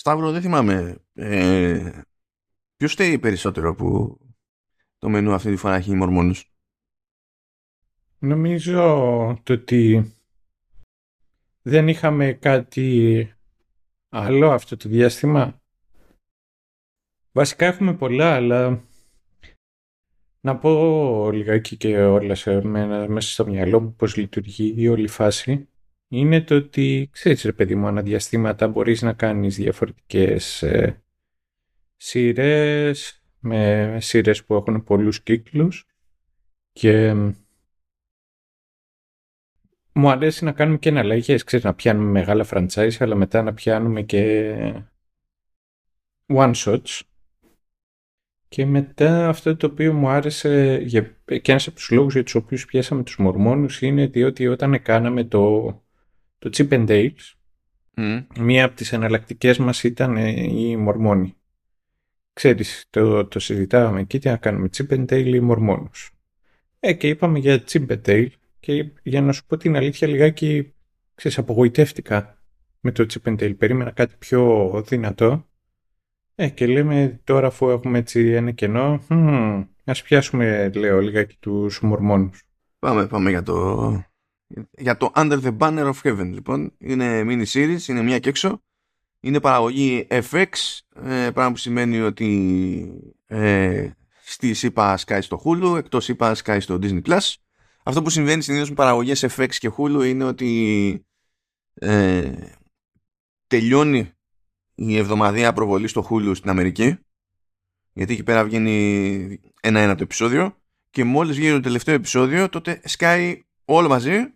Σταύρο δεν θυμάμαι. Ε, ποιος φταίει περισσότερο που το μενού αυτή τη φορά έχει μορμόνους; Νομίζω το ότι δεν είχαμε κάτι άλλο αυτό το διάστημα. Βασικά έχουμε πολλά, αλλά να πω λιγάκι και όλα σε μένα, μέσα στο μυαλό μου πώς λειτουργεί η όλη φάση. Είναι το ότι, ξέρεις ρε παιδί μου, αναδιαστήματα μπορείς να κάνεις διαφορετικές ε, σειρές, με σειρές που έχουν πολλούς κύκλους και μου αρέσει να κάνουμε και εναλλαγές, ξέρεις, να πιάνουμε μεγάλα franchise, αλλά μετά να πιάνουμε και one shots. Και μετά αυτό το οποίο μου άρεσε και ένας από τους λόγους για τους οποίους πιάσαμε τους μορμόνους είναι διότι όταν κάναμε το, το Chip and Dales μία από τις εναλλακτικές μας ήταν οι μορμόνοι. Ξέρεις, το, το συζητάγαμε εκεί τι να κάνουμε Chip and Dale ή μορμόνους. Ε, και είπαμε για Chip and Dale και για να σου πω την αλήθεια λιγάκι ξέρεις, απογοητεύτηκα με το Chip and Dale. Περίμενα κάτι πιο δυνατό. Ε, και λέμε τώρα αφού έχουμε έτσι ένα κενό, hm, ας πιάσουμε λέω λιγάκι τους μορμόνους. Πάμε, πάμε για το, για το Under the Banner of Heaven λοιπόν. Είναι mini series, είναι μια και έξω. Είναι παραγωγή FX, ε, πράγμα που σημαίνει ότι ε, στη ΣΥΠΑ Sky στο Hulu, εκτός ΣΥΠΑ Sky στο Disney+. Plus. Αυτό που συμβαίνει συνήθως με παραγωγές FX και Hulu είναι ότι ε, τελειώνει η εβδομαδία προβολή στο Hulu στην Αμερική γιατί εκεί πέρα βγαίνει ένα-ένα το επεισόδιο και μόλις βγαίνει το τελευταίο επεισόδιο τότε σκάει όλο μαζί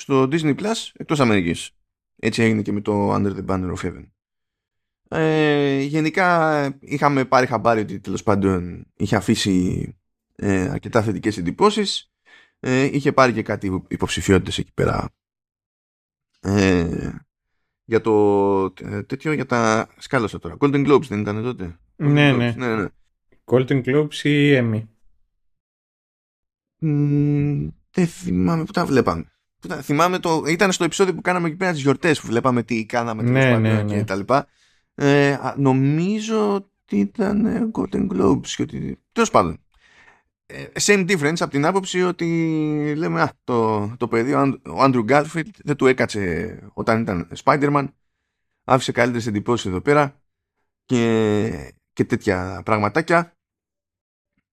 στο Disney Plus εκτός Αμερικής. Έτσι έγινε και με το Under the Banner of Heaven. Ε, γενικά είχαμε πάρει χαμπάρι ότι τέλος πάντων είχε αφήσει ε, αρκετά θετικές εντυπώσεις ε, είχε πάρει και κάτι υποψηφιότητες εκεί πέρα ε, για το ε, τέτοιο για τα σκάλωσα τώρα Golden Globes δεν ήταν τότε; Ναι, ναι. ναι, ναι. Golden Globes ή Emmy; Δεν θυμάμαι που τα βλέπαμε που τα, θυμάμαι το, ήταν στο επεισόδιο που κάναμε εκεί πέρα τις γιορτές που βλέπαμε τι κάναμε ναι, ναι, ναι. και τα λοιπά. Ε, νομίζω ότι ήταν Golden Globes και ότι... Τέλος πάντων. Ε, same difference από την άποψη ότι λέμε α, το, το παιδί ο Andrew Garfield δεν του έκατσε όταν ήταν Spider-Man. Άφησε καλύτερες εντυπώσεις εδώ πέρα και, και τέτοια πραγματάκια.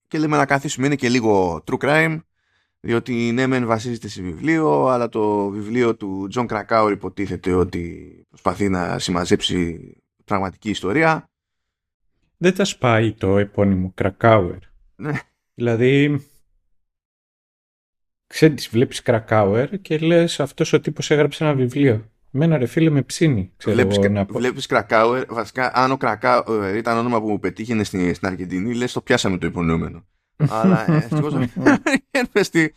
Και λέμε να καθίσουμε είναι και λίγο true crime διότι ναι μεν βασίζεται σε βιβλίο αλλά το βιβλίο του John Krakauer υποτίθεται ότι προσπαθεί να συμμαζέψει πραγματική ιστορία δεν τα σπάει το επώνυμο Krakauer ναι Δηλαδή, ξέρεις, βλέπεις Κρακάουερ και λες αυτός ο τύπος έγραψε ένα βιβλίο. Μένα ρε φίλε με ψήνει. βλέπεις, εγώ, να... βλέπεις Κρακάουερ, βασικά αν ο Κρακάουερ ήταν όνομα που μου πετύχαινε στην, στην Αργεντινή, λες το πιάσαμε το υπονοούμενο. Αλλά ευτυχώς έρθει στη,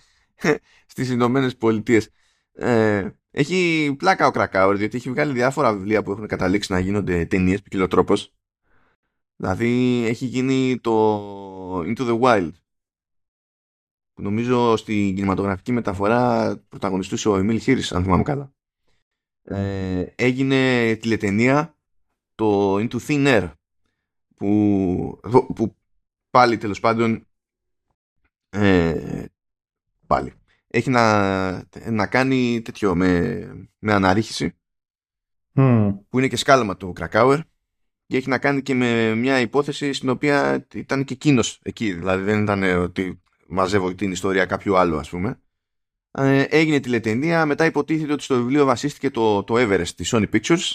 στις Ηνωμένες Πολιτείες. Ε, έχει πλάκα ο Κρακάουερ, διότι έχει βγάλει διάφορα βιβλία που έχουν καταλήξει να γίνονται ταινίες ποικιλοτρόπως. Δηλαδή έχει γίνει το Into the Wild νομίζω στην κινηματογραφική μεταφορά πρωταγωνιστούσε ο Εμίλ Χίρις, αν θυμάμαι καλά. Ε, έγινε τηλετενία το Into Thin Air που, που πάλι τέλος πάντων ε, πάλι. Έχει να, να κάνει τέτοιο με, με αναρρίχηση. Που είναι και σκάλαμα του Κρακάουερ και έχει να κάνει και με μια υπόθεση στην οποία ήταν και εκείνο εκεί. Δηλαδή δεν ήταν ότι μαζεύω την ιστορία κάποιου άλλου ας πούμε. Ε, έγινε τηλετενία. Μετά υποτίθεται ότι στο βιβλίο βασίστηκε το, το Everest της Sony Pictures.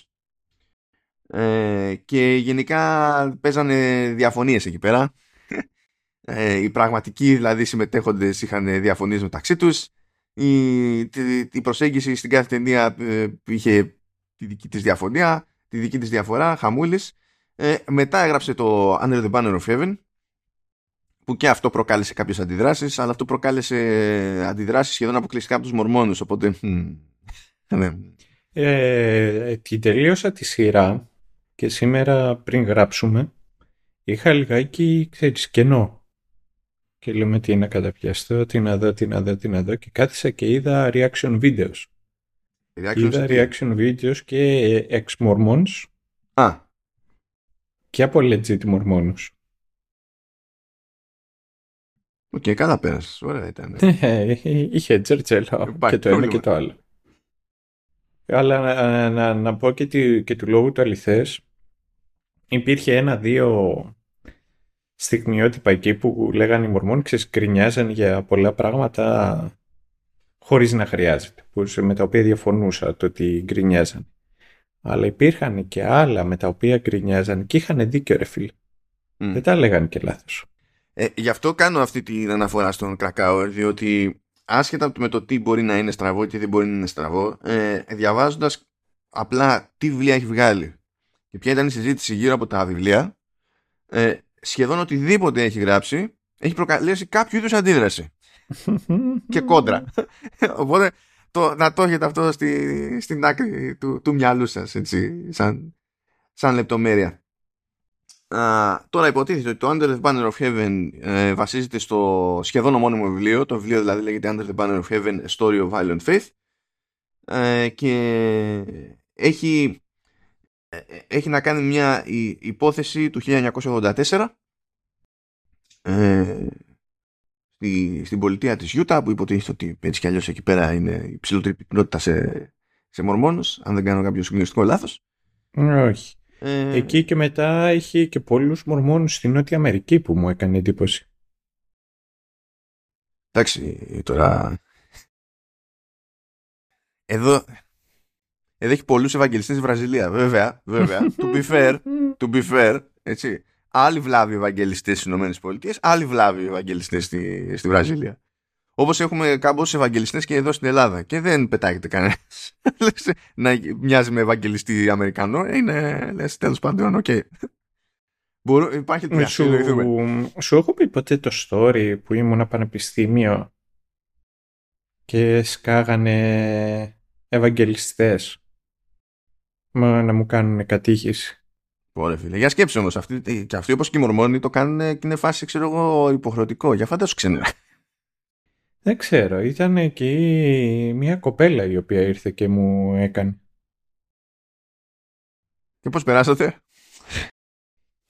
Ε, και γενικά παίζανε διαφωνίες εκεί πέρα ε, οι πραγματικοί δηλαδή συμμετέχοντες είχαν διαφωνίες μεταξύ τους. Η, η προσέγγιση στην κάθε ταινία ε, είχε τη δική της διαφωνία τη δική της διαφορά, χαμούλης. Ε, μετά έγραψε το Under the Banner of Heaven που και αυτό προκάλεσε κάποιες αντιδράσεις αλλά αυτό προκάλεσε αντιδράσεις σχεδόν αποκλειστικά από τους μορμόνους οπότε ναι. ε, την τελείωσα τη σειρά και σήμερα πριν γράψουμε είχα λιγάκι ξέρεις κενό και λέμε τι να καταπιαστώ, τι να δω, τι να δω, τι να δω και κάθισα και είδα reaction videos. Reaction είδα reaction videos και ex-mormons Α. και από legit μορμόνους. OK, okay, καλά πέρασες. Ωραία ήταν. Είχε τζερτζέλα και το ένα και το άλλο. Αλλά να, να, να πω και, τη, και του λόγου του αληθές, υπήρχε ένα-δύο στιγμιότυπα εκεί που λέγανε οι Μορμόνοι ξες γκρινιάζαν για πολλά πράγματα χωρίς να χρειάζεται, που, με τα οποία διαφωνούσα το ότι γκρινιάζαν. Αλλά υπήρχαν και άλλα με τα οποία γκρινιάζαν και είχαν δίκιο ρε φίλε. Δεν τα λέγανε και λάθος. Ε, γι' αυτό κάνω αυτή την αναφορά στον Κρακάουερ, διότι άσχετα με το τι μπορεί να είναι στραβό και τι δεν μπορεί να είναι στραβό, ε, διαβάζοντας απλά τι βιβλία έχει βγάλει και ποια ήταν η συζήτηση γύρω από τα βιβλία, ε, σχεδόν οτιδήποτε έχει γράψει έχει προκαλέσει κάποιο είδους αντίδραση και κόντρα. Οπότε το, να το έχετε αυτό στη, στην άκρη του, του μυαλού σας, έτσι, σαν, σαν λεπτομέρεια. Uh, τώρα υποτίθεται ότι το Under the Banner of Heaven ε, βασίζεται στο σχεδόν ομώνυμο βιβλίο. Το βιβλίο δηλαδή λέγεται Under the Banner of Heaven A Story of Violent Faith ε, και έχει, ε, έχει να κάνει μια υπόθεση του 1984 ε, στη, στην πολιτεία της Ιούτα που υποτίθεται ότι έτσι κι αλλιώς εκεί πέρα είναι η ψηλότερη πυκνότητα σε, σε μορμόνους αν δεν κάνω κάποιο συγκλονιστικό λάθος. Όχι. Ε... Εκεί και μετά έχει και πολλούς μορμόνους στην Νότια Αμερική που μου έκανε εντύπωση. Εντάξει, τώρα... Εδώ, εδώ έχει πολλούς Ευαγγελιστές στη Βραζιλία, βέβαια, βέβαια. to be fair, to be fair, έτσι. Άλλη βλάβη οι Ευαγγελιστές στις Ηνωμένες Πολιτείες, άλλη βλάβη οι Ευαγγελιστές στη, στη Βραζιλία. Όπως έχουμε κάποιους Ευαγγελιστές και εδώ στην Ελλάδα. Και δεν πετάγεται κανένας. να μοιάζει με Ευαγγελιστή Αμερικανό. Είναι, λες, τέλος πάντων, OK. Okay. υπάρχει τι σου, σου έχω πει ποτέ το story που ήμουν πανεπιστήμιο και σκάγανε Ευαγγελιστές να μου κάνουν κατήχηση. Ωραία φίλε. Για σκέψη όμως, αυτοί, και αυτοί όπως και οι Μορμόνοι το κάνουν και είναι φάση ξέρω εγώ υποχρεωτικό. Για φαντάσου ξένα. Δεν ξέρω. Ήταν εκεί μια κοπέλα η οποία ήρθε και μου έκανε. Και πώς περάσατε;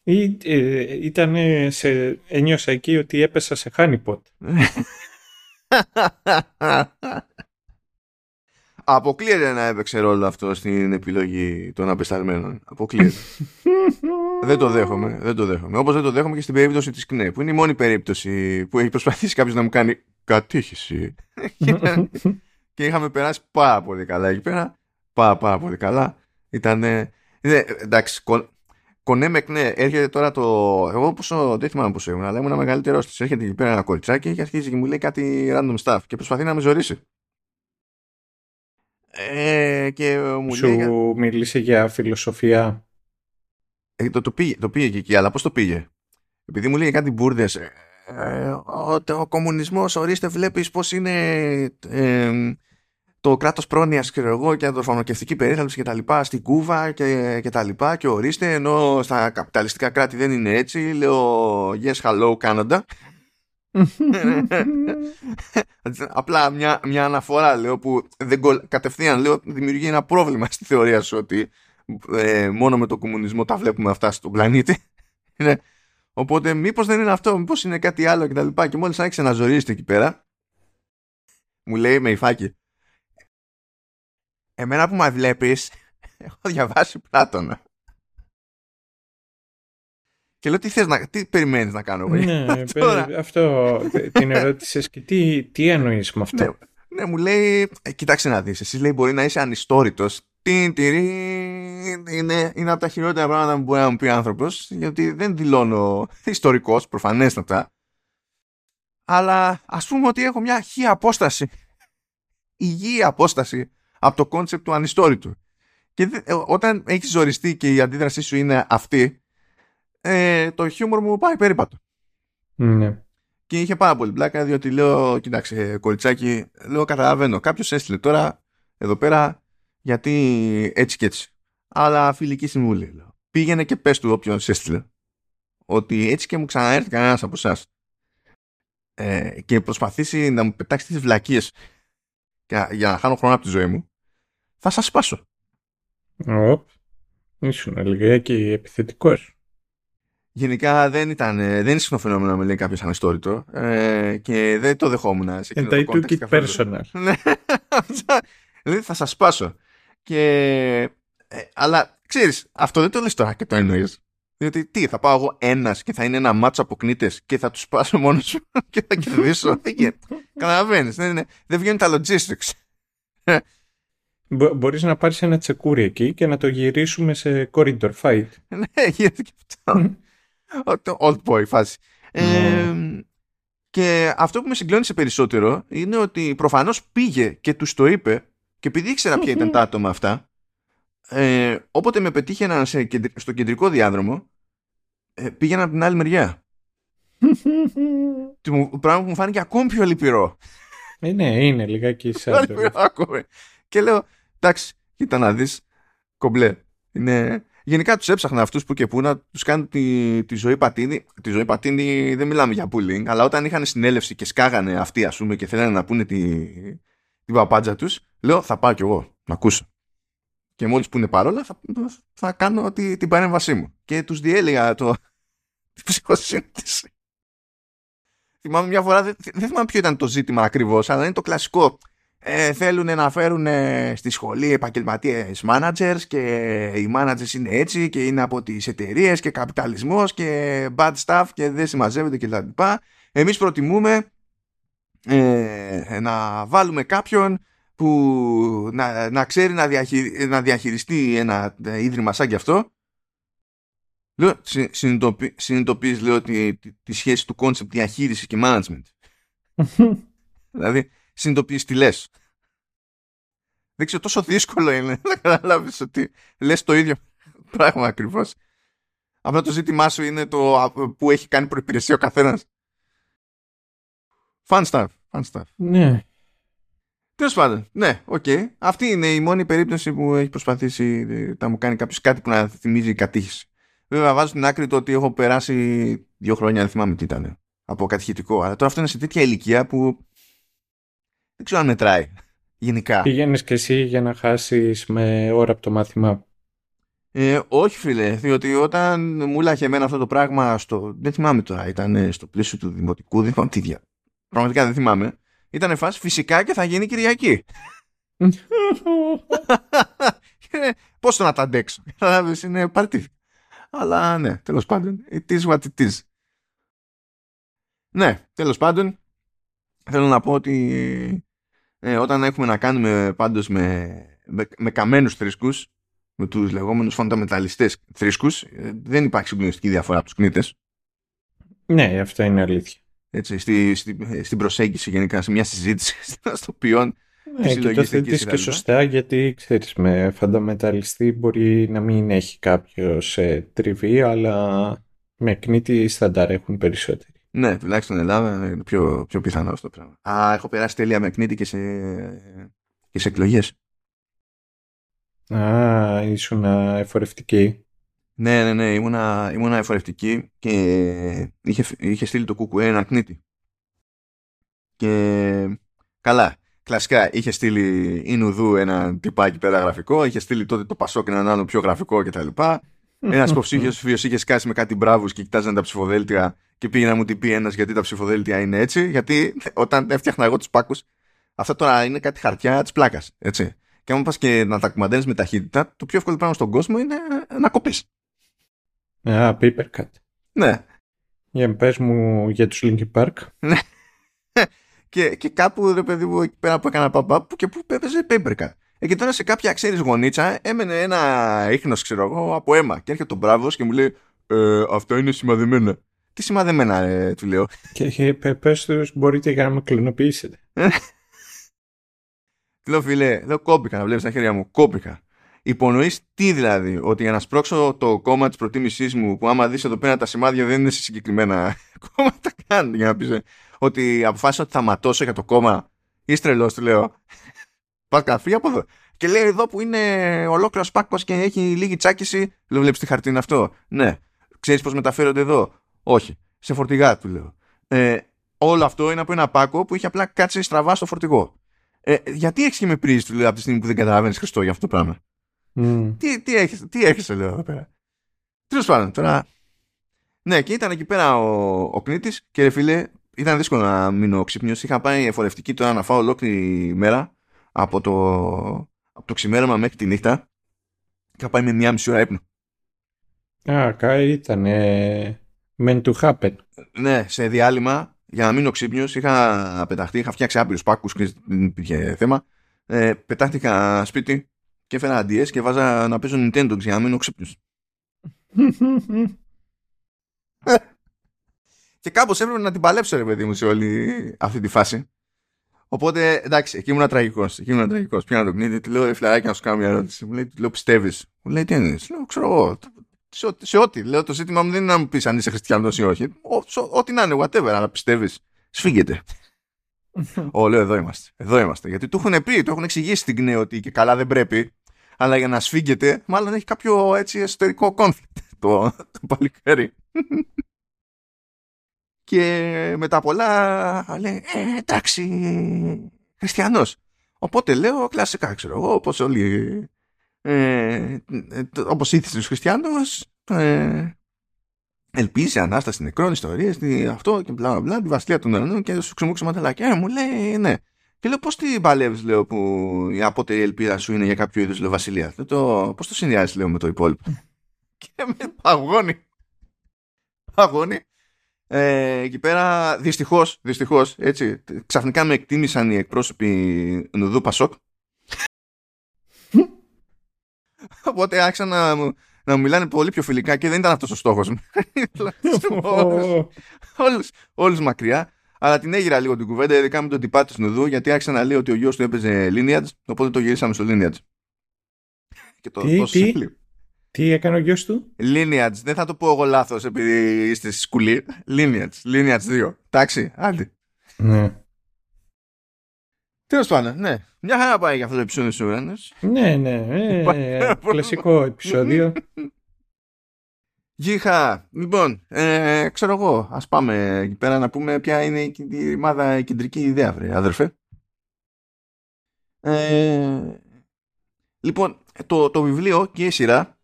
Ή, ε, ήταν σε, ένιωσα εκεί ότι έπεσα σε χάνιποτ. Αποκλείεται να έπαιξε ρόλο αυτό στην επιλογή των απεσταλμένων. Αποκλείεται. δεν το δέχομαι. Δεν το δέχομαι. Όπως δεν το δέχομαι και στην περίπτωση της ΚΝΕ, που είναι η μόνη περίπτωση που έχει προσπαθήσει κάποιος να μου κάνει κατήχηση. και είχαμε περάσει πάρα πολύ καλά εκεί πέρα. Πάρα, πάρα πολύ καλά. Ήταν. εντάξει, κο, κονέ με κνέ. Έρχεται τώρα το. Εγώ πόσο. Δεν θυμάμαι πόσο ήμουν, αλλά ήμουν μεγαλύτερος της. Έρχεται εκεί πέρα ένα κοριτσάκι και αρχίζει και μου λέει κάτι random stuff και προσπαθεί να με ζωρίσει. Ε, και μου Σου λέει... μίλησε για φιλοσοφία. Ε, το, το, πήγε, το πήγε και εκεί, αλλά πώς το πήγε; Επειδή μου λέει κάτι μπουρδες, ε, ε, ο, ο κομμουνισμός ορίστε βλέπεις πως είναι ε, το κράτος πρόνοιας ξέρω εγώ και αντροφανοκευτική περίθαλψη και τα λοιπά στην Κούβα και, και τα λοιπά και ορίστε ενώ στα καπιταλιστικά κράτη δεν είναι έτσι λέω yes hello Canada Απλά μια, μια αναφορά λέω που δεν, κατευθείαν λέω δημιουργεί ένα πρόβλημα στη θεωρία σου ότι ε, μόνο με το κομμουνισμό τα βλέπουμε αυτά στον πλανήτη. Οπότε μήπως δεν είναι αυτό, μήπως είναι κάτι άλλο κτλ. Και, και μόλις άρχισε να ζωρίζεται εκεί πέρα, μου λέει με υφάκι. Εμένα που με βλέπεις, έχω διαβάσει Πλάτωνα. Και λέω τι θες να, τι περιμένεις να κάνω Ναι, Τώρα. αυτό την ερώτηση και τι, τι εννοείς με αυτό; Ναι, ναι, μου λέει, ε, κοίταξε να δεις, εσύ λέει μπορεί να είσαι ανιστόρητος. Τι, τι, είναι, είναι από τα χειρότερα πράγματα που μπορεί να μου πει άνθρωπος, γιατί δεν δηλώνω ιστορικός, προφανέστατα. Αλλά ας πούμε ότι έχω μια υγιή απόσταση. Υγιή απόσταση από το concept του ανιστόρητου. Και ε, όταν έχεις ζοριστεί και η αντίδρασή σου είναι αυτή, ε, το χιούμορ μου πάει περίπατο. Ναι. Και είχε πάρα πολύ πλάκα, διότι λέω, κοιτάξτε, κοριτσάκι, λέω, καταλαβαίνω. Κάποιος έστειλε τώρα εδώ πέρα γιατί έτσι και έτσι. Αλλά φιλική συμβουλή, λέω. Πήγαινε και πες του όποιον έστειλε ότι έτσι και μου ξαναέρθει κανένας από εσάς ε, και προσπαθήσει να μου πετάξει τις βλακίες για, για να χάνω χρόνο από τη ζωή μου, θα σας σπάσω. Οπ. Ήσουν και επιθετικός. Γενικά δεν ήταν, ε, δεν είναι φαινόμενο να με λέει κάποιος ανεστόρητο ε, και δεν το δεχόμουν. Σε And I took it personal. Ναι, δηλαδή θα σας σπάσω. Και, ε, αλλά ξέρεις, αυτό δεν το λες τώρα και το εννοείς. Διότι τι, θα πάω εγώ ένας και θα είναι ένα μάτσο αποκνήτε και θα τους σπάσω μόνος σου και θα κερδίσω. Καταλαβαίνεις. Δεν, δεν βγαίνουν τα logistics. Μπο, μπορείς να πάρεις ένα τσεκούρι εκεί και να το γυρίσουμε σε corridor fight. ναι, γίνεται και αυτό. Το old boy φάση. Ε, και αυτό που με συγκλώνησε περισσότερο είναι ότι προφανώς πήγε και τους το είπε και επειδή ήξερα ποια ήταν τα άτομα αυτά ε, όποτε με πετύχαιναν σε, στο κεντρικό διάδρομο ε, πήγαινα από την άλλη μεριά. πράγμα που μου φάνηκε ακόμη πιο λυπηρό. Ε, ναι, είναι λιγάκι σαν Και λέω, εντάξει, κοίτα να δεις, κομπλέ. Είναι... Γενικά τους έψαχνα αυτούς που και που να τους κάνουν τη, τη ζωή πατίνη. Τη ζωή πατίνη δεν μιλάμε για bullying, αλλά όταν είχαν συνέλευση και σκάγανε αυτοί ας πούμε και θέλανε να πούνε τη, την παπάντζα τους, λέω θα πάω κι εγώ να ακούσω και μόλις που είναι παρόλα θα, θα κάνω τη, την παρέμβασή μου. Και τους διέλεγα το την ψυχοσύνθεση. Θυμάμαι μια φορά, δεν, δεν θυμάμαι ποιο ήταν το ζήτημα ακριβώς, αλλά είναι το κλασικό. Ε, θέλουν να φέρουν στη σχολή επαγγελματίες managers και οι managers είναι έτσι και είναι από τις εταιρείες και καπιταλισμός και bad stuff και δεν συμμαζεύεται και τα λοιπά. Εμείς προτιμούμε ε, να βάλουμε κάποιον που να, να ξέρει να, να διαχειριστεί ένα ίδρυμα σαν κι αυτό λέω, συνειδητοποιείς λέω τη, τη, τη, σχέση του concept διαχείρισης και management δηλαδή συνειδητοποιείς τι λες δεν ξέρω τόσο δύσκολο είναι να καταλάβεις ότι λες το ίδιο πράγμα ακριβώς αυτό το ζήτημά σου είναι το που έχει κάνει προϋπηρεσία ο καθένας fun stuff, fun stuff. Ναι. Τέλος πάντων, ναι, OK. Okay. Αυτή είναι η μόνη περίπτωση που έχει προσπαθήσει να μου κάνει κάποιος κάτι που να θυμίζει κατήχηση. Βέβαια, βάζω στην άκρη το ότι έχω περάσει δύο χρόνια, δεν θυμάμαι τι ήταν, από κατηχητικό. Αλλά τώρα αυτό είναι σε τέτοια ηλικία που δεν ξέρω αν μετράει. Γενικά. Πηγαίνεις και εσύ για να χάσεις με ώρα από το μάθημα. Ε, όχι, φίλε, διότι όταν μου λάχε εμένα αυτό το πράγμα στο. Δεν θυμάμαι τώρα, ήταν στο πλαίσιο του δημοτικού, δεν θυμάμαι τι δια. Πραγματικά δεν θυμάμαι ήταν φάση φυσικά και θα γίνει Κυριακή. Πώς το να τα αντέξω. είναι παρτί. Αλλά ναι, τέλος πάντων, it is what it is. Ναι, τέλος πάντων, θέλω να πω ότι ε, όταν έχουμε να κάνουμε πάντως με, με, με καμένους θρησκούς, με τους λεγόμενους φονταμεταλιστές θρησκούς, ε, δεν υπάρχει συγκλονιστική διαφορά από τους κνήτες. Ναι, αυτό είναι αλήθεια έτσι, στη, στη, στην προσέγγιση γενικά σε μια συζήτηση στο ποιόν ναι, και το θέτεις και σωστά γιατί ξέρεις με φανταμεταλιστή μπορεί να μην έχει κάποιο σε τριβή αλλά με κνήτη στανταρ έχουν περισσότεροι. Ναι, τουλάχιστον Ελλάδα είναι πιο, πιο πιθανός αυτό το πράγμα. Α, έχω περάσει τέλεια με κνήτη και σε, και σε εκλογές. Α, ήσουν εφορευτική. Ναι, ναι, ναι, ήμουνα, ήμουνα εφορευτική και είχε, είχε στείλει το κουκουέ ένα κνήτη. Και καλά, κλασικά είχε στείλει η Νουδού ένα τυπάκι πέρα γραφικό, είχε στείλει τότε το Πασόκ έναν άλλο πιο γραφικό κτλ. Ένας υποψήφιος φίλο είχε σκάσει με κάτι μπράβους και κοιτάζαν τα ψηφοδέλτια και πήγε να μου την πει ένας γιατί τα ψηφοδέλτια είναι έτσι. Γιατί όταν έφτιαχνα εγώ τους πάκους, αυτά τώρα είναι κάτι χαρτιά της πλάκας. Και αν πας και να τα κουμαντένεις με ταχύτητα, το πιο εύκολο πράγμα στον κόσμο είναι να κοπείς. Α, Papercut. Ναι. Για πες μου για τους Linkin Park. Ναι. και, και κάπου ρε παιδί μου εκεί πέρα που έκανα παπά που και που έπαιζε Papercut. Ε, και τώρα σε κάποια ξέρεις γονίτσα έμενε ένα ίχνος ξέρω εγώ από αίμα και έρχεται ο μπράβος και μου λέει ε, αυτό είναι σημαδεμένα. Τι σημαδεμένα ε, του λέω. Και πες τους μπορείτε για να με κλωνοποιήσετε. λέω φίλε, λέω κόπηκα να βλέπεις τα χέρια μου, κόπηκα. Υπονοείς τι δηλαδή, ότι για να σπρώξω το κόμμα της προτίμησής μου, που άμα δεις εδώ πέρα τα σημάδια δεν είναι σε συγκεκριμένα κόμματα καν, για να πεις ότι αποφάσισα ότι θα ματώσω για το κόμμα. Είσαι τρελός, του λέω. Πας καφί από εδώ. Και λέει εδώ που είναι ολόκληρος πάκο και έχει λίγη τσάκιση. Λέω, βλέπεις τι χαρτί είναι αυτό. Ναι. Ξέρεις πώς μεταφέρονται εδώ. Όχι. Σε φορτηγά, του λέω. Ε, όλο αυτό είναι από ένα πάκο που είχε απλά κάτσει στραβά στο φορτηγό. Ε, γιατί έχεις και με πρίζεις, του λέω, από τη στιγμή που δεν καταλαβαίνεις Χριστό για αυτό το πράγμα. Mm. Τι, τι έχεις, τι έχεις λέω εδώ πέρα. Τέλος πάντων, τώρα Ναι, και ήταν εκεί πέρα ο, ο Κνήτης και ρε φίλε, ήταν δύσκολο να μείνω ξύπνιος. Είχα πάει εφορευτική τώρα να φάω ολόκληρη μέρα από το, από το ξημέρωμα μέχρι τη νύχτα. Είχα πάει με μία μισή ώρα ύπνο. Α, κάτι ήταν meant to happen. Ναι, σε διάλειμμα για να μείνω ξύπνιος είχα πεταχτεί, είχα φτιάξει άπειρους πάκους και δεν υπήρχε θέμα. Ε, πετάχτηκα σπίτι και έφερα αντιές και βάζα να παίζω Nintendo για να μείνω ξύπνιος. και κάπως έπρεπε να την παλέψω ρε παιδί μου σε όλη αυτή τη φάση. Οπότε εντάξει, εκεί ήμουν τραγικός. Εκεί ήμουν τραγικός. Πιάνω το κνήτη, του λέω «Ε, φιλαράκι να σου κάνω μια ερώτηση. Μου λέει, του λέω πιστεύεις. Μου λέει τι είναι. Λέω, ξέρω εγώ. Σε, σε ό,τι. Λέω το ζήτημα μου δεν είναι να μου πεις αν είσαι χριστιανός ή όχι. Ό,τι να είναι, whatever, αλλά πιστεύεις. Σφίγγεται. Ω, λέω, εδώ είμαστε. Εδώ είμαστε. Γιατί του έχουν πει, του έχουν εξηγήσει την ΚΝΕ ότι και καλά δεν πρέπει. Αλλά για να σφίγγεται, μάλλον έχει κάποιο έτσι εσωτερικό conflict το, το παλικάρι. και μετά πολλά λέει, ε, εντάξει, χριστιανός. Οπότε λέω κλασικά, ξέρω εγώ, όπως όλοι, ε, ε, όπως ήθισε τους χριστιανούς, ε, ελπίζει ανάσταση νεκρών, ιστορίες, αυτό και μπλα μπλα, τη βασιλεία των ουρανών και σου ξεμούξε ματελάκια. Ε, μου λέει, ναι. Και λέω, πώς την παλεύεις, λέω, που η απότερη ελπίδα σου είναι για κάποιο είδους, λέω, βασιλεία. Το, πώς το συνδυάζεις, λέω, με το υπόλοιπο; και με παγώνει. Παγώνει. Ε, εκεί πέρα δυστυχώς, δυστυχώς, έτσι, ξαφνικά με εκτίμησαν οι εκπρόσωποι Νουδού Πασόκ. Οπότε άρχισαν να, να μου μιλάνε πολύ πιο φιλικά και δεν ήταν αυτός ο στόχος μου. όλους, όλους μακριά. Αλλά την έγειρα λίγο την κουβέντα, ειδικά με τον τυπά του Νουδού, γιατί άρχισα να λέει ότι ο γιος του έπαιζε Lineage, οπότε το γυρίσαμε στο Lineage. Και το, τι, τι; Τι έκανε ο γιος του; Lineage. Δεν θα το πω εγώ λάθος επειδή είστε στη σκουλή. Lineage. Lineage 2. Εντάξει, άντε. Ναι. Τέλος πάντων, ναι. Μια χαρά πάει για αυτό το επεισόδιο του Ουρανούς. Ναι, ναι. Ε, κλασικό επεισόδιο. Γεια. Λοιπόν, ε, ξέρω εγώ, ας πάμε εκεί πέρα να πούμε ποια είναι η ομάδα η κεντρική ιδέα, βρε, αδερφέ. Ε, λοιπόν, το, το βιβλίο και η σειρά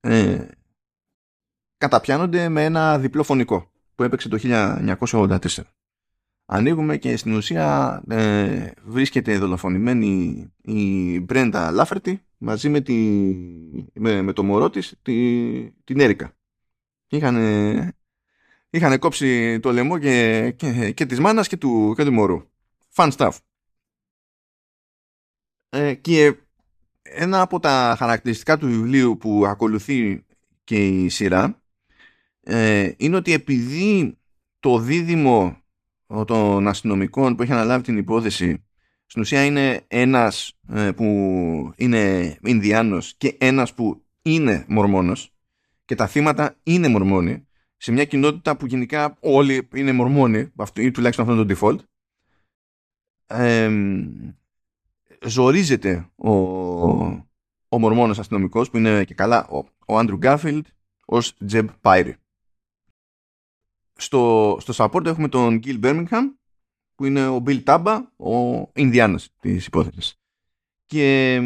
ε, καταπιάνονται με ένα διπλό φωνικό που έπαιξε το 1984. Ανοίγουμε και στην ουσία ε, βρίσκεται δολοφονημένη η Μπρέντα Λάφερτη μαζί με, τη, με, το μωρό της τη, την Έρικα. Είχαν, είχαν κόψει το λαιμό και, και, και της μάνας και του, και του μωρού. Fun stuff. Ε, και ένα από τα χαρακτηριστικά του βιβλίου που ακολουθεί και η σειρά ε, είναι ότι επειδή το δίδυμο των αστυνομικών που έχει αναλάβει την υπόθεση στην ουσία είναι ένας ε, που είναι Ινδιάνος και ένας που είναι Μορμόνος και τα θύματα είναι Μορμόνοι σε μια κοινότητα που γενικά όλοι είναι Μορμόνοι ή τουλάχιστον αυτό είναι το default ε, ζορίζεται ο, ο μορμόνος αστυνομικός που είναι και καλά ο, ο Άντρου Γκάφιλντ ως Τζεμπ Πάιρι. Στο, στο support έχουμε τον Γκίλ Μπέρμιγχαμ που είναι ο Μπιλ Τάμπα, ο Ινδιάνος της υπόθεσης. Και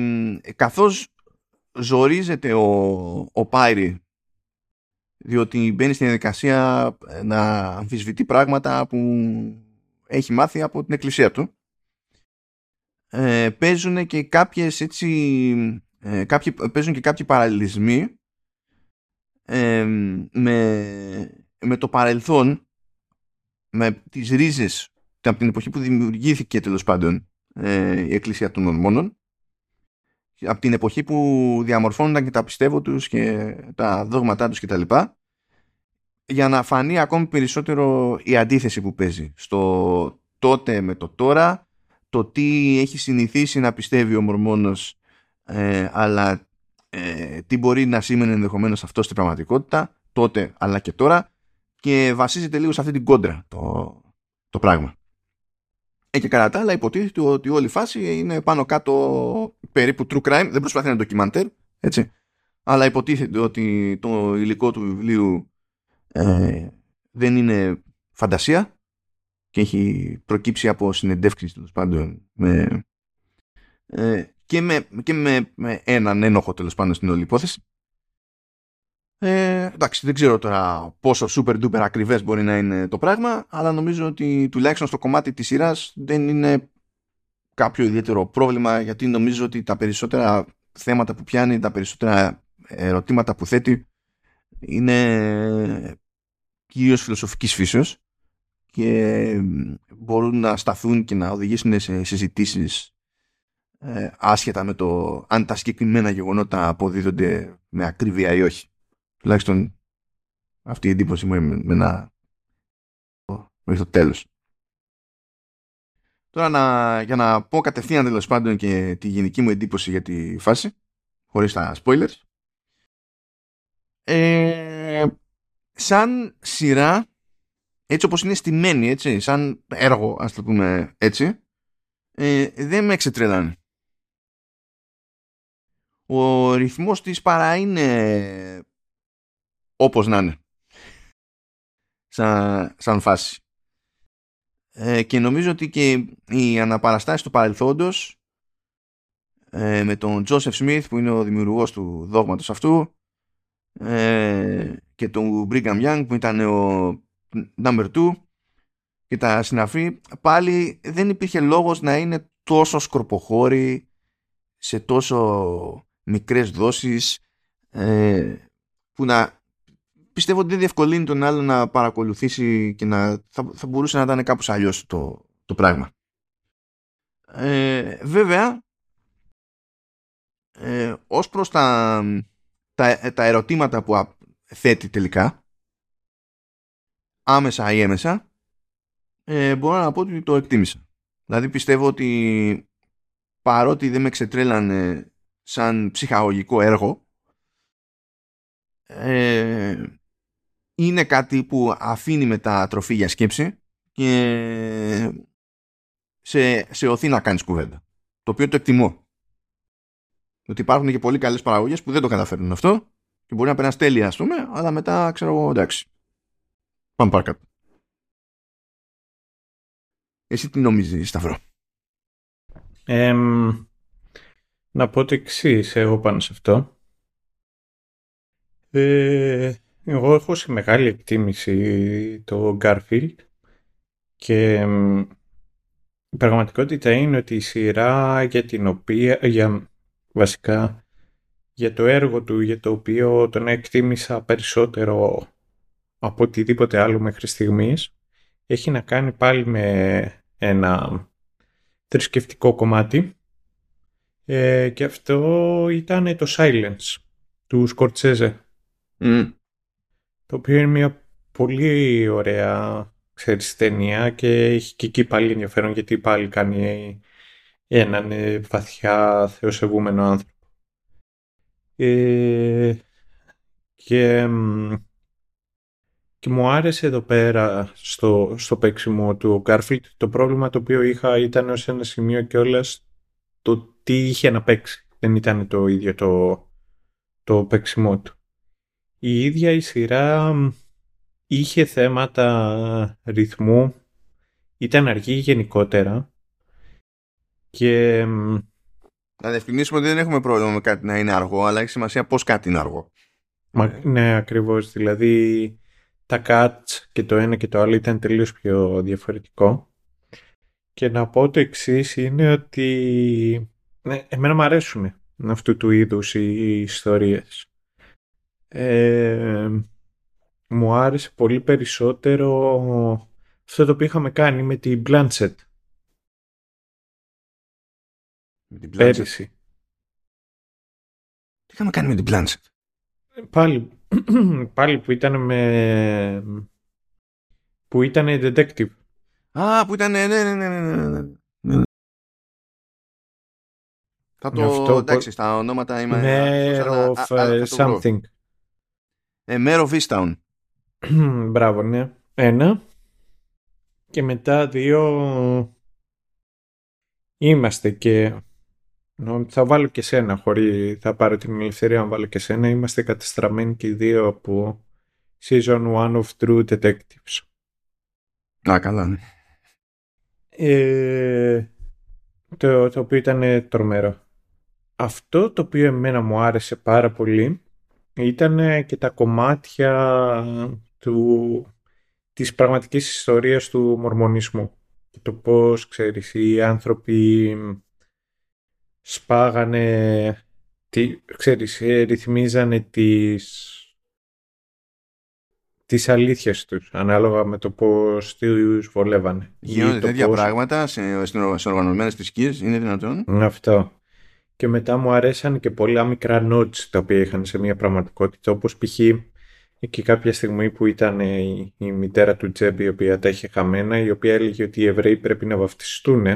καθώς ζορίζεται ο, ο Πάιρι διότι μπαίνει στην διαδικασία να αμφισβητεί πράγματα που έχει μάθει από την εκκλησία του ε, παίζουν και κάποιες έτσι ε, κάποιοι, παίζουν και κάποιοι παραλληλισμοί ε, με, με το παρελθόν με τις ρίζες από την εποχή που δημιουργήθηκε τέλος πάντων ε, η Εκκλησία των Ορμόνων από την εποχή που διαμορφώνονταν και τα πιστεύω τους και τα δόγματά τους κτλ για να φανεί ακόμη περισσότερο η αντίθεση που παίζει στο τότε με το τώρα το τι έχει συνηθίσει να πιστεύει ο Μορμόνος ε, αλλά ε, τι μπορεί να σήμαινε ενδεχομένως αυτό στην πραγματικότητα τότε αλλά και τώρα και βασίζεται λίγο σε αυτή την κόντρα το, το πράγμα. Ε, και κατά τα άλλα υποτίθεται ότι όλη η φάση είναι πάνω κάτω περίπου true crime, δεν προσπαθεί να είναι ντοκιμαντέρ, έτσι. Αλλά υποτίθεται ότι το υλικό του βιβλίου ε, δεν είναι φαντασία και έχει προκύψει από συνεντεύξεις τέλος πάντων με, ε, και, με, και με, με έναν ένοχο τέλος πάντων στην όλη υπόθεση. Ε, εντάξει, δεν ξέρω τώρα πόσο super duper ακριβές μπορεί να είναι το πράγμα, αλλά νομίζω ότι τουλάχιστον στο κομμάτι της σειράς δεν είναι κάποιο ιδιαίτερο πρόβλημα, γιατί νομίζω ότι τα περισσότερα θέματα που πιάνει, τα περισσότερα ερωτήματα που θέτει είναι κυρίως φιλοσοφικής φύσεως και μπορούν να σταθούν και να οδηγήσουν σε συζητήσεις ε, άσχετα με το αν τα συγκεκριμένα γεγονότα αποδίδονται με ακρίβεια ή όχι. Τουλάχιστον αυτή η εντύπωση μου με να μέχρι το τέλος. Τώρα να, για να πω κατευθείαν τέλος πάντων και τη γενική μου εντύπωση για τη φάση, χωρίς τα spoilers. Ε, σαν σειρά, έτσι όπως είναι στημένη, έτσι, σαν έργο, ας το πούμε έτσι, ε, δεν με εξετρελάνε. Ο ρυθμός της παρά είναι όπως να είναι. Σαν, σαν φάση. Ε, και νομίζω ότι και οι αναπαραστάσεις του παρελθόντος ε, με τον Τζόσεφ Σμιθ που είναι ο δημιουργός του δόγματος αυτού ε, και τον Brigham Young που ήταν ο number 2 και τα συναφή πάλι δεν υπήρχε λόγος να είναι τόσο σκορποχώροι σε τόσο μικρές δόσεις ε, που να πιστεύω ότι δεν διευκολύνει τον άλλο να παρακολουθήσει και να θα, θα μπορούσε να ήταν κάπως αλλιώς το, το πράγμα. Ε, βέβαια, ε, ως προς τα, τα, τα ερωτήματα που θέτει τελικά, άμεσα ή έμεσα, ε, μπορώ να πω ότι το εκτίμησα. Δηλαδή πιστεύω ότι παρότι δεν με ξετρέλανε σαν ψυχαγωγικό έργο, ε, είναι κάτι που αφήνει μετά τροφή για σκέψη και σε, σε οθεί να κάνεις κουβέντα. Το οποίο το εκτιμώ. Ότι υπάρχουν και πολύ καλές παραγωγές που δεν το καταφέρνουν αυτό και μπορεί να περνάς τέλεια ας πούμε, αλλά μετά ξέρω εγώ εντάξει. Πάμε παρακάτω. Εσύ τι νομίζεις Σταυρό; Ε, να πω το εξής εγώ πάνω σε αυτό. Ε, εγώ έχω σε μεγάλη εκτίμηση το Garfield και η πραγματικότητα είναι ότι η σειρά για την οποία, για, βασικά, για το έργο του, για το οποίο τον εκτίμησα περισσότερο από οτιδήποτε άλλο μέχρι στιγμής, έχει να κάνει πάλι με ένα θρησκευτικό κομμάτι ε, και αυτό ήταν το Silence του Σκορτσέζε. Το οποίο είναι μια πολύ ωραία ξέρεις, ταινία και έχει και εκεί πάλι ενδιαφέρον γιατί πάλι κάνει έναν ε, βαθιά θεοσεβούμενο άνθρωπο. Ε, και, και μου άρεσε εδώ πέρα στο, στο παίξιμο του Garfield το πρόβλημα το οποίο είχα ήταν ως ένα σημείο και όλα το τι είχε να παίξει. Δεν ήταν το ίδιο το, το παίξιμό του η ίδια η σειρά είχε θέματα ρυθμού, ήταν αργή γενικότερα και... Να διευκρινίσουμε ότι δεν έχουμε πρόβλημα με κάτι να είναι αργό, αλλά έχει σημασία πώς κάτι είναι αργό. Μα, ναι, ακριβώς. Δηλαδή τα cuts και το ένα και το άλλο ήταν τελείως πιο διαφορετικό. Και να πω το εξής είναι ότι ναι, εμένα μου αρέσουν αυτού του είδους οι ιστορίες ε, μου άρεσε πολύ περισσότερο αυτό το οποίο είχαμε κάνει με την Blanchett. Με την Πέρυσι. Τι είχαμε κάνει με την Blanchett. Πάλι, πάλι που ήταν με... που ήταν detective. Α, που ήταν, ναι, ναι, ναι, ναι, ναι. ναι. ναι. Θα το, αυτό, εντάξει, στα ονόματα είμαι... Mayor of uh, something. Ε, Μέρο Vistown. Μπράβο, ναι. Ένα. Και μετά δύο είμαστε και θα βάλω και σένα χωρί θα πάρω την ελευθερία να βάλω και σένα είμαστε κατεστραμμένοι και οι δύο από season 1 of True Detectives Α, καλά ναι ε, το, το οποίο ήταν τρομερό αυτό το οποίο εμένα μου άρεσε πάρα πολύ ήταν και τα κομμάτια του, της πραγματικής ιστορίας του μορμονισμού. Και το πώς, ξέρεις, οι άνθρωποι σπάγανε, τι, ξέρεις, ρυθμίζανε τις, τις αλήθειες τους, ανάλογα με το πώς τους βολεύανε. Γίνονται τέτοια πώς... πράγματα σε, σε οργανωμένες θρησκείες, είναι δυνατόν; Αυτό. Και μετά μου αρέσαν και πολλά μικρά notes τα οποία είχαν σε μια πραγματικότητα, όπως π.χ. εκεί κάποια στιγμή που ήταν η, η μητέρα του Τζέμπι, η οποία τα είχε χαμένα, η οποία έλεγε ότι οι Εβραίοι πρέπει να βαφτιστούν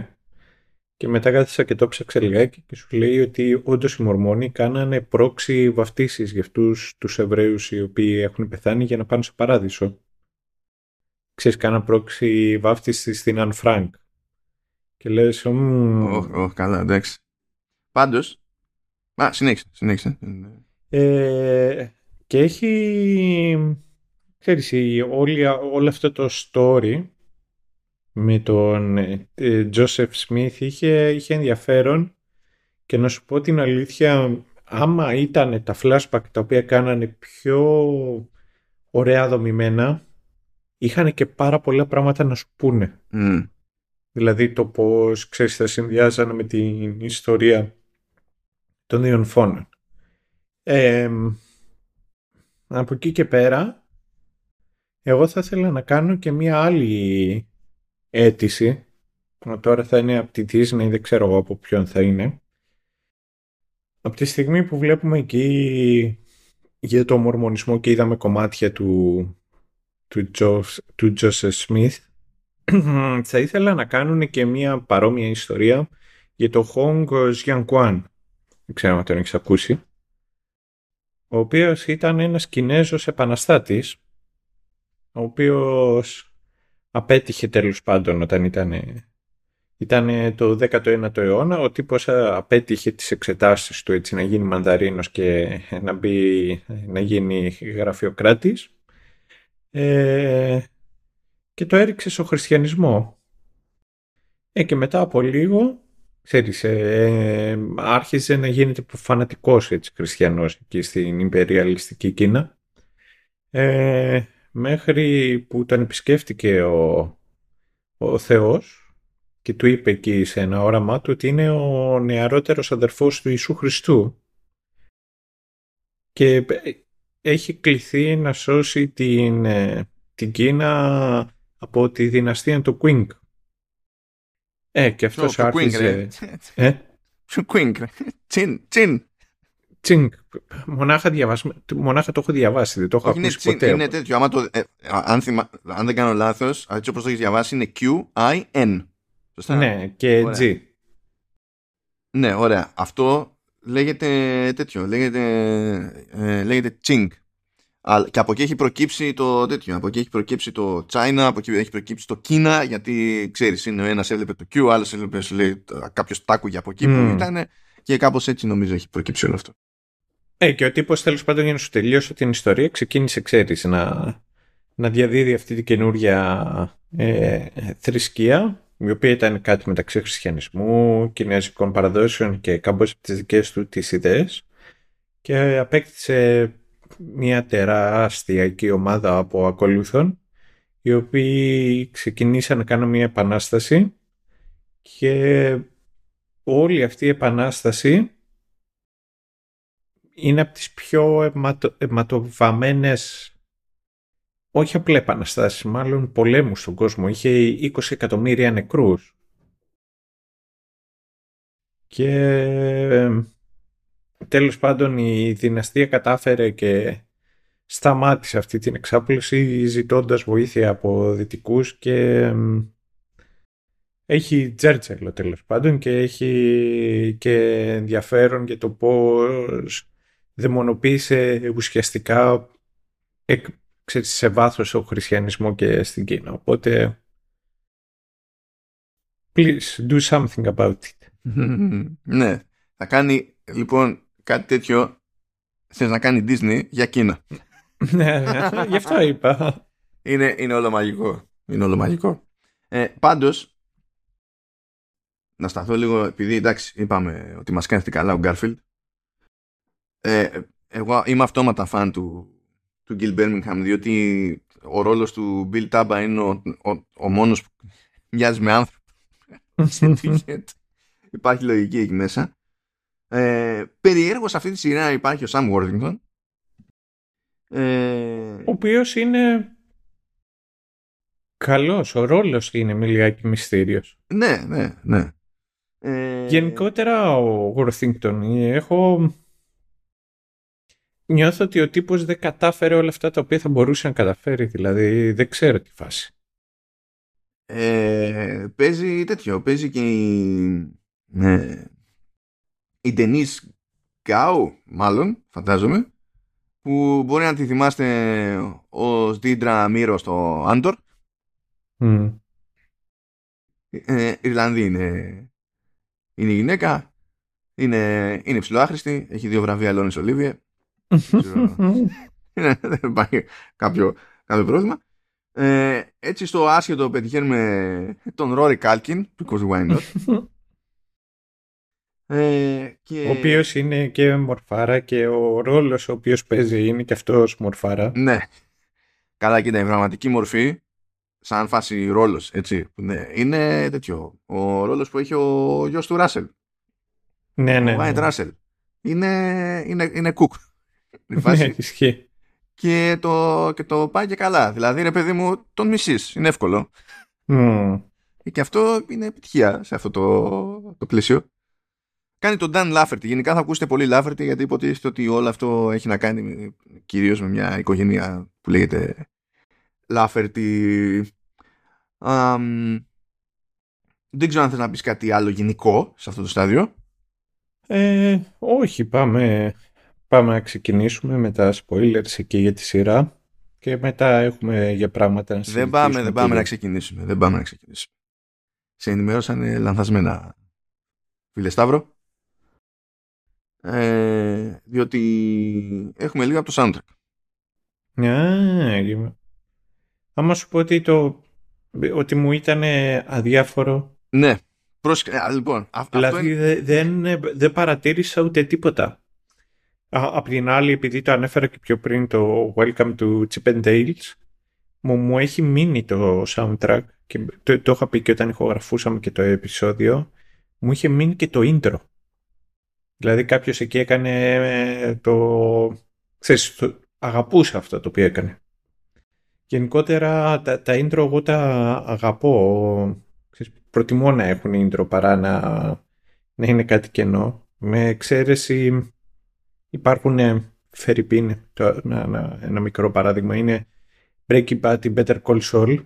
και μετά κάθισα και το ψάξα λιγάκι και σου λέει ότι όντως οι Μορμόνοι κάνανε proxy βαφτίσεις για αυτούς τους Εβραίους οι οποίοι έχουν πεθάνει για να πάνε στο παράδεισο. Ξέρεις, κάναν proxy βάφτιση στην Αν Φρανκ. Και λες, oh, καλά, εντάξει. Πάντως, α, συνέχισε, συνέχισε. Ε, και έχει, ξέρεις, όλη, όλο αυτό το story με τον Τζόσεφ Σμιθ είχε, είχε ενδιαφέρον και να σου πω την αλήθεια άμα ήταν τα flashback τα οποία κάνανε πιο ωραία δομημένα είχαν και πάρα πολλά πράγματα να σου πούνε. Δηλαδή το πώς ξέρεις θα συνδυάζανε με την ιστορία των δύο φόνων. Ε, από εκεί και πέρα εγώ θα ήθελα να κάνω και μία άλλη αίτηση. Τώρα θα είναι από τη Disney, δεν ξέρω εγώ από ποιον θα είναι. Από τη στιγμή που βλέπουμε εκεί για το μορμονισμό και είδαμε κομμάτια του, του, του Joseph Smith, θα ήθελα να κάνουν και μια παρόμοια ιστορία για το Hong Jiankwan. Δεν ξέρω αν τον έχεις ακούσει. Ο οποίος ήταν ένας Κινέζος επαναστάτης, ο οποίος απέτυχε τέλος πάντων όταν ήταν, ήταν το 19ο αιώνα. Ο τύπος απέτυχε τις εξετάσεις του έτσι να γίνει μανδαρίνος και να, μπει, να γίνει γραφειοκράτης. Ε, και το έριξε στο χριστιανισμό. Ε, και μετά από λίγο, ξέρεις, ε, άρχισε να γίνεται φανατικός έτσι, χριστιανός εκεί στην υπεριαλιστική Κίνα. Ε, μέχρι που τον επισκέφτηκε ο, ο Θεός και του είπε εκεί σε ένα όραμά του ότι είναι ο νεαρότερος αδερφός του Ιησού Χριστού και έχει κληθεί να σώσει την, ε, την Κίνα από τη δυναστεία του Κουίνγκ. Ε, και αυτός άρχισε... Ε; Κουίνγκ, τσιν, τσιν. Τσινγκ. Μονάχα, μονάχα το έχω διαβάσει, δεν το έχω ακούσει τσιν, ποτέ. Είναι τέτοιο. Άμα το, ε, αν, θυμα, αν δεν κάνω λάθος, έτσι όπως το έχεις διαβάσει είναι Q-I-N. Σωστά; Ναι, και ωραία. G. Ναι, ωραία. Αυτό λέγεται τέτοιο. Λέγεται, ε, λέγεται Ching. Και από εκεί έχει προκύψει το τέτοιο. Από εκεί έχει προκύψει το China, από εκεί έχει προκύψει το Κίνα, γιατί ξέρεις, είναι ο ένας έβλεπε το Q, ο άλλος έβλεπε κάποιος τάκου από εκεί mm. που ήταν. Και κάπως έτσι νομίζω έχει προκύψει όλο αυτό. Ε, και ο τύπος τέλος πάντων για να σου τελειώσω την ιστορία ξεκίνησε, ξέρεις, να, να διαδίδει αυτή την καινούργια ε, θρησκεία, η οποία ήταν κάτι μεταξύ χριστιανισμού, κινέζικων παραδόσεων και κάμπος από τις δικές του τις ιδέες και απέκτησε μια τεράστια εκεί ομάδα από ακολούθων οι οποίοι ξεκινήσαν να κάνουν μια επανάσταση και όλη αυτή η επανάσταση είναι από τις πιο αιματο, αιματοβαμμένες όχι απλά επαναστάσεις, μάλλον πολέμους στον κόσμο. Είχε 20 εκατομμύρια νεκρούς. Και τέλος πάντων η δυναστεία κατάφερε και σταμάτησε αυτή την εξάπλωση ζητώντας βοήθεια από δυτικούς και έχει τζέρτσελο τέλος πάντων και έχει και ενδιαφέρον για το πώς δαιμονοποίησε ουσιαστικά ξέρεις, σε βάθος ο χριστιανισμό και στην Κίνα. Οπότε, please do something about it. ναι, θα κάνει λοιπόν κάτι τέτοιο θες να κάνει Disney για Κίνα. ναι, ναι, γι' αυτό είπα. Είναι, είναι όλο μαγικό. Είναι όλο μαγικό. Ε, πάντως, να σταθώ λίγο, επειδή εντάξει, είπαμε ότι μας κάνει καλά ο Γκάρφιλντ. Ε, εγώ είμαι αυτόματα φαν του, του Gil Birmingham διότι ο ρόλος του Bill Taba είναι ο, ο, ο μόνος που μοιάζει με άνθρωπο υπάρχει λογική εκεί μέσα ε, περιέργως σε αυτή τη σειρά υπάρχει ο Sam Worthington ε, ο οποίος είναι καλός ο ρόλος είναι με λιγάκι μυστήριος ναι ναι ναι ε... Γενικότερα ο Worthington έχω νιώθω ότι ο τύπος δεν κατάφερε όλα αυτά τα οποία θα μπορούσε να καταφέρει. Δηλαδή δεν ξέρω τι φάση. Ε, παίζει τέτοιο. Παίζει και η, ε, η Denise Γκάου, μάλλον, φαντάζομαι, που μπορεί να τη θυμάστε ως Δίντρα Μύρο στο Άντορ. Mm. Ε, Ιρλανδή είναι, είναι η γυναίκα. Είναι, είναι ψηλοάχρηστη. Έχει δύο βραβεία Λόνις Ολίβιε. Δεν υπάρχει κάποιο, κάποιο πρόβλημα. Ε, έτσι στο άσχετο πετυχαίνουμε τον Ρόρι Κάλκιν, because why not; Ε, και... Ο οποίος είναι και μορφάρα και ο ρόλος ο οποίος παίζει είναι και αυτός μορφάρα. Ναι. Καλά κοίτα, η πραγματική μορφή σαν φάση ρόλος, έτσι, ναι, είναι τέτοιο. Ο ρόλος που έχει ο γιος του Ράσελ. Ναι, ναι. Ο Βάιντ ναι. Ράσελ. Είναι, είναι, είναι κουκ. Ναι, ισχύει. Και το, και το πάει και καλά. Δηλαδή, ρε παιδί μου, τον μισή. Είναι εύκολο. Mm. Και αυτό είναι επιτυχία σε αυτό το, το πλαίσιο. Κάνει τον Dan Lafferty. Γενικά θα ακούσετε πολύ Lafferty γιατί υποτίθεται ότι όλο αυτό έχει να κάνει κυρίως με μια οικογένεια που λέγεται Lafferty. Um, δεν ξέρω αν θες να πεις κάτι άλλο γενικό σε αυτό το στάδιο. Ε, όχι, πάμε Πάμε να ξεκινήσουμε με τα spoilers εκεί για τη σειρά και μετά έχουμε για πράγματα να συζητήσουμε. Δεν πάμε, δεν πάμε να ξεκινήσουμε. Δεν πάμε να ξεκινήσουμε. Σε ενημέρωσαν λανθασμένα, φίλε Σταύρο. Ε, διότι έχουμε λίγο από το soundtrack. Ναι, άμα σου πω ότι, το, ότι μου ήταν αδιάφορο. Ναι, Πρόσεχε, λοιπόν, δηλαδή είναι... δεν, δεν παρατήρησα ούτε τίποτα. Απ' την άλλη, επειδή το ανέφερα και πιο πριν το Welcome to Chip and Dales, μου, μου έχει μείνει το soundtrack και το, το είχα πει και όταν ηχογραφούσαμε και το επεισόδιο, μου είχε μείνει και το intro. Δηλαδή κάποιος εκεί έκανε ε, το... Ξέρεις, το, αγαπούσε αυτό το οποίο έκανε. Γενικότερα τα, τα intro εγώ τα αγαπώ. Ξέρεις, προτιμώ να έχουν intro παρά να, να είναι κάτι κενό. Με εξαίρεση Υπάρχουν ε, Φερρυπίν, το, ένα, ένα, μικρό παράδειγμα είναι Breaking Bad ή Better Call Saul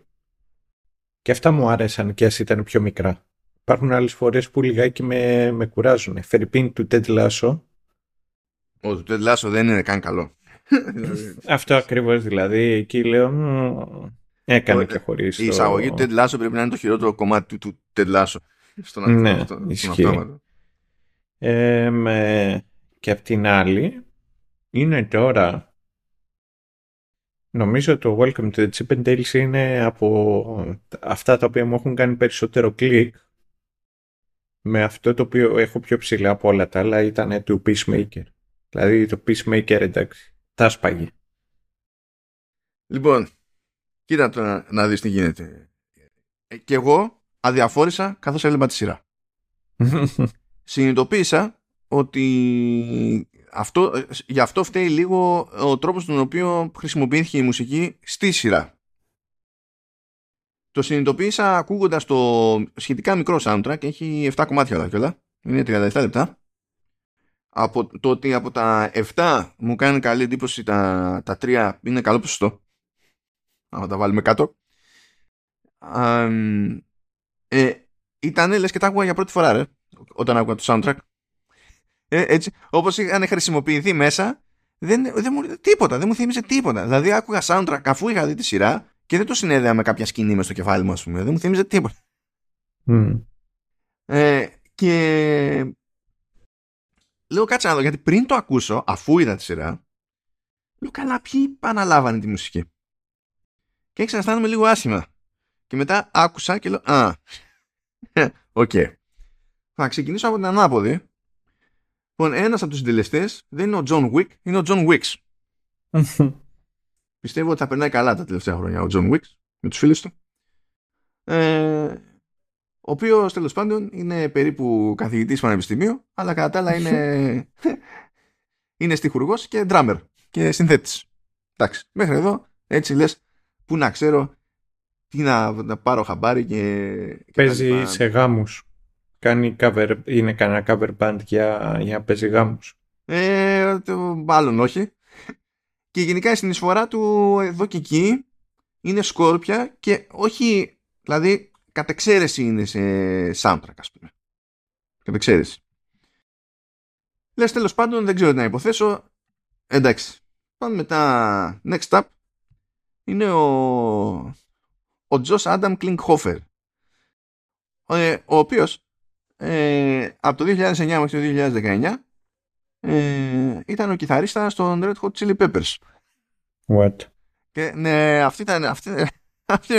και αυτά μου άρεσαν και ας ήταν πιο μικρά. Υπάρχουν άλλες φορές που λιγάκι με, με κουράζουν. Φερρυπίν του Ted Lasso. Ο του Ted Lasso δεν είναι καν καλό. Αυτό ακριβώς δηλαδή. Εκεί λέω έκανε και χωρίς Η εισαγωγή του Ted Lasso πρέπει να είναι το χειρότερο κομμάτι του, του Ted Lasso. Στον ναι, ισχύει. Ε, με, και απ' την άλλη είναι τώρα νομίζω το Welcome to the Chip and Dales είναι από αυτά τα οποία μου έχουν κάνει περισσότερο κλικ με αυτό το οποίο έχω πιο ψηλά από όλα τα άλλα ήταν το Peacemaker. Δηλαδή το Peacemaker εντάξει, τα σπαγεί. Λοιπόν, κοίτα το να, να δεις τι γίνεται. Ε, και εγώ αδιαφόρησα καθώς έβλεπα τη σειρά. Συνειδητοποίησα ότι αυτό, γι' αυτό φταίει λίγο ο τρόπος τον οποίο χρησιμοποιήθηκε η μουσική στη σειρά. Το συνειδητοποίησα ακούγοντας το σχετικά μικρό soundtrack, έχει 7 κομμάτια όλα και όλα, είναι 37 λεπτά. Από το ότι από τα 7 μου κάνει καλή εντύπωση τα, τα 3 είναι καλό ποσοστό. Αν τα βάλουμε κάτω. ε, ήταν λες και τα άκουγα για πρώτη φορά ρε, όταν άκουγα το soundtrack. Ε, έτσι, όπως είχαν χρησιμοποιηθεί μέσα, δεν, δεν μου, τίποτα, δεν μου θύμιζε τίποτα. Δηλαδή άκουγα soundtrack αφού είχα δει τη σειρά και δεν το συνέδεα με κάποια σκηνή μες στο κεφάλι μου, ας πούμε. Δεν μου θύμιζε τίποτα. Mm. Ε, και λέω κάτσε να δω, γιατί πριν το ακούσω, αφού είδα τη σειρά, λέω καλά, ποιοι αναλάβανε τη μουσική. Και έξι αισθάνομαι λίγο άσχημα. Και μετά άκουσα και λέω, α, OK. Okay. Θα ξεκινήσω από την ανάποδη Λοιπόν, ένας από τους συντελεστές δεν είναι ο John Wick, είναι ο John Wicks. Πιστεύω ότι θα περνάει καλά τα τελευταία χρόνια ο John Wicks με τους φίλους του. Ε, ο οποίος τέλος πάντων είναι περίπου καθηγητής πανεπιστημίου, αλλά κατά τα άλλα είναι, είναι στιχουργός και ντράμερ και συνθέτης. Εντάξει, μέχρι εδώ έτσι λες που να ξέρω τι να, να πάρω χαμπάρι και. και Παίζει σε γάμους. Κάνει cover, είναι κανένα cover band για, για να παίζει γάμους. Ε, το, μάλλον όχι. Και γενικά η συνεισφορά του εδώ και εκεί είναι σκόρπια και όχι, δηλαδή κατ' εξαίρεση είναι σε soundtrack ας πούμε. Κατ' εξαίρεση. Λες τέλος πάντων δεν ξέρω τι να υποθέσω. Εντάξει. Πάμε μετά. Next up είναι ο ο Τζος Άνταμ Κλινκχόφερ ο, ο οποίος ε, από το 2009 μέχρι το 2019 ε, ήταν ο κιθαρίστας των Red Hot Chili Peppers. What? Και, ναι, αυτή ήταν. Αυτή, αυτή,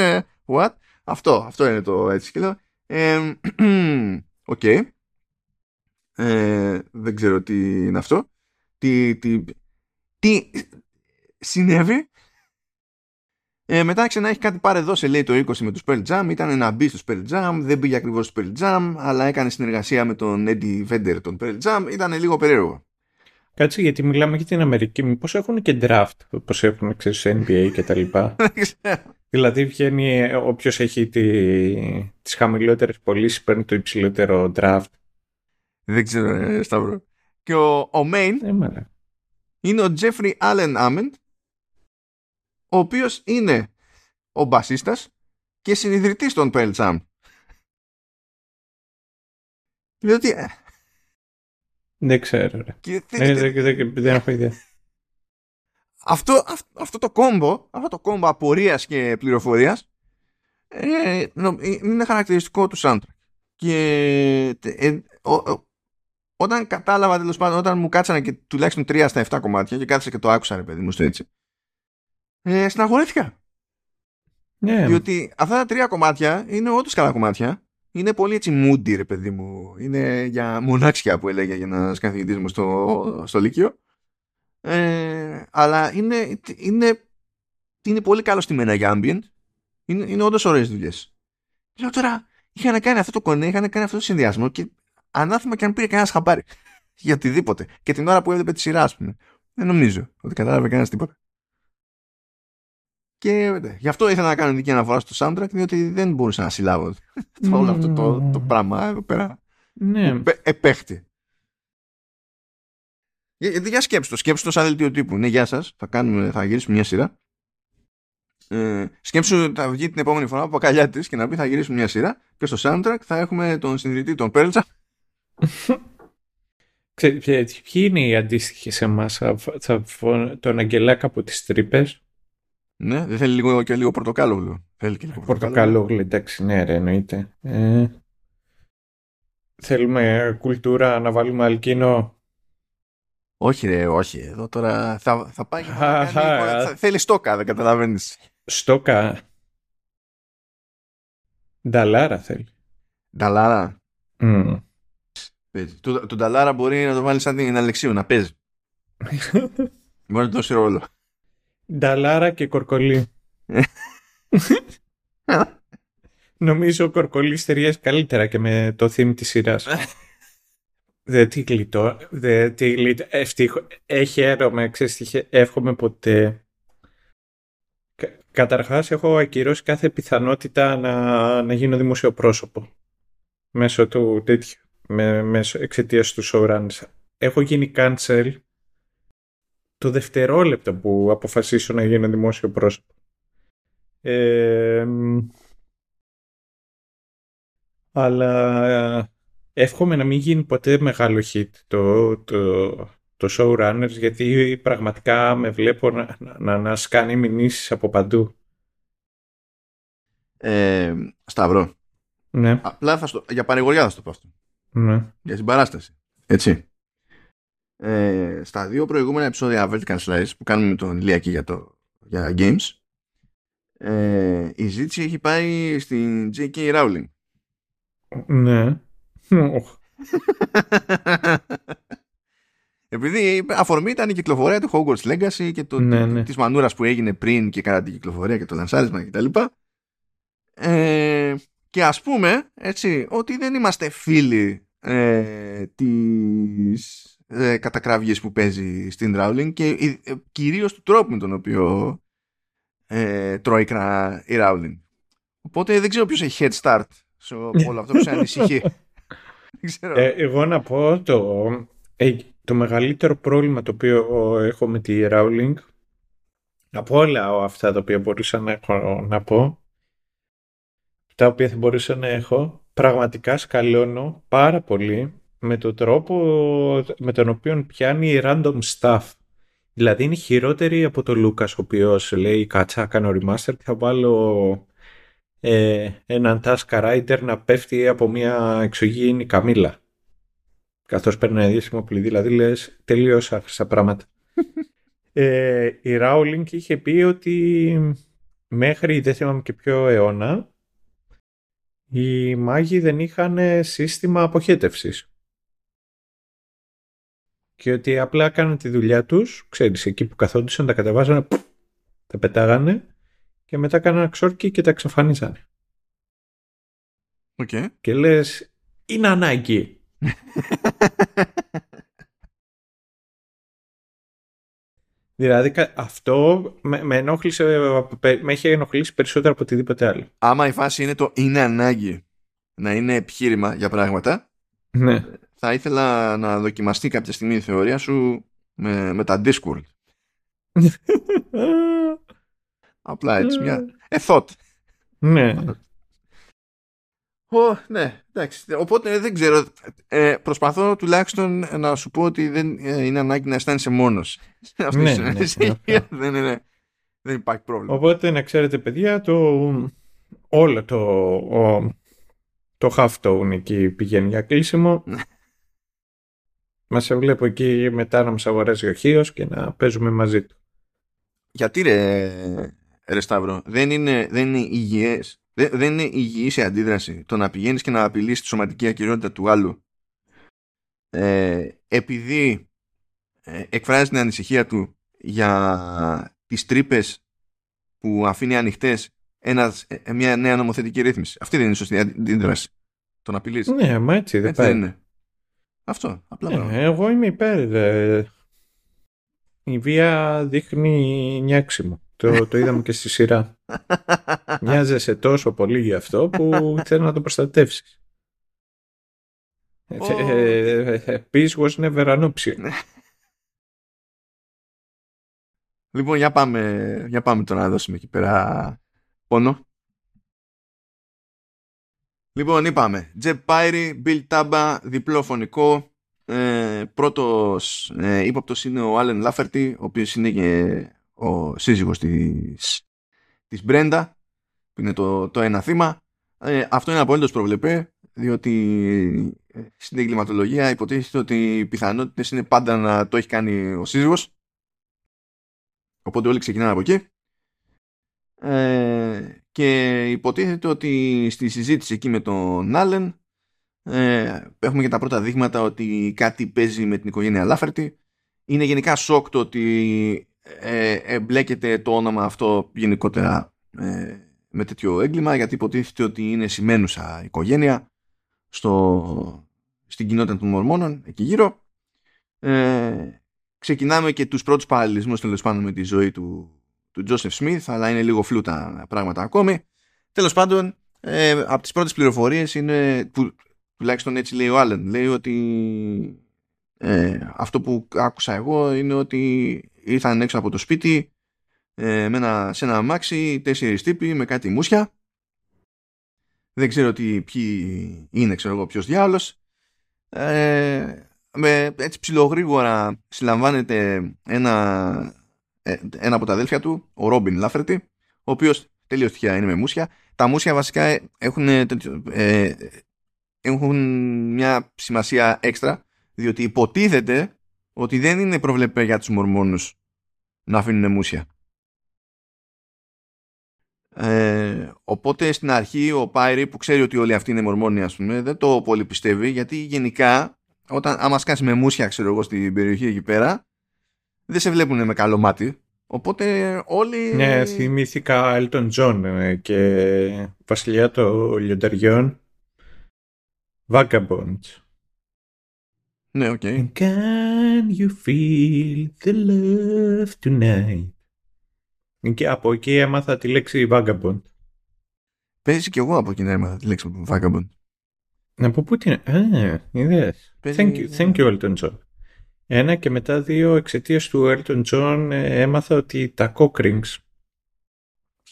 what? Αυτό, αυτό είναι το έτσι. Και λέω. Οκ. Ε, ε, δεν ξέρω τι είναι αυτό. Τι, τι, τι συνέβη. Ε, μετά ξανά έχει κάτι πάρε εδώ σε λέει το 20 με τους Pearl Jam. Ήταν να μπει στους Pearl Jam. Δεν πήγε ακριβώς στους Pearl Jam. Αλλά έκανε συνεργασία με τον Eddie Vedder των Pearl Jam. Ήταν λίγο περίεργο. Κάτσε γιατί μιλάμε για την Αμερική. Μήπως έχουν και draft όπως έχουν ξέρεις NBA και τα λοιπά. δηλαδή βγαίνει όποιος έχει τη, τις χαμηλότερες πωλήσεις παίρνει το υψηλότερο draft. Δεν ξέρω ε, Σταύρο. Και ο, ο main ε, είναι ο Jeffrey Allen Ament ο οποίος είναι ο μπασίστας και συνειδητής των Pearl Jam. Δηλαδή, ε, δεν ξέρω. Ρε. Και, ε, δεν, δεν, δεν έχω ιδέα. Αυτό, αυτό, το κόμπο, αυτό το κόμπο απορίας και πληροφορίας ε, είναι χαρακτηριστικό του soundtrack. Και ε, όταν κατάλαβα τέλος πάντων, όταν μου κάτσανε και τουλάχιστον τρία στα 7 κομμάτια και κάθισα και το άκουσα ρε παιδί μου στο έτσι, ε, συναγορεύτηκα. Ναι. Διότι αυτά τα τρία κομμάτια είναι όντως καλά κομμάτια είναι πολύ έτσι moody ρε παιδί μου. Είναι για μονάξια που έλεγε για να καθηγητής μου στο, στο Λύκειο. Ε, αλλά είναι, είναι, είναι πολύ καλός στημένα για ambient. Είναι, είναι όντως ωραίες δουλειές. Λέω τώρα, είχαν κάνει αυτό το κονέ, είχαν κάνει αυτό το συνδυασμό και ανάθυμα και αν πήρε κανένα χαμπάρι. για οτιδήποτε. Και την ώρα που έβλεπε τη σειρά, ας πούμε. Δεν νομίζω ότι κατάλαβε κανένας τίποτα. Και ναι, γι' αυτό ήθελα να κάνω δική αναφορά στο soundtrack, διότι δεν μπορούσα να συλλάβω όλο αυτό το, το πράγμα εδώ πέρα. Ναι. Επέχτη. Για, για σκέψου το, σκέψου το σαν δελτίο τύπου. Ναι, γεια σας. Θα, κάνουμε, θα γυρίσουμε μια σειρά. Ε, σκέψου θα βγει την επόμενη φορά από καλιά της και να πει θα γυρίσουμε μια σειρά και στο soundtrack θα έχουμε τον συνδυτή τον Πέλτσα. Ποιοι είναι οι αντίστοιχοι σε εμάς, τον Αγγελάκα από τις τρύπες; Ναι, δεν θέλει λίγο, και λίγο πορτοκάλογλου. Θέλει και λίγο πορτοκάλογλου, εντάξει, ναι, ρε, εννοείται. Ε, θέλουμε κουλτούρα να βάλουμε αλκίνο. Όχι, ρε, όχι. Εδώ τώρα θα, θα πάει. θα, θα, θέλει στόκα, δεν καταλαβαίνεις. Στόκα. Νταλάρα θέλει. Νταλάρα. Mm. Του, του Νταλάρα μπορεί να το βάλεις σαν την Αλεξίου, να παίζει. μπορεί να δώσει ρόλο. Νταλάρα και Κορκολί. Νομίζω ο Κορκολί ταιριάζει καλύτερα και με το theme της σειράς. Δεν τι γλιτώ. Δεν τι γλιτώ. Ευτυχώ. Έχει έρωμα. Ξέρεις, εύχομαι ποτέ. Κα, καταρχάς έχω ακυρώσει κάθε πιθανότητα να, να γίνω δημοσιοπρόσωπο. Μέσω του τέτοιου. Με, μέσω εξαιτίας του showrunners. Έχω γίνει cancel το δευτερόλεπτο που αποφασίσω να γίνω δημόσιο πρόσωπο. Ε, αλλά εύχομαι να μην γίνει ποτέ μεγάλο hit το, το, το showrunners γιατί πραγματικά με βλέπω να, να, να σκάνει μηνύσεις από παντού. Ε, Σταυρό. Ναι. Απλά θα στο, για παρηγοριά θα στο πω αυτό. Ναι. Για συμπαράσταση. Έτσι ε, στα δύο προηγούμενα επεισόδια Vertical Slice που κάνουμε με τον Λιακή για, το, για games ε, η ζήτηση έχει πάει στην J.K. Rowling. Ναι. Επειδή αφορμή ήταν η κυκλοφορία του Hogwarts Legacy και το, Ναι, ναι. της μανούρας που έγινε πριν και κατά την κυκλοφορία και το λανσάρισμα κτλ. Ε, και ας πούμε έτσι ότι δεν είμαστε φίλοι ε, της ε, κατακραυγής που παίζει στην Rowling και ε, κυρίως του τρόπου με τον οποίο ε, τρώει ικρά η Rowling. Οπότε δεν ξέρω ποιος έχει head start σε όλο αυτό που σε ανησυχεί. δεν ξέρω. Ε, εγώ να πω το, ε, το μεγαλύτερο πρόβλημα το οποίο έχω με τη Rowling από όλα αυτά τα οποία μπορούσα να, έχω, να πω τα οποία θα μπορούσα να έχω πραγματικά σκαλώνω πάρα πολύ με τον τρόπο με τον οποίο πιάνει random stuff. Δηλαδή είναι χειρότερη από τον Λούκας ο οποίος λέει κάτσα κάνω remaster και θα βάλω ε, έναν task writer να πέφτει από μια εξωγήινη καμήλα. Καθώς παίρνει ένα δύσιμο πληδί, δηλαδή λες τελείως άφησα πράγματα. ε, η Rowling είχε πει ότι μέχρι δεν θυμάμαι και ποιο αιώνα οι μάγοι δεν είχαν σύστημα αποχέτευσης. Και ότι απλά κάναν τη δουλειά τους, ξέρεις, εκεί που καθόντουσαν, τα κατεβάζανε, τα πετάγανε και μετά κάνανε ξόρκι και τα εξαφανίζανε. Okay. Και λες, είναι ανάγκη. δηλαδή αυτό με, με, ενόχλησε, με έχει ενοχλήσει περισσότερο από οτιδήποτε άλλο. Άμα η φάση είναι το είναι ανάγκη να είναι επιχείρημα για πράγματα, ναι. Θα ήθελα να δοκιμαστεί κάποια στιγμή η θεωρία σου με, με τα Discord. Απλά έτσι, μια a thought. Ναι. Oh, ναι, εντάξει. Οπότε δεν ξέρω. Ε, προσπαθώ τουλάχιστον να σου πω ότι δεν ε, είναι ανάγκη να αισθάνεσαι μόνος. Ναι, ναι, ναι, δεν, είναι, δεν υπάρχει πρόβλημα. Οπότε να ξέρετε, παιδιά, το, όλο το, ο, το halftone εκεί πηγαίνει για κλείσιμο. Μας σε βλέπω εκεί μετά να μα αγοράζει ο Χίο και να παίζουμε μαζί του. Γιατί ρε, ρε Σταύρο, δεν είναι, δεν είναι υγιές δεν, δεν είναι υγιής σε αντίδραση το να πηγαίνεις και να απειλείς τη σωματική ακυρότητα του άλλου ε, επειδή ε, εκφράζει την ανησυχία του για τις τρύπες που αφήνει ανοιχτές ένας, ε, μια νέα νομοθετική ρύθμιση. Αυτή δεν είναι η σωστή αντίδραση. Το να απειλείς. Ναι, μα έτσι δεν πάει. είναι. Αυτό. Απλά ε, εγώ είμαι υπέρ. Ε, η βία δείχνει νιάξιμο. Το, το είδαμε και στη σειρά. Μοιάζεσαι τόσο πολύ γι' αυτό που θέλω να το προστατεύσεις. Peace was never an option. Λοιπόν, για πάμε, για πάμε τώρα να δώσουμε εκεί πέρα πόνο. Λοιπόν, είπαμε. Τζεπ Πάιρι, Bill Taba, διπλό φωνικό. Ε, πρώτος ε, ύποπτος είναι ο Άλεν Λάφερτη, ο οποίος είναι και ο σύζυγος της, της Μπρέντα που είναι το, το ένα θύμα ε, αυτό είναι απολύτως προβλεπέ διότι ε, στην εγκληματολογία υποτίθεται ότι οι πιθανότητες είναι πάντα να το έχει κάνει ο σύζυγος οπότε όλοι ξεκινάνε από εκεί ε, και υποτίθεται ότι στη συζήτηση εκεί με τον Άλεν ε, έχουμε και τα πρώτα δείγματα ότι κάτι παίζει με την οικογένεια Λάφερτη είναι γενικά σοκ το ότι ε, εμπλέκεται το όνομα αυτό γενικότερα ε, με τέτοιο έγκλημα γιατί υποτίθεται ότι είναι σημαίνουσα οικογένεια στο, στην κοινότητα των Μορμόνων εκεί γύρω. Ε, ξεκινάμε και τους πρώτους παραλληλισμούς τέλος πάντων με τη ζωή του, του Joseph Smith αλλά είναι λίγο φλούτα πράγματα ακόμη. Τέλος πάντων ε, από τις πρώτες πληροφορίες είναι που τουλάχιστον έτσι λέει ο Άλεν λέει ότι ε, αυτό που άκουσα εγώ είναι ότι ήρθαν έξω από το σπίτι ε, με ένα, σε ένα αμάξι τέσσερις τύποι με κάτι μουσια δεν ξέρω τι, ποιοι είναι ξέρω εγώ ποιος διάολος ε, με, έτσι ψιλογρήγορα συλλαμβάνεται ένα, ε, ένα από τα αδέλφια του ο Ρόμπιν Λάφερτη ο οποίος τελείως τυχαία είναι με μουσια τα μουσια βασικά έχουν, ε, έχουν μια σημασία έξτρα διότι υποτίθεται ότι δεν είναι προβλεπέ για τους μορμόνους να αφήνουν μουσια. Ε, οπότε στην αρχή ο Πάιρη που ξέρει ότι όλοι αυτοί είναι μορμόνοι ας πούμε δεν το πολύ πιστεύει γιατί γενικά όταν άμα σκάσει με μούσια, ξέρω εγώ, στην περιοχή εκεί πέρα, δεν σε βλέπουν με καλό μάτι. Οπότε όλοι... Ναι, θυμήθηκα Elton John ε, και βασιλιά των λιονταριών. Vagabonds. Ναι, OK. Okay. Can you feel the love tonight? Και από εκεί έμαθα τη λέξη Vagabond. Παίζει και εγώ από εκεί να έμαθα τη λέξη Vagabond. Από πού την... Α, είδες. Thank you, thank you, Elton John. Ένα και μετά δύο εξαιτίας του Elton John ε, έμαθα ότι τα cock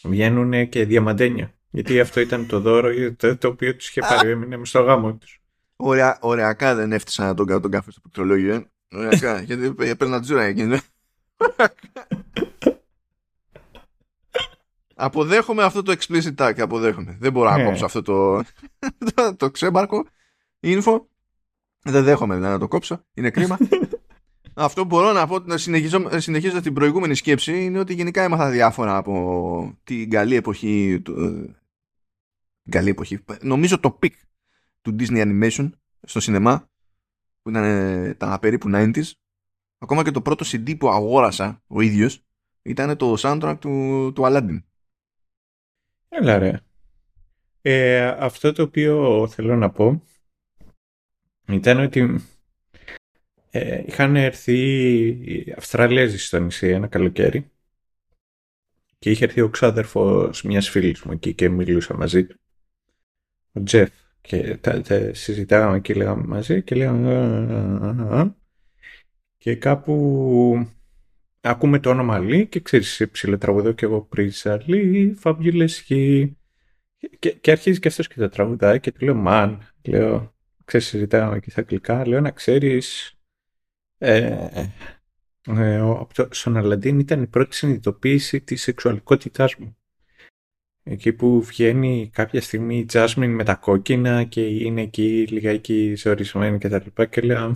βγαίνουν και διαμαντένια. Γιατί αυτό ήταν το δώρο το, το οποίο τους είχε πάρει, έμεινε στο γάμο τους. Ωραία, ωραιακά δεν έφτιασα να τον κάνω τον κάφε στο πληκτρολόγιο. Ε. Ωραιακά, γιατί έπαιρνα τζούρα εκείνη. Αποδέχομαι αυτό το explicit tag. Αποδέχομαι. Δεν μπορώ να ναι. κόψω αυτό το, το, το ξέμπαρκο info. Δεν δέχομαι δηλαδή να το κόψω. Είναι κρίμα. Αυτό μπορώ να πω, να συνεχίζω, συνεχίζω την προηγούμενη σκέψη, είναι ότι γενικά έμαθα διάφορα από την καλή εποχή. Του, την καλή εποχή. Νομίζω το peak του Disney Animation στο σινεμά, που ήταν ε, τα περίπου 90s. Ακόμα και το πρώτο CD που αγόρασα ο ίδιος ήταν το soundtrack του, του Aladdin. Έλα ρε. Ε, αυτό το οποίο θέλω να πω ήταν ότι ε, είχαν έρθει οι Αυστραλέζοι στο νησί ένα καλοκαίρι και είχε έρθει ο ξάδερφος μιας φίλης μου εκεί και μιλούσα μαζί του. Ο Τζεφ. Και τα, τα συζητάγαμε και λέγαμε μαζί και λέγαμε και κάπου ακούμε το όνομα Λί και ξέρεις τραγουδό και εγώ πρίσα Λί, fabulous he. Και, και αρχίζει και αυτός και τα τραγουδάει και του λέω man, λέω, ξέρεις συζητάγαμε και στα αγγλικά, λέω να ξέρεις ε, ε, στον Αλαντίν ήταν η πρώτη συνειδητοποίηση της σεξουαλικότητάς μου. Εκεί που βγαίνει κάποια στιγμή η Τζάσμιν με τα κόκκινα και είναι εκεί λιγάκι ζορισμένη και τα λοιπά και λέω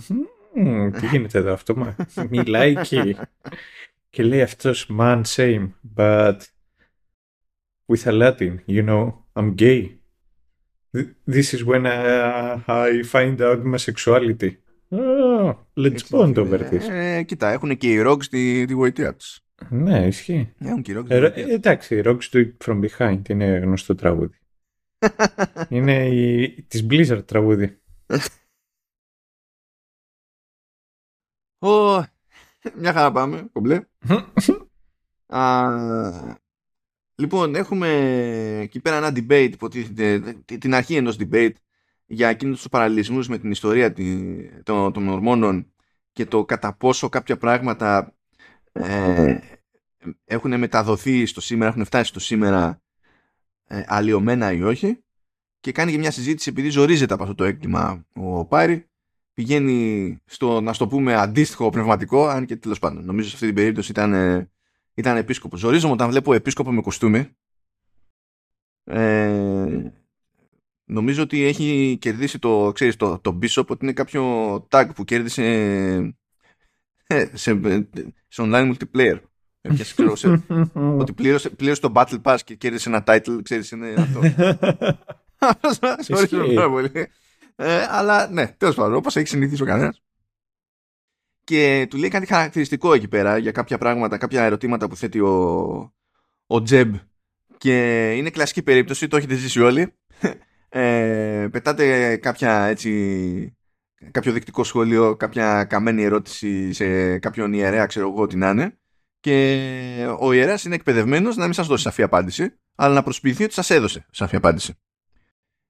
τι γίνεται εδώ αυτό μα μιλάει εκεί και λέει αυτός man same but with a Latin you know I'm gay. This is when I, I find out my sexuality oh, let's bond over this ε, κοίτα έχουν και οι rocks τη, τη γοητεία τους ναι, ισχύει. Ε, ε, εντάξει, Rocks Do It From Behind είναι γνωστό τραγούδι. είναι η, της Blizzard τραγούδι. Ω, μια χαρά πάμε, κομπλέ. λοιπόν, έχουμε εκεί πέρα ένα debate, υποτίθεται, την αρχή ενός debate για εκείνους τους παραλληλισμούς με την ιστορία των, των ορμόνων και το κατά πόσο κάποια πράγματα ε, έχουν μεταδοθεί στο σήμερα, έχουν φτάσει στο σήμερα ε, αλλοιωμένα ή όχι. Και κάνει και μια συζήτηση επειδή ζορίζεται από αυτό το έκτημα ο Πάρη πηγαίνει στο να στο πούμε αντίστοιχο πνευματικό αν και τέλος πάντων νομίζω σε αυτή την περίπτωση ήταν, ε, ήταν επίσκοπος. Ζορίζομαι όταν βλέπω επίσκοπο με κοστούμι. Ε, νομίζω ότι έχει κερδίσει το, ξέρεις, το, το Bishop ότι είναι κάποιο tag που κέρδισε ε, σε, σε online multiplayer. Έπιασε, ξέρω, ότι πλήρωσε, πλήρωσε το Battle Pass και κέρδισε ένα title, ξέρεις, είναι αυτό. Συγχωρείτε πάρα πολύ. Ε, αλλά ναι, τέλος πάντων, όπως έχει συνηθίσει ο κανένας. Και του λέει κάτι χαρακτηριστικό εκεί πέρα για κάποια πράγματα, κάποια ερωτήματα που θέτει ο, ο Τζεμπ. Και είναι κλασική περίπτωση, το έχετε ζήσει όλοι. Ε, πετάτε κάποια έτσι κάποιο δεικτικό σχόλιο, κάποια καμένη ερώτηση σε κάποιον ιερέα, ξέρω εγώ τι να είναι. Και ο ιερέας είναι εκπαιδευμένος να μην σας δώσει σαφή απάντηση, αλλά να προσποιηθεί ότι σας έδωσε σαφή απάντηση.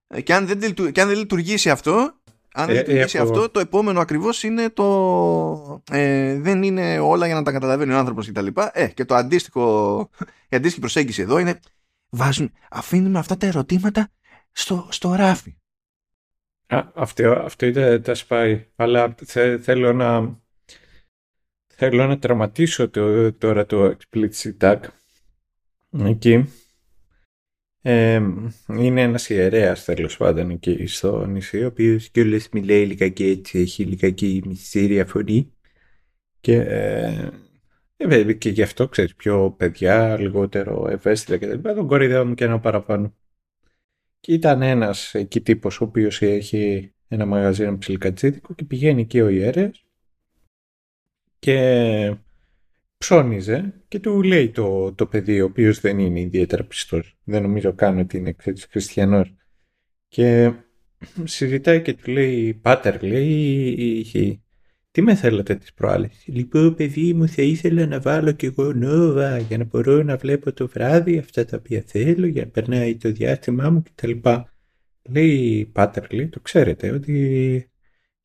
Ε, και αν δεν, και αν δεν λειτουργήσει αυτό, αν δεν ε, λειτουργήσει αυτό, το επόμενο ακριβώς είναι το. Ε, δεν είναι όλα για να τα καταλαβαίνει ο άνθρωπος κτλ. Ε, και το αντίστοιχο, η αντίστοιχη προσέγγιση εδώ είναι. Βάζουν, αφήνουμε αυτά τα ερωτήματα στο, στο ράφι. Α, αυτό, αυτό είναι τα σπάει. Αλλά θέλω να θέλω να τραυματίσω το, τώρα το explicit tag. Εκεί. είναι ένας ιερέας τέλος πάντων εκεί στο νησί, ο οποίος κιόλας μιλάει λιγάκι έτσι, έχει λιγάκι μυστήρια φωνή. Και, ε, ε και γι' αυτό ξέρεις, πιο παιδιά, λιγότερο ευαίσθητα κτλ. Τον μου και ένα παραπάνω. Και ήταν ένας εκεί τύπος ο οποίος έχει ένα μαγαζί ένα ψιλικατσίδικο και πηγαίνει εκεί ο ιερέας και ψώνιζε και του λέει το, το παιδί ο οποίος δεν είναι ιδιαίτερα πιστός. Δεν νομίζω καν ότι είναι χριστιανός. Και συζητάει και του λέει «Πάτερ, λέει, τι με θέλατε τις προάλλες». «Λοιπόν, παιδί μου, θα ήθελα να βάλω κι εγώ νόβα για να μπορώ να βλέπω το βράδυ αυτά τα οποία θέλω, για να περνάει το διάστημά μου κτλ». Λέει «Πάτερ, λέει, το ξέρετε ότι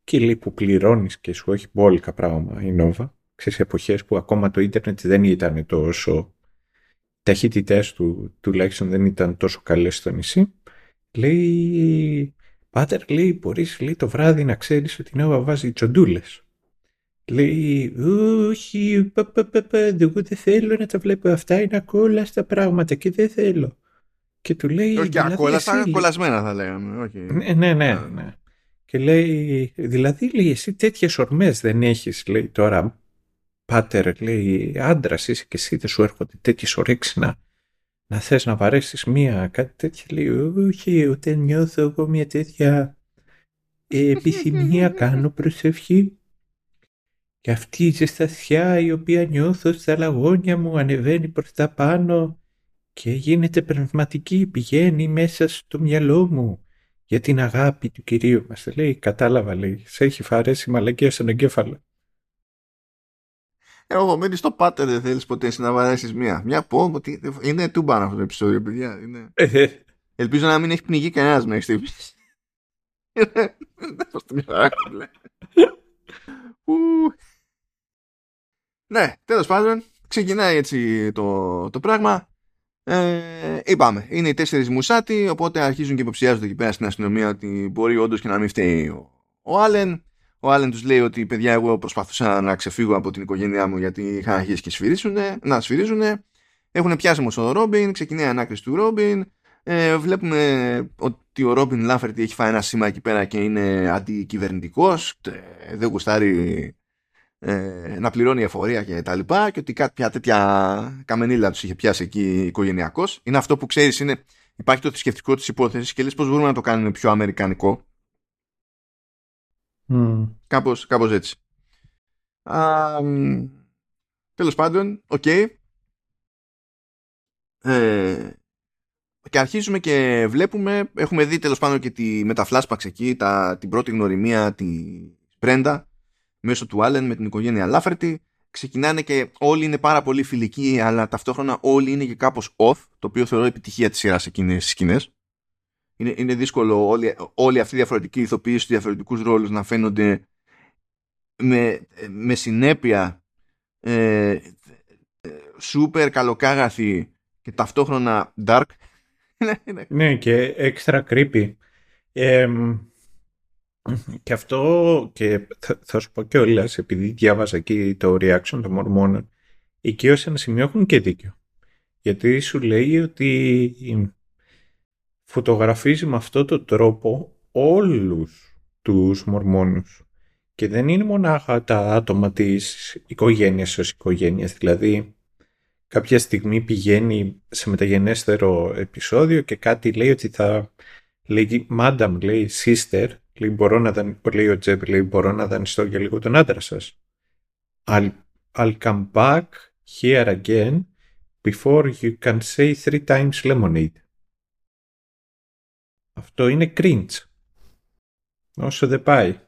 εκεί λέει που πληρώνεις και σου έχει μπόλικα πράγμα η νόβα, ξέρεις εποχές που ακόμα το ίντερνετ δεν ήταν τόσο ταχύτητές του τουλάχιστον δεν ήταν τόσο καλές στο νησί λέει Πάτερ, λέει, μπορείς λέει, το βράδυ να ξέρεις ότι η Νόβα βάζει τσοντούλες. Λέει, όχι, πα, πα, πα, πα, εγώ δεν θέλω να τα βλέπω αυτά, είναι ακόλα στα πράγματα και δεν θέλω. Και του λέει... Όχι, δηλαδή, στα κολλασμένα θα λέγαμε. Όχι. Ναι, ναι, ναι, ναι. Και λέει, δηλαδή, λέει, εσύ τέτοιες ορμές δεν έχεις, λέει, τώρα, πάτερ, λέει, άντρα είσαι και εσύ δεν σου έρχονται τέτοιες ορέξεις να, να θες να βαρέσεις μία κάτι τέτοια λέει όχι ούτε νιώθω εγώ μια τέτοια επιθυμία κάνω προσευχή και αυτή η ζεστασιά η οποία νιώθω στα λαγόνια μου ανεβαίνει προς τα πάνω και γίνεται πνευματική, πηγαίνει μέσα στο μυαλό μου για την αγάπη του Κυρίου μας. Λέει, κατάλαβα, λέει, σε έχει φαρέσει μαλακία στον εγκέφαλο. Εγώ μένει στο πάτερ δεν θέλεις ποτέ εσύ να βαρέσεις μία. Μια πω ότι είναι τούμπαν αυτό το επεισόδιο, παιδιά. Είναι... Ελπίζω να μην έχει πνιγεί κανένας μέχρι στιγμής. ναι, τέλος πάντων, ξεκινάει έτσι το, το πράγμα. Ε, είπαμε, είναι οι τέσσερις μουσάτοι, οπότε αρχίζουν και υποψιάζονται εκεί πέρα στην αστυνομία ότι μπορεί όντως και να μην φταίει ο, ο Άλεν. Ο Άλεν τους λέει ότι παιδιά, εγώ προσπαθούσα να ξεφύγω από την οικογένειά μου γιατί είχαν αρχίσει και σφυρίζουνε, να σφυρίζουν. Έχουν πιάσει όμως ο Ρόμπιν, ξεκινάει η ανάκριση του Ρόμπιν. Ε, βλέπουμε ότι ο Ρόμπιν Λάφερτη έχει φάει ένα σήμα εκεί πέρα και είναι αντικυβερνητικός. Ε, δεν γουστάρει ε, να πληρώνει εφορία και τα λοιπά. Και ότι κάτι πια τέτοια καμενίλα τους είχε πιάσει εκεί οικογενειακό. Είναι αυτό που ξέρεις, είναι, υπάρχει το θρησκευτικό της υπόθεσης και λες πώς μπορούμε να το κάνουμε πιο αμερικανικό. Mm. Κάπως, κάπως έτσι. Α, τέλος πάντων, OK. Okay. Ε, και αρχίζουμε και βλέπουμε, έχουμε δει τέλος πάντων και τη, με τα flashbacks εκεί, τα, την πρώτη γνωριμία της Μπρέντα μέσω του Άλεν με την οικογένεια Λάφερτη. Ξεκινάνε και όλοι είναι πάρα πολύ φιλικοί, αλλά ταυτόχρονα όλοι είναι και κάπως off, το οποίο θεωρώ επιτυχία της σειράς εκείνες τις σκηνές είναι, είναι δύσκολο όλοι, όλοι αυτοί οι διαφορετικοί ηθοποιοί στους διαφορετικούς ρόλους να φαίνονται με, με συνέπεια ε, σούπερ καλοκάγαθοι και ταυτόχρονα dark. ναι, και extra creepy. Και αυτό και θα, θα σου πω και όλα, επειδή διάβαζα εκεί το reaction των μορμόνων, εκεί ως ένα σημείο έχουν και δίκιο. Γιατί σου λέει ότι φωτογραφίζει με αυτό το τρόπο όλους τους μορμόνους. Και δεν είναι μονάχα τα άτομα της οικογένειας ως οικογένειας. Δηλαδή, κάποια στιγμή πηγαίνει σε μεταγενέστερο επεισόδιο και κάτι λέει ότι θα λέει «Madam», λέει «Sister», λέει, μπορώ να λέει ο Τζέμπ, λέει «Μπορώ να δανειστώ για λίγο τον άντρα σας». I'll, I'll come back here again before you can say three times lemonade. Αυτό είναι cringe. Όσο δεν πάει.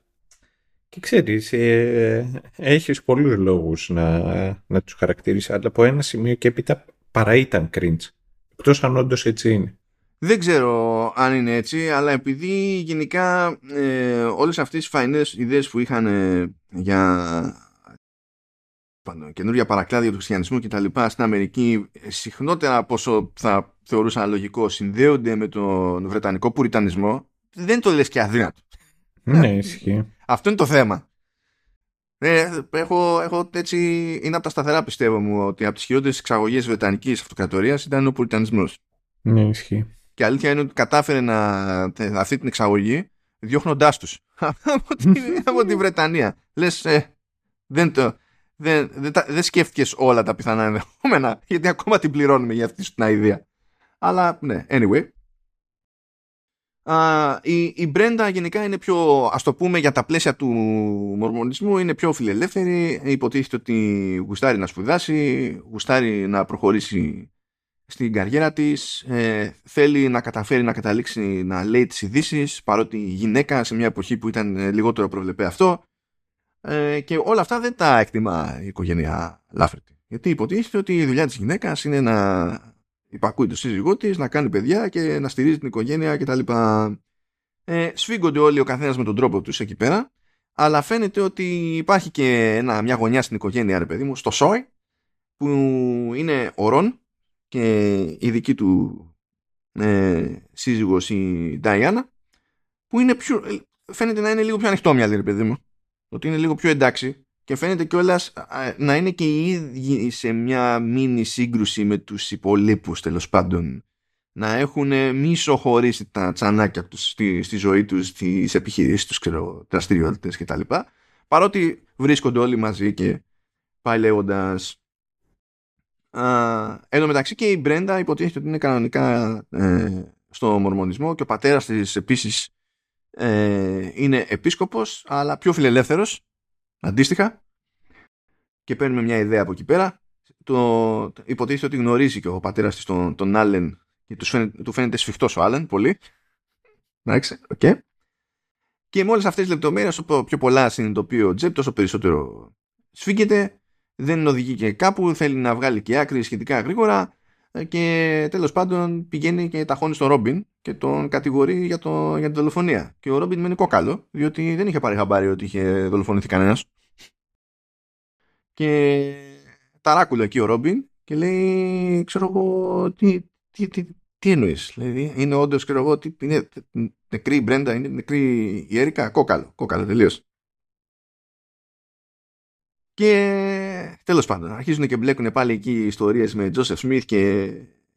Και ξέρεις, ε, έχεις πολλούς λόγους να, να τους χαρακτηρίσεις, αλλά από ένα σημείο και έπειτα παρά ήταν cringe. Εκτός αν όντως έτσι είναι. Δεν ξέρω αν είναι έτσι, αλλά επειδή γενικά ε, όλες αυτές τις φαϊνές ιδέες που είχαν ε, για καινούργια παρακλάδια του χριστιανισμού και τα λοιπά στην Αμερική συχνότερα από όσο θα θεωρούσα λογικό συνδέονται με τον Βρετανικό πουριτανισμό δεν το λες και αδύνατο. Ναι, ισχύει. Αυτό είναι το θέμα. Ε, έχω, έχω έτσι, είναι από τα σταθερά πιστεύω μου ότι από τις χειρότερες εξαγωγές Βρετανικής αυτοκρατορίας ήταν ο πουριτανισμός. Ναι, ισχύει. Και αλήθεια είναι ότι κατάφερε να, αυτή την εξαγωγή διώχνοντάς τους από, τη, από τη Βρετανία. Λες, ε, δεν το, δεν, δεν, δεν σκέφτηκες όλα τα πιθανά ενδεχόμενα, γιατί ακόμα την πληρώνουμε για αυτή την ιδέα. Αλλά ναι, anyway. Α, η, η Μπρέντα γενικά είναι πιο, ας το πούμε για τα πλαίσια του μορμονισμού, είναι πιο φιλελεύθερη, υποτίθεται ότι γουστάρει να σπουδάσει, γουστάρει να προχωρήσει στην καριέρα της, ε, θέλει να καταφέρει να καταλήξει να λέει τις ειδήσεις, παρότι γυναίκα σε μια εποχή που ήταν ε, λιγότερο προβλεπέ αυτό ε, και όλα αυτά δεν τα εκτιμά η οικογένεια Λάφερτη. Γιατί υποτίθεται ότι η δουλειά της γυναίκας είναι να υπακούει το σύζυγό της, να κάνει παιδιά και να στηρίζει την οικογένεια κτλ. Ε, σφίγγονται όλοι ο καθένας με τον τρόπο τους εκεί πέρα αλλά φαίνεται ότι υπάρχει και ένα, μια γωνιά στην οικογένεια ρε παιδί μου, στο Σόι που είναι ο Ρον και η δική του ε, σύζυγος η Νταϊάννα που είναι πιο, φαίνεται να είναι λίγο πιο ανοιχτόμυαλη ρε παιδί μου ότι είναι λίγο πιο εντάξει και φαίνεται κιόλας να είναι και οι ίδιοι σε μια μίνι σύγκρουση με τους υπολείπους τέλος πάντων να έχουν μη σοχωρήσει τα τσανάκια τους στη, στη ζωή τους, στις επιχειρήσεις τους, ξέρω, δραστηριότητες κτλ. Παρότι βρίσκονται όλοι μαζί και πάει λέγοντας. Εν μεταξύ και η Μπρέντα υποτίθεται ότι είναι κανονικά ε, στο μορμονισμό και ο πατέρας της επίσης ε, είναι επίσκοπος αλλά πιο φιλελεύθερος αντίστοιχα. Και παίρνουμε μια ιδέα από εκεί πέρα. Το, το υποτίθεται ότι γνωρίζει και ο πατέρας της τον, τον Άλεν και τους φαίνεται, του φαίνεται σφιχτός ο Άλεν πολύ. Εντάξει, OK. Okay. και με όλες αυτές τις λεπτομέρειες όσο πιο πολλά συνειδητοποιεί ο Τζεπ τόσο περισσότερο σφίγγεται δεν οδηγεί και κάπου θέλει να βγάλει και άκρη σχετικά γρήγορα και τέλος πάντων πηγαίνει και ταχώνει στον Ρόμπιν και τον κατηγορεί για, το, για την δολοφονία. Και ο Ρόμπιν μένει κόκαλο, διότι δεν είχε πάρει χαμπάρι ότι είχε δολοφονηθεί κανένας. Και ταράκουλε εκεί ο Ρόμπιν και λέει, ξέρω εγώ, τι, τι, τι, τι εννοείς. Δηλαδή, είναι όντως, ξέρω εγώ, τι, είναι νεκρή η Μπρέντα, είναι νεκρή η Έρικα, κόκαλο. Κόκαλο, τελείως. Και τέλος πάντων, αρχίζουν και μπλέκουν πάλι εκεί ιστορίες με Τζόσεφ Σμιθ και,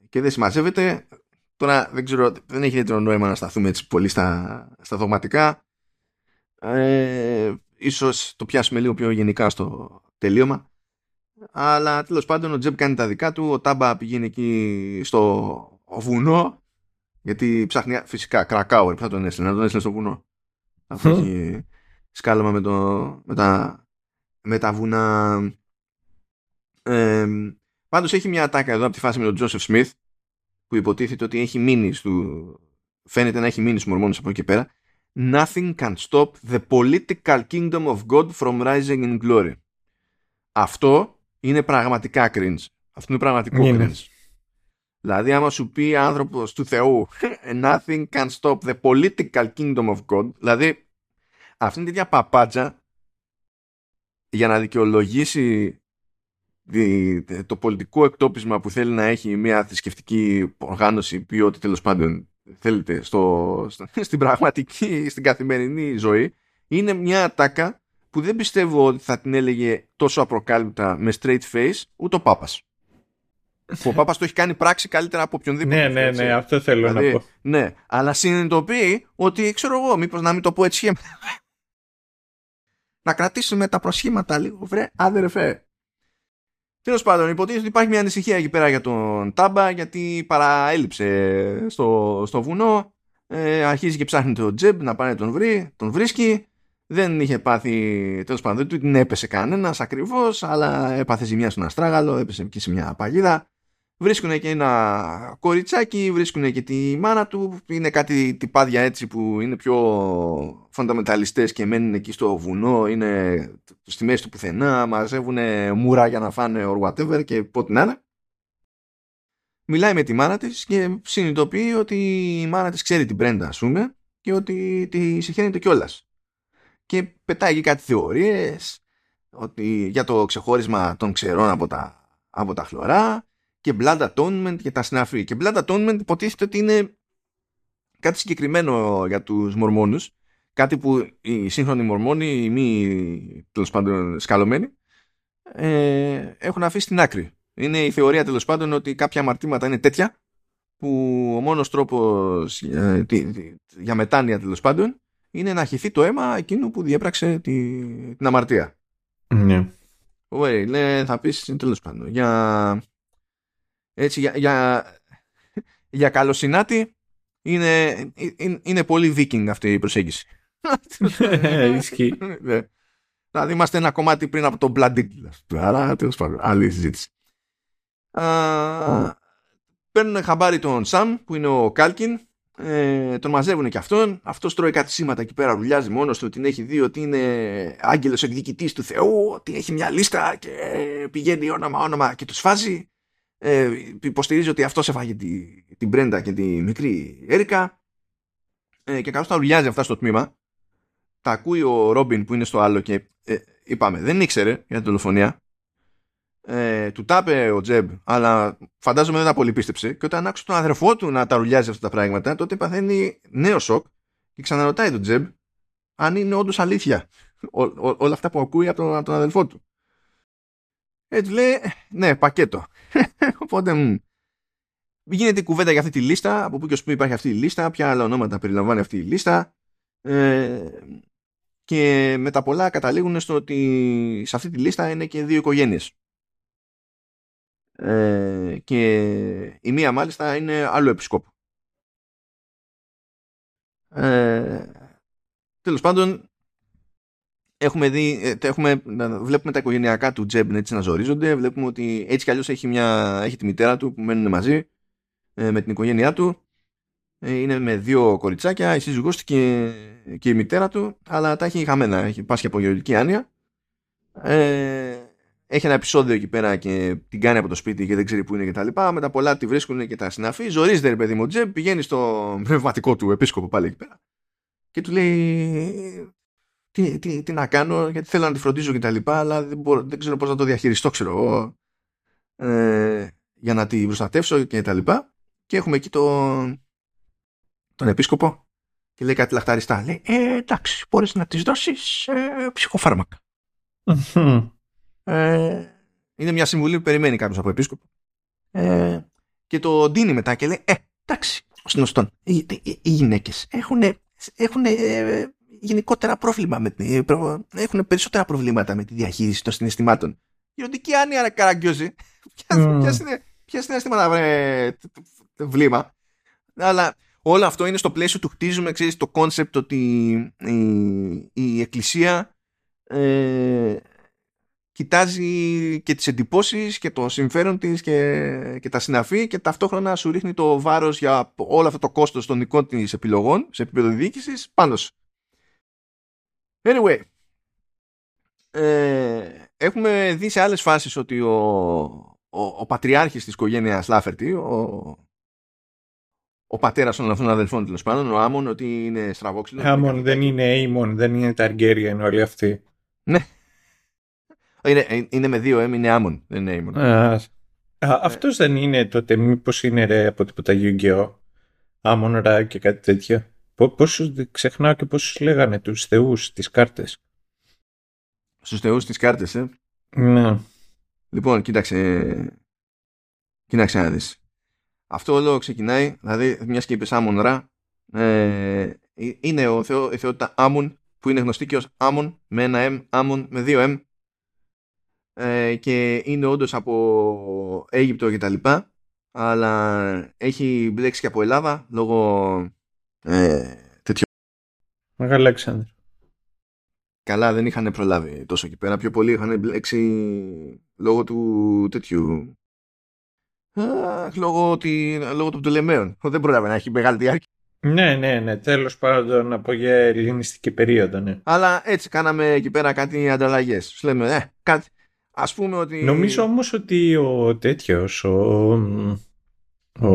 και δεν συμμαζεύεται. Τώρα δεν ξέρω, δεν έχει ιδιαίτερο νόημα να σταθούμε έτσι πολύ στα, στα δογματικά. Ε, ίσως το πιάσουμε λίγο πιο γενικά στο τελείωμα. Αλλά τέλος πάντων ο Τζеб κάνει τα δικά του, ο Τάμπα πηγαίνει εκεί στο βουνό, γιατί ψάχνει φυσικά κρακάουερ, που θα τον έστειλε, να τον έστειλε στο βουνό. Αυτό έχει σκάλαμα με, το, με τα με τα βουνά. Ε, πάντως έχει μια ατάκα εδώ από τη φάση με τον Τζόσεφ Σμιθ που υποτίθεται ότι έχει μείνεις στου... φαίνεται να έχει μείνεις στους μορμόνες από εκεί πέρα Nothing can stop the political kingdom of God from rising in glory. Αυτό είναι πραγματικά cringe. Αυτό είναι πραγματικό είναι. cringe. Δηλαδή άμα σου πει άνθρωπος του Θεού Nothing can stop the political kingdom of God Δηλαδή αυτή είναι τέτοια παπάτζα για να δικαιολογήσει το πολιτικό εκτόπισμα που θέλει να έχει μια θρησκευτική οργάνωση ή ό,τι τέλος πάντων θέλετε στο, στην πραγματική, στην καθημερινή ζωή είναι μια ατάκα που δεν πιστεύω ότι θα την έλεγε τόσο απροκάλυπτα με straight face ούτε ο Πάπας. ο Πάπας το έχει κάνει πράξη καλύτερα από οποιονδήποτε. ναι, ναι, ναι, αυτό θέλω δηλαδή, να πω. Ναι, αλλά συνειδητοποιεί ότι ξέρω εγώ, μήπως να μην το πω έτσι να κρατήσουμε τα προσχήματα λίγο, βρε, αδερφέ. Τέλος πάντων, υποτίθεται ότι υπάρχει μια ανησυχία εκεί πέρα για τον Τάμπα, γιατί παραέλειψε στο, στο βουνό. Ε, αρχίζει και ψάχνει τον Τζεμπ να πάει να τον βρει, τον βρίσκει. Δεν είχε πάθει, τέλος πάντων, δεν του την έπεσε κανένας ακριβώς, αλλά έπαθε ζημιά στον αστράγαλο, έπεσε και σε μια παγίδα βρίσκουν και ένα κοριτσάκι, βρίσκουν και τη μάνα του, είναι κάτι τυπάδια έτσι που είναι πιο φονταμεταλιστές και μένουν εκεί στο βουνό, είναι στη μέση του πουθενά, μαζεύουν μούρα για να φάνε or whatever και πότε να είναι. Μιλάει με τη μάνα της και συνειδητοποιεί ότι η μάνα της ξέρει την Πρέντα ας πούμε και ότι τη συγχαίνεται κιόλας. Και πετάει και κάτι θεωρίες ότι για το ξεχώρισμα των ξερών από τα, από τα χλωρά και Blood Atonement και τα συναφή. Και Blood Atonement υποτίθεται ότι είναι κάτι συγκεκριμένο για τους μορμόνους. Κάτι που οι σύγχρονοι μορμόνοι, οι μη τέλος πάντων σκαλωμένοι, ε, έχουν αφήσει στην άκρη. Είναι η θεωρία τέλος πάντων ότι κάποια αμαρτήματα είναι τέτοια που ο μόνος τρόπος ε, για μετάνοια τέλος πάντων είναι να χυθεί το αίμα εκείνου που διέπραξε τη, την αμαρτία. Ναι. Ωραία, ναι, θα πεις τέλος πάντων. Για, έτσι, για, για, για καλοσυνάτη Είναι, είναι, είναι πολύ viking αυτή η προσέγγιση. Ισχύει. Ναι. Δηλαδή είμαστε ένα κομμάτι πριν από το Blood Eagle. Άρα τέλος πάντων, άλλη συζήτηση. Παίρνουν χαμπάρι τον Σαμ που είναι ο Κάλκιν. Ε, τον μαζεύουν και αυτόν. Αυτός τρώει κάτι σήματα εκεί πέρα. Βουλιάζει μόνος του. Την έχει δει ότι είναι άγγελος εκδικητής του Θεού. Ότι έχει μια λίστα και πηγαίνει όνομα-όνομα και τους φάζει. Ε, υποστηρίζει ότι αυτός έφαγε τη, την Μπρέντα και τη μικρή Έρικα. Ε, και καθώ τα ουρλιάζει αυτά στο τμήμα, τα ακούει ο Ρόμπιν που είναι στο άλλο και ε, είπαμε δεν ήξερε για την τηλεφωνία. Ε, του τάπε ο Τζεμπ, αλλά φαντάζομαι δεν τα πολύ πίστεψε. Και όταν άκουσε τον αδερφό του να τα ρουλιάζει αυτά τα πράγματα, τότε παθαίνει νέο σοκ και ξαναρωτάει τον Τζεμπ αν είναι όντως αλήθεια όλα αυτά που ακούει από τον, από τον αδελφό του. Έτσι λέει, ναι, πακέτο. Οπότε μ, γίνεται η κουβέντα για αυτή τη λίστα, από πού και ως πού υπάρχει αυτή η λίστα, ποια άλλα ονόματα περιλαμβάνει αυτή η λίστα. Ε, και με τα πολλά καταλήγουν στο ότι σε αυτή τη λίστα είναι και δύο οικογένειες. Ε, και η μία μάλιστα είναι άλλο επισκόπο. Ε, τέλος πάντων έχουμε δει, ε, έχουμε, βλέπουμε τα οικογενειακά του Τζέμπ έτσι να ζορίζονται βλέπουμε ότι έτσι κι αλλιώς έχει, μια, έχει τη μητέρα του που μένουν μαζί ε, με την οικογένειά του ε, είναι με δύο κοριτσάκια η σύζυγός και, και η μητέρα του αλλά τα έχει χαμένα, έχει πάσχει από γεροντική άνοια ε, έχει ένα επεισόδιο εκεί πέρα και την κάνει από το σπίτι και δεν ξέρει που είναι και τα λοιπά. Μετά πολλά τη βρίσκουν και τα συναφή. Ζορίζεται ρε παιδί μου Τζεμπ, πηγαίνει στο πνευματικό του επίσκοπο πάλι εκεί πέρα. Και του λέει τι, τι, τι να κάνω γιατί θέλω να τη φροντίζω και τα λοιπά αλλά δεν, μπορώ, δεν ξέρω πώς να το διαχειριστώ ξέρω εγώ ε, για να τη προστατεύσω και τα λοιπά. Και έχουμε εκεί τον, τον επίσκοπο και λέει κάτι λαχταριστά. Λέει ε, εντάξει μπορείς να της δώσεις ε, ψυχοφάρμακα. Ε, είναι μια συμβουλή που περιμένει κάποιος από επίσκοπο. Ε, και το ντύνει μετά και λέει: Ε, εντάξει, ως γνωστόν, οι, οι, οι γυναίκες έχουν, έχουν ε, γενικότερα πρόβλημα με την, έχουν περισσότερα προβλήματα με τη διαχείριση των συναισθημάτων. Η οντική άνοια καραγκιόζη. Ποια συναισθήματα βρε βλήμα. Αλλά όλο αυτό είναι στο πλαίσιο του χτίζουμε ξέρεις, το κόνσεπτ ότι η, η εκκλησία ε, κοιτάζει και τις εντυπώσεις και το συμφέρον της και, και τα συναφή και ταυτόχρονα σου ρίχνει το βάρος για όλο αυτό το κόστος των δικών της επιλογών σε επίπεδο διοίκησης πάνω σου. Anyway, ε, έχουμε δει σε άλλες φάσεις ότι ο, ο, ο πατριάρχης της οικογένειας Λάφερτη, ο, ο πατέρας των αυτών αδελφών τέλος πάντων, ο Άμον, ότι είναι στραβόξυλο. Άμον δεν είναι Αίμον, δεν είναι Ταργκέριαν όλοι αυτοί. Ναι, είναι, είναι με δύο M, είναι Άμον, δεν είναι Άμον. Α, αυτός δεν είναι τότε, μήπως είναι ρε από τίποτα Yu-Gi-Oh! Άμον Ρα και κάτι τέτοιο. Πόσους, ξεχνάω και πόσους λέγανε τους θεούς, τις κάρτες. Στους θεούς τις κάρτες, ε; Ναι. Λοιπόν, κοίταξε, κοίταξε να δεις. Αυτό όλο ξεκινάει, δηλαδή μιας και είπες Άμον Ρα, ε, είναι ο θεό, η θεότητα Άμον που είναι γνωστή και ως Άμον με ένα M, Άμον με δύο M ε, και είναι όντως από Αίγυπτο και τα λοιπά αλλά έχει μπλέξει και από Ελλάδα λόγω ε, τέτοιων Μεγάλο Αλέξανδρ Καλά δεν είχαν προλάβει τόσο εκεί πέρα. Πιο πολύ είχαν μπλέξει λόγω του τέτοιου. Λόγω, ότι, λόγω των Πτολεμαίων δεν προλάβει να έχει μεγάλη διάρκεια. Ναι, ναι, ναι. Τέλος πάντων από για ελληνιστική περίοδο, ναι. Αλλά έτσι κάναμε εκεί πέρα κάτι ανταλλαγές. Σου λέμε, ε, κάτι, Ας πούμε ότι... Νομίζω όμως ότι ο τέτοιος, ο, ο,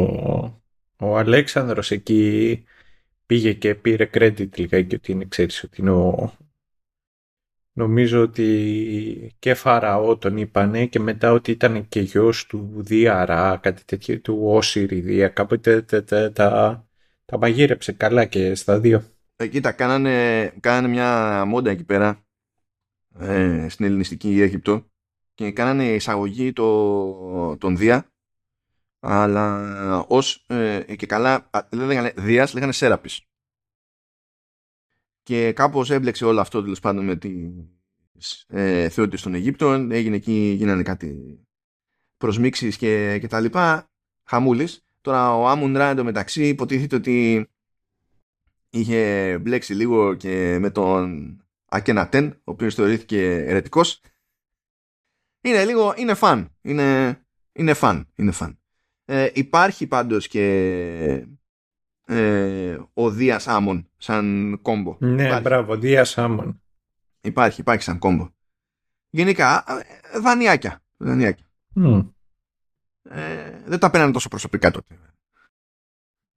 ο Αλέξανδρος εκεί πήγε και πήρε credit λιγάκι ότι είναι, ξέρεις, ότι είναι ο... Νομίζω ότι και Φαραώ τον είπανε και μετά ότι ήταν και γιος του Διαρά, κάτι τέτοιο, του Όσυρη Δία, κάποτε τα, τα, τα, τα μαγείρεψε καλά και στα δύο. Ε, κοίτα, κάνανε, κάνανε μια μόντα εκεί πέρα ε, στην ελληνιστική Αίγυπτο και κάνανε εισαγωγή το, τον Δία αλλά ως ε, και καλά δεν λέγανε Δίας, λέγανε Σέραπης και κάπως έμπλεξε όλο αυτό τέλος πάντων με τις ε, θεότητες των Αιγύπτων έγινε εκεί, γίνανε κάτι προσμίξεις και, και τα λοιπά χαμούλης Τώρα ο Άμουν Ρα εντωμεταξύ υποτίθεται ότι είχε μπλέξει λίγο και με τον Ακενατέν, ο οποίος θεωρήθηκε ερετικός. Είναι λίγο, είναι φαν. Είναι, είναι φαν. Είναι φαν. Ε, υπάρχει πάντως και ε, ο Δίας Άμον σαν κόμπο. Ναι, υπάρχει. μπράβο, Δίας Άμον. Υπάρχει, υπάρχει σαν κόμπο. Γενικά, ε, δανειάκια. δανειάκια. Mm. Ε, δεν τα πέρανε τόσο προσωπικά τότε.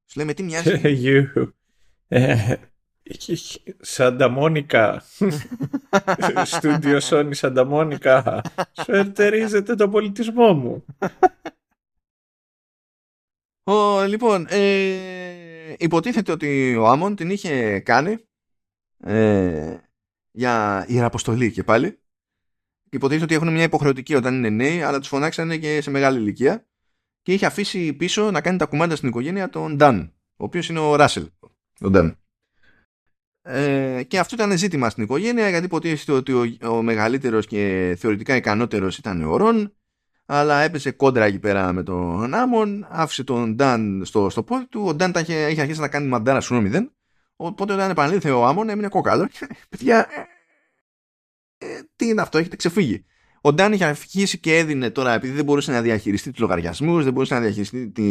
Σου λέμε τι μοιάζει; You. Ε, Σάντα Μόνικα. Στούντιο Sony Σάντα Μόνικα. Σου εντερίζεται τον πολιτισμό μου. Ο, λοιπόν, ε, υποτίθεται ότι ο Άμον την είχε κάνει ε, για ιεραποστολή και πάλι. Υποτίθεται ότι έχουν μια υποχρεωτική όταν είναι νέοι, αλλά τους φωνάξανε και σε μεγάλη ηλικία. Και είχε αφήσει πίσω να κάνει τα κουμάντα στην οικογένεια τον Νταν, ο οποίος είναι ο Ράσελ. Ο Νταν. Ε, και αυτό ήταν ζήτημα στην οικογένεια γιατί υποτίθεται ότι ο, ο μεγαλύτερος και θεωρητικά ικανότερος ήταν ο Ρον αλλά έπεσε κόντρα εκεί πέρα με τον Άμον άφησε τον Νταν στο, στο πόδι του. Ο Νταν είχε, είχε αρχίσει να κάνει μαντάρα σου μηδέν. Οπότε όταν επανήλθε ο Άμον έμεινε κόκαλο. Παιδιά ε, τι είναι αυτό έχετε ξεφύγει. Ο Νταν είχε αρχίσει και έδινε τώρα επειδή δεν μπορούσε να διαχειριστεί τους λογαριασμούς δεν μπορούσε να διαχειριστεί τη,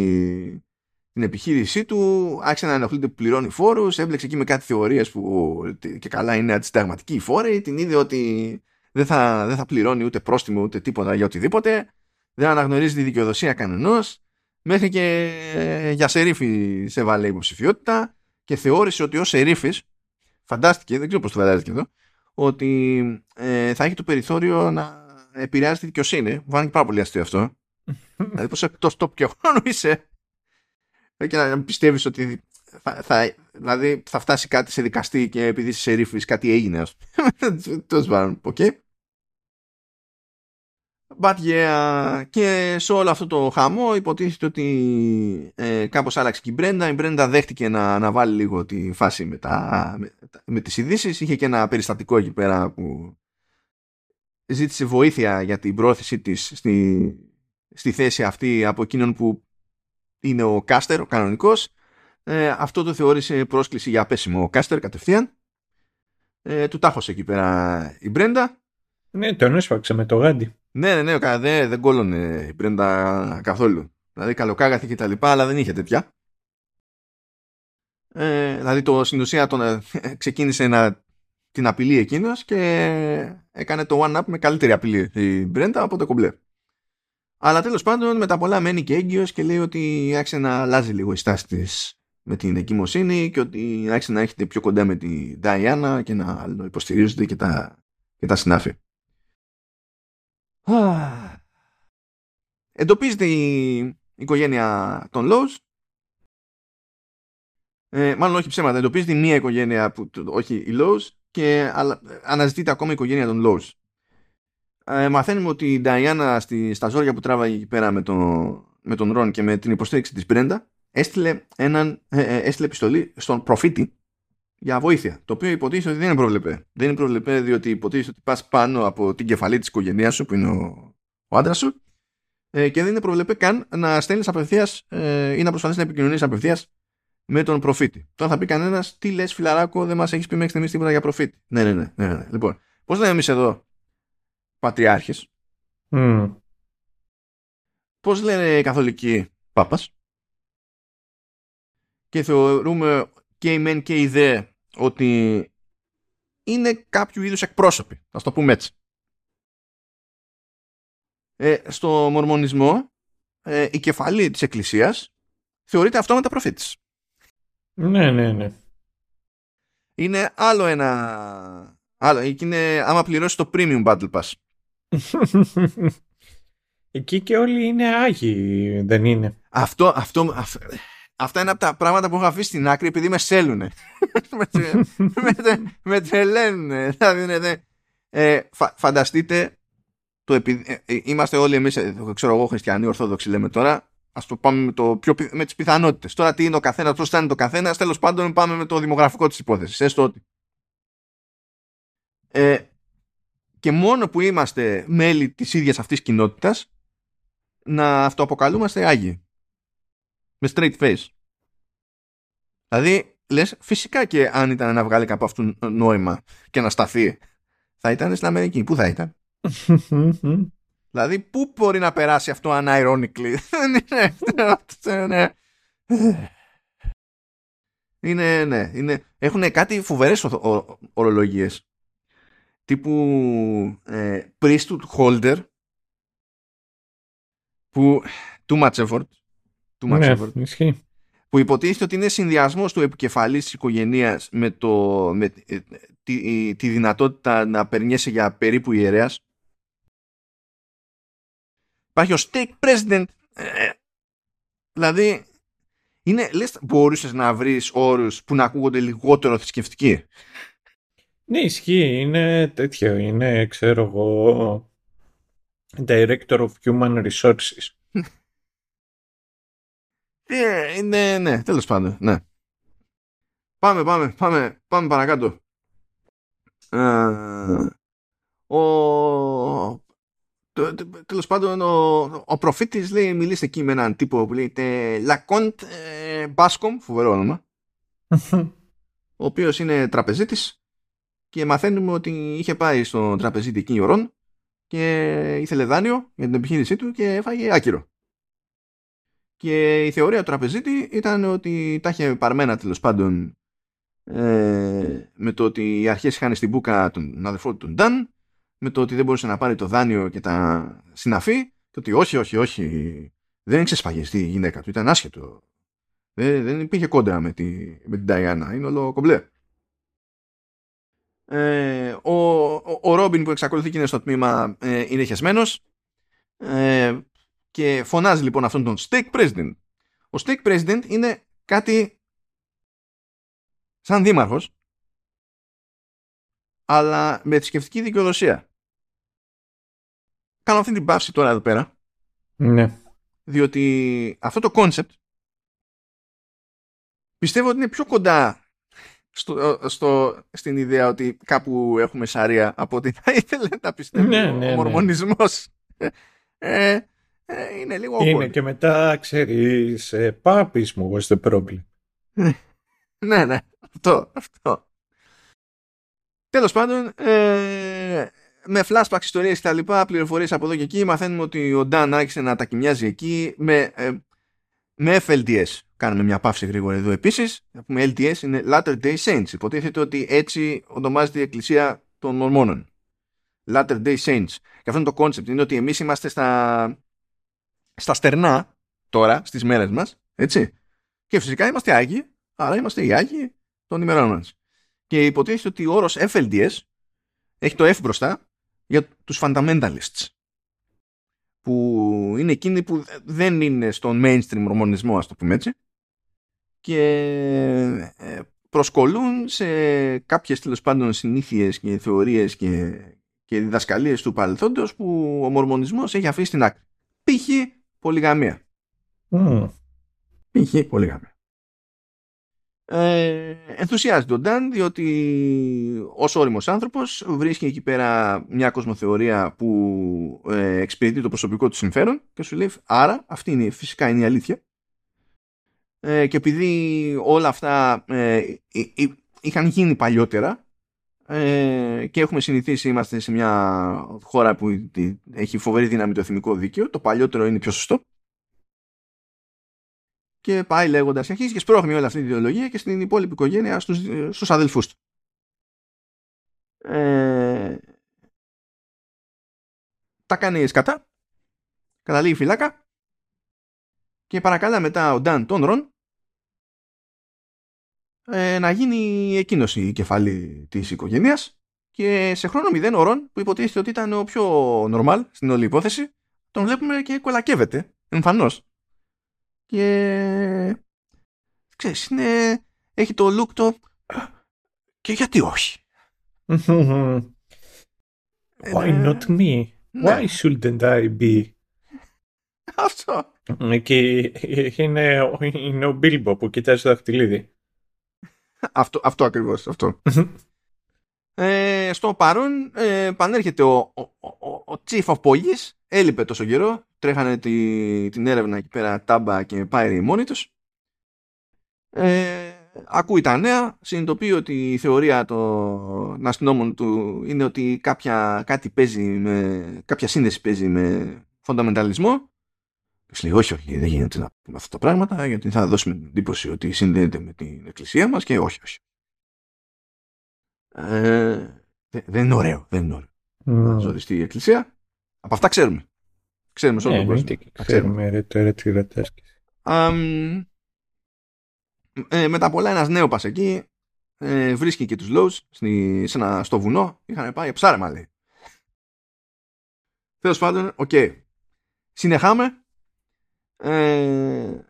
την επιχείρησή του, άρχισε να ενοχλείται που πληρώνει φόρους, έμπλεξε εκεί με κάτι θεωρίες που και καλά είναι αντισυνταγματικοί οι φόροι, την είδε ότι δεν θα, δεν θα πληρώνει ούτε πρόστιμο ούτε τίποτα για οτιδήποτε, δεν αναγνωρίζει τη δικαιοδοσία κανενός, μέχρι και για σερίφη σε βάλε υποψηφιότητα και θεώρησε ότι ως σερίφης, φαντάστηκε, δεν ξέρω πώς το φαντάζεται εδώ, ότι ε, θα έχει το περιθώριο να επηρεάζει τη δικαιοσύνη. Μου φάνηκε πάρα πολύ αστείο αυτό. δηλαδή, πώς εκτός τόπου και χρόνο είσαι και να πιστεύεις ότι θα, θα, δηλαδή θα φτάσει κάτι σε δικαστή και επειδή είσαι σερίφης κάτι έγινε τέλος πάντων ok But yeah, και σε όλο αυτό το χαμό υποτίθεται ότι ε, κάπως άλλαξε και η Μπρέντα. Η Μπρέντα δέχτηκε να, να βάλει λίγο τη φάση με, τα, με, με τις ειδήσεις. Είχε και ένα περιστατικό εκεί πέρα που ζήτησε βοήθεια για την πρόθεση της στη, στη θέση αυτή από εκείνον που είναι ο Κάστερ, ο κανονικός. Ε, αυτό το θεώρησε πρόσκληση για πέσιμο ο Κάστερ κατευθείαν. Ε, του τάχωσε εκεί πέρα η Μπρέντα. Ναι, τον έσφαξε με το γάντι. Ναι, ναι, ναι, δεν, δεν κόλλωνε η Μπρέντα καθόλου. Δηλαδή καλοκάγαθη και τα λοιπά, αλλά δεν είχε τέτοια. Ε, δηλαδή το στην ουσία τον, ε, ξεκίνησε να την απειλεί εκείνος και έκανε το one-up με καλύτερη απειλή η Μπρέντα από το κομπλέ. Αλλά τέλος πάντων με τα πολλά μένει και έγκυος και λέει ότι άρχισε να αλλάζει λίγο η στάση της με την εγκυμοσύνη και ότι άρχισε να έχετε πιο κοντά με τη Νταϊάννα και να υποστηρίζονται και τα, και τα συνάφη. Εντοπίζεται η οικογένεια των Lowe's. Ε, μάλλον όχι ψέματα, εντοπίζεται μία οικογένεια που, όχι η Lowe's και αναζητείται ακόμα η οικογένεια των Lowe's. Ε, μαθαίνουμε ότι η Νταϊάννα στα ζόρια που τράβαγε εκεί πέρα με, το, με τον Ρον και με την υποστήριξη της Μπρέντα έστειλε, έναν, ε, ε, έστειλε επιστολή στον προφήτη για βοήθεια. Το οποίο υποτίθεται ότι δεν είναι προβλεπέ. Δεν είναι προβλεπέ διότι υποτίθεται ότι πας πάνω από την κεφαλή της οικογένειάς σου που είναι ο, ο άντρας σου ε, και δεν είναι προβλεπέ καν να στέλνεις απευθείας ε, ή να προσπαθεί να επικοινωνήσεις απευθείας με τον προφήτη. Τώρα θα πει κανένας, τι λες, φιλαράκο, δεν μας έχεις πει μέχρι στιγμής τίποτα για προφήτη. Ναι, ναι, ναι. ναι, ναι. Λοιπόν, πώς λέμε εμείς εδώ πατριάρχες; Mm. Πώς λένε οι καθολικοί πάπας; Και θεωρούμε και οι μεν και οι δε ότι είναι κάποιο είδους εκπρόσωποι. Να το πούμε έτσι. Ε, στο μορμονισμό ε, η κεφαλή της εκκλησίας θεωρείται αυτόματα προφήτης. Ναι, ναι, ναι. Είναι άλλο ένα... Άλλο, είναι άμα πληρώσεις το premium battle pass. Εκεί και όλοι είναι άγιοι, δεν είναι. Αυτό, αυτό, αυτά είναι από τα πράγματα που έχω αφήσει στην άκρη επειδή με σέλουνε. με, με τρελαίνουνε. Δηλαδή, ε, φανταστείτε, το επει, ε, ε, είμαστε όλοι εμείς, ε, ξέρω εγώ, χριστιανοί, ορθόδοξοι λέμε τώρα, Α το πάμε με, το πιο, με τις πιθανότητες. Τώρα τι είναι ο καθένας, πώς θα είναι το καθένας, τέλος πάντων πάμε με το δημογραφικό της υπόθεσης. Έστω ότι. Ε, και μόνο που είμαστε μέλη της ίδιας αυτής κοινότητας να αυτοαποκαλούμαστε Άγιοι. Με straight face. Δηλαδή, λες, φυσικά και αν ήταν να βγάλει κάπου αυτού νόημα και να σταθεί, θα ήταν στην Αμερική. Πού θα ήταν; δηλαδή, πού μπορεί να περάσει αυτό unironically; ναι. Είναι, ναι, είναι, έχουν κάτι φοβερές ορολογίες. Τύπου ε, priesthood holder που too much effort. Too much ναι, effort. Ισχύει. Που υποτίθεται ότι είναι συνδυασμός του επικεφαλής της οικογένειας με, το, με ε, τη, τη, δυνατότητα να περνιέσαι για περίπου ιερέας. Υπάρχει ο stake president. Ε, δηλαδή, είναι, λες, μπορούσες να βρεις όρους που να ακούγονται λιγότερο θρησκευτικοί; Ναι, ισχύει. Είναι τέτοιο. Είναι, ξέρω εγώ, Director of Human Resources. Ε, είναι, ναι, τέλος πάντων, ναι. Πάμε, πάμε, πάμε, πάμε παρακάτω. Ε, ο, τέλος πάντων ο, ο προφήτης λέει μιλήστε εκεί με έναν τύπο που λέγεται Λακόντ Μπάσκομ φοβερό όνομα ο οποίος είναι τραπεζίτης και μαθαίνουμε ότι είχε πάει στον τραπεζίτη εκείνη ωρών και ήθελε δάνειο για την επιχείρησή του και έφαγε άκυρο. Και η θεωρία του τραπεζίτη ήταν ότι τα είχε παρμένα τέλος πάντων ε, με το ότι οι αρχές είχαν στην μπουκα τον αδερφό του τον Νταν με το ότι δεν μπορούσε να πάρει το δάνειο και τα συναφή και ότι όχι, όχι, όχι δεν ξεσπαγές τη γυναίκα του, ήταν άσχετο. Δεν, δεν υπήρχε κόντρα με, τη, με την Ταϊάννα, είναι όλο κομπλέ. Ε, ο, ο, ο Ρόμπιν που εξακολουθεί και είναι στο τμήμα ε, είναι χεσμένος ε, και φωνάζει λοιπόν αυτόν τον Stake President. Ο Stake President είναι κάτι σαν δήμαρχος αλλά με θρησκευτική δικαιοδοσία. Κάνω αυτή την παύση τώρα εδώ πέρα. Ναι. Διότι αυτό το concept πιστεύω ότι είναι πιο κοντά στο, στο, στην ιδέα ότι κάπου έχουμε σαρία από ότι θα ήθελε να πιστεύει Ναι, ο ναι, ναι. μορμονισμός. Ε, ε, είναι λίγο Είναι awkward. και μετά, ξέρεις, ε, πάπης μου was the problem; Ναι, ναι. Αυτό, αυτό. Τέλος πάντων, ε, με flashbacks ιστορίες και τα λοιπά, πληροφορίες από εδώ και εκεί, μαθαίνουμε ότι ο Νταν άρχισε να τα κοιμιάζει εκεί με, ε, με FLDS. Κάνουμε μια παύση γρήγορα εδώ επίσης. Να πούμε LDS είναι Latter Day Saints. Υποτίθεται ότι έτσι ονομάζεται η Εκκλησία των Μορμόνων. Latter Day Saints. Και αυτό είναι το concept. Είναι ότι εμείς είμαστε στα, στα στερνά τώρα, στις μέρες μας. Έτσι. Και φυσικά είμαστε Άγιοι. Άρα είμαστε οι Άγιοι των ημερών μας. Και υποτίθεται ότι ο όρος FLDS έχει το F μπροστά για τους fundamentalists που είναι εκείνοι που δεν είναι στον mainstream μορμονισμό ας το πούμε έτσι και ε, προσκολούν σε κάποιες τέλος πάντων συνήθειες και θεωρίες και, και διδασκαλίες του παρελθόντος που ο μορμονισμός έχει αφήσει στην άκρη. Π.χ. πολυγαμία. Μμ. Π.χ. πολυγαμία. Ε, ενθουσιάζει τον Νταν διότι ως όριμος άνθρωπος βρίσκει εκεί πέρα μια κοσμοθεωρία που ε, εξυπηρετεί το προσωπικό του συμφέρον και σου λέει άρα αυτή είναι φυσικά είναι η αλήθεια ε, και επειδή όλα αυτά ε, ε, ε, είχαν γίνει παλιότερα ε, και έχουμε συνηθίσει είμαστε σε μια χώρα που έχει φοβερή δύναμη το εθνικό δίκαιο το παλιότερο είναι πιο σωστό και πάει λέγοντας και αρχίζει και σπρώχνει όλη αυτή την ιδεολογία και στην υπόλοιπη οικογένεια στους, στους αδελφούς του. Ε, τα κάνει σκατά, καταλήγει φυλάκα και παρακαλά μετά ο Νταν τον Ρον ε, να γίνει εκείνος η κεφαλή της οικογένειας και σε χρόνο μηδέν ο Ρον που υποτίθεται ότι ήταν ο πιο normal στην όλη υπόθεση τον βλέπουμε και κολακεύεται εμφανώς και ξέρεις είναι, έχει το look το και γιατί όχι; Why not me? Ναι. Why shouldn't I be? αυτό Και είναι, είναι ο Μπίλμπο που κοιτάζει το δαχτυλίδι. Αυτό, αυτό ακριβώς αυτό. Ε, στο παρόν ε, πανέρχεται ο, ο, ο, ο Chief of Police. Έλειπε τόσο καιρό. Τρέχανε τη, την έρευνα εκεί πέρα τάμπα και πάει μόνοι τους. Ε, ακούει τα νέα. Συνειδητοποιεί ότι η θεωρία των αστυνόμων του είναι ότι κάποια, κάτι παίζει με, κάποια σύνδεση παίζει με φονταμενταλισμό λέει όχι, όχι, δεν γίνεται να πούμε αυτά τα πράγματα γιατί θα δώσουμε την εντύπωση ότι συνδέεται με την εκκλησία μας και όχι, όχι. Ε, δεν είναι ωραίο, δεν είναι ωραίο. Να ζοριστεί η εκκλησία. Από αυτά ξέρουμε. Ξέρουμε σε όλο τον κόσμο. Ξέρουμε ρε, το ε, μετά πολλά ένας νέος πας εκεί ε, βρίσκει και τους Lowe's σε ένα, στο βουνό είχαν πάει ψάρεμα λέει Τέλος πάντων, οκ. Συνεχάμε. Ε,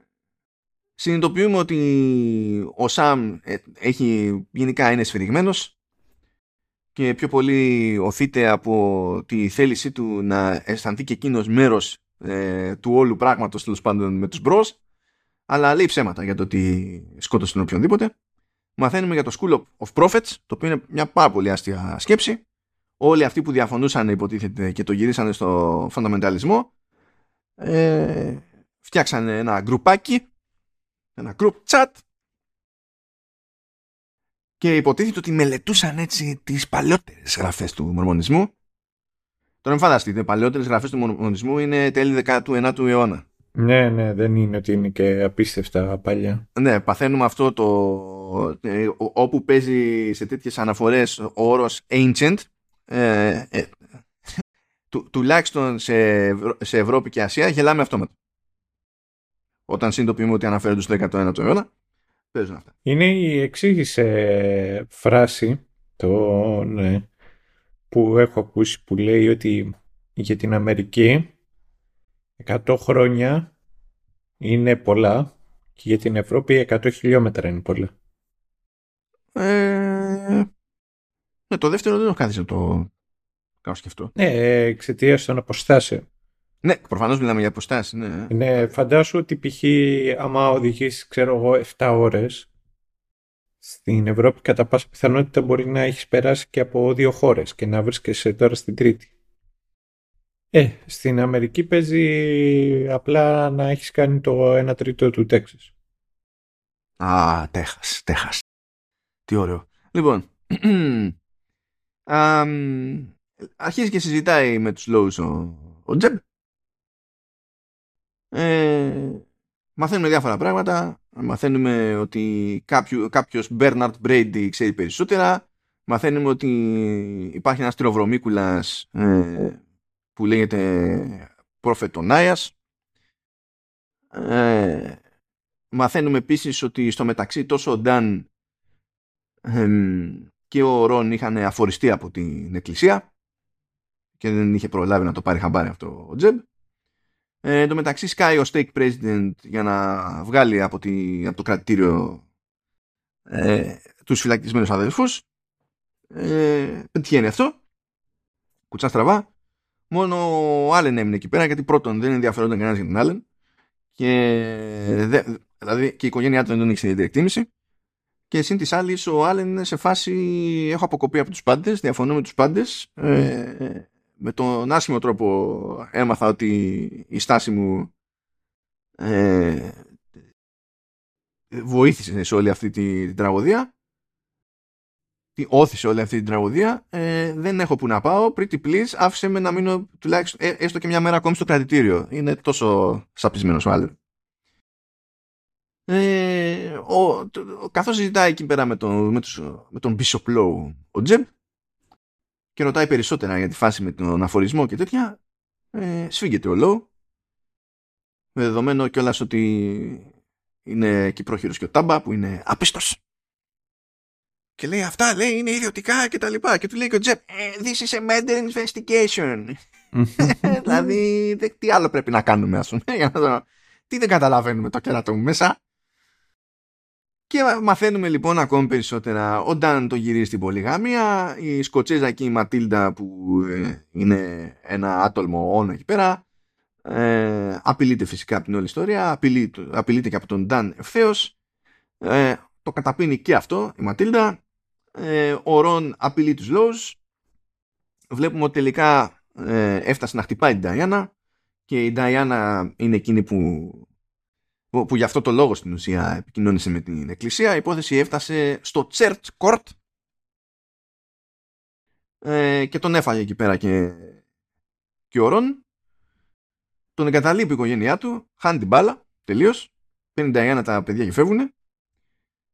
συνειδητοποιούμε ότι ο Σαμ ε, έχει γενικά είναι σφυριγμένος και πιο πολύ οθείται από τη θέλησή του να αισθανθεί και εκείνος μέρος ε, του όλου πράγματος τέλος πάντων με τους μπρος αλλά λέει ψέματα για το ότι σκότωσε τον οποιονδήποτε. Μαθαίνουμε για το School of Prophets, το οποίο είναι μια πάρα πολύ άστια σκέψη. Όλοι αυτοί που διαφωνούσαν υποτίθεται και το γυρίσανε στο φονταμενταλισμό ε, φτιάξανε ένα γκρουπάκι, ένα group chat και υποτίθεται ότι μελετούσαν έτσι τις παλιότερες γραφές του μορμονισμού. Τώρα μην φανταστείτε, οι παλιότερες γραφές του μορμονισμού είναι τέλη 19ου αιώνα. Ναι, ναι, δεν είναι ότι είναι και απίστευτα παλιά. Ναι, παθαίνουμε αυτό το ε, όπου παίζει σε τέτοιες αναφορές ο όρος ancient ε, ε, του, τουλάχιστον σε, σε Ευρώπη και Ασία γελάμε αυτόματα. Όταν συνειδητοποιούμε ότι αναφέρονται στο 19ο αιώνα παίζουν αυτά. Είναι η εξή ε, φράση το, ναι, που έχω ακούσει που λέει ότι για την Αμερική 100 χρόνια είναι πολλά και για την Ευρώπη 100 χιλιόμετρα είναι πολλά. Ε, ναι, το δεύτερο δεν έχω κάτι να το κάνω σκεφτό. Ναι, εξαιτίας των αποστάσεων. Ναι, προφανώς μιλάμε για αποστάσεις. Ναι. ναι, φαντάσου ότι π.χ. άμα οδηγείς, ξέρω εγώ, 7 ώρες στην Ευρώπη, κατά πάσα πιθανότητα μπορεί να έχεις περάσει και από δύο χώρες και να βρίσκεσαι τώρα στην τρίτη. Ε, στην Αμερική παίζει απλά να έχεις κάνει το 1 τρίτο του Τέξας. Α, Τέχας, Τέχας. Τι ωραίο. Λοιπόν, αρχίζει και συζητάει με τους λόγους ο, ο Τζεμπ. Ε, μαθαίνουμε διάφορα πράγματα. Μαθαίνουμε ότι κάποιο, κάποιος Bernard Brady ξέρει περισσότερα. Μαθαίνουμε ότι υπάρχει ένας τυροβρομίκουλας ε, που λέγεται Προφετονάιας. Ε, μαθαίνουμε επίσης ότι στο μεταξύ τόσο ο Νταν και ο Ρον είχαν αφοριστεί από την εκκλησία και δεν είχε προλάβει να το πάρει χαμπάρι αυτό ο Τζεμπ. Ε, εν τω μεταξύ σκάει ο Stake President για να βγάλει από, τη, από το κρατητήριο ε, τους φυλακισμένους αδελφούς. Ε, πετυχαίνει αυτό. Κουτσά στραβά. Μόνο ο Άλεν έμεινε εκεί πέρα γιατί πρώτον δεν ενδιαφερόταν κανένας για τον Άλεν και, δε, δηλαδή, και η οικογένειά του δεν είχε ιδιαίτερη εκτίμηση. Και συν της άλλης, ο Άλεν είναι σε φάση. Έχω αποκοπεί από τους πάντες, διαφωνώ με τους πάντες. Ε, με τον άσχημο τρόπο έμαθα ότι η στάση μου ε, βοήθησε σε όλη αυτή τη, την τραγωδία. Τι όθησε όλη αυτή την τραγωδία. Ε, δεν έχω που να πάω. Pretty please άφησε με να μείνω τουλάχιστον ε, έστω και μια μέρα ακόμη στο κρατητήριο. Είναι τόσο σαπισμένος ο άλλος. Ε, ο, το, καθώς συζητάει εκεί πέρα με τον, με, τους, με τον Bishop Lowe ο Τζεμπ και ρωτάει περισσότερα για τη φάση με τον αφορισμό και τέτοια ε, σφίγγεται ο Lowe με δεδομένο κιόλας ότι είναι και πρόχειρος και ο Τάμπα που είναι άπιστος και λέει αυτά λέει είναι ιδιωτικά και τα λοιπά. Και του λέει και ο Τζεπ, ε, this is a murder investigation. δηλαδή, τι άλλο πρέπει να κάνουμε, ας πούμε. τι δεν καταλαβαίνουμε το κέρατο μου μέσα. Και μαθαίνουμε λοιπόν ακόμη περισσότερα. Ο Νταν το γυρίζει στην πολυγάμια. Η Σκοτσέζα και η Ματίλντα που ε, είναι ένα άτολμο όνο εκεί πέρα. Ε, απειλείται φυσικά από την όλη ιστορία. Απειλείται, απειλείται και από τον Νταν ευθέως. Ε, το καταπίνει και αυτό η Ματίλντα. Ε, ο Ρον απειλεί τους Λόους. Βλέπουμε ότι τελικά ε, έφτασε να χτυπάει την Ταϊάννα και η Νταϊάννα είναι εκείνη που, που, που γι' αυτό το λόγο στην ουσία επικοινώνησε με την εκκλησία. Η υπόθεση έφτασε στο Church Court ε, και τον έφαγε εκεί πέρα και, και ο Ρον. Τον εγκαταλείπει η οικογένειά του, χάνει την μπάλα, τελείως. Παίρνει Νταϊάννα τα παιδιά και φεύγουν.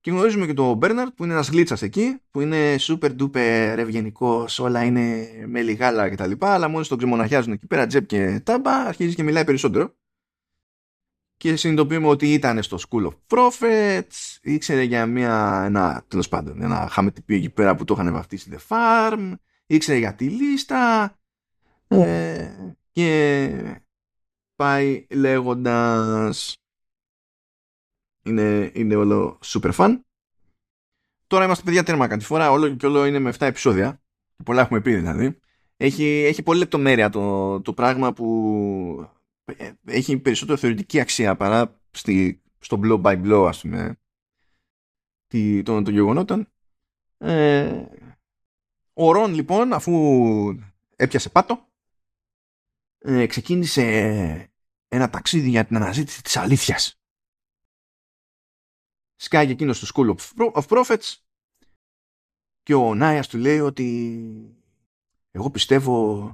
Και γνωρίζουμε και τον Μπέρναρτ που είναι ένας γλίτσας εκεί, που είναι super duper ευγενικός, όλα είναι με λιγάλα κτλ. Αλλά μόλις τον ξεμοναχιάζουν εκεί πέρα, τζεπ και τάμπα, αρχίζει και μιλάει περισσότερο. Και συνειδητοποιούμε ότι ήταν στο School of Prophets, ήξερε για μια, ένα, τέλος πάντων, ένα χαμετυπί εκεί πέρα που το είχαν βαφτίσει The Farm, ήξερε για τη λίστα. Ε, και πάει λέγοντας είναι, είναι όλο super fun. Τώρα είμαστε παιδιά τέρμα κάτι φορά, όλο και όλο είναι με 7 επεισόδια. Πολλά έχουμε πει δηλαδή. Έχει, έχει πολύ λεπτομέρεια το, το πράγμα που ε, έχει περισσότερο θεωρητική αξία παρά στη, στο blow by blow ας πούμε των, των γεγονότων. Ε, ο Ρον λοιπόν αφού έπιασε πάτο ε, ξεκίνησε ένα ταξίδι για την αναζήτηση της αλήθειας σκάγει εκείνος στο School of Prophets και ο Νάιας του λέει ότι εγώ πιστεύω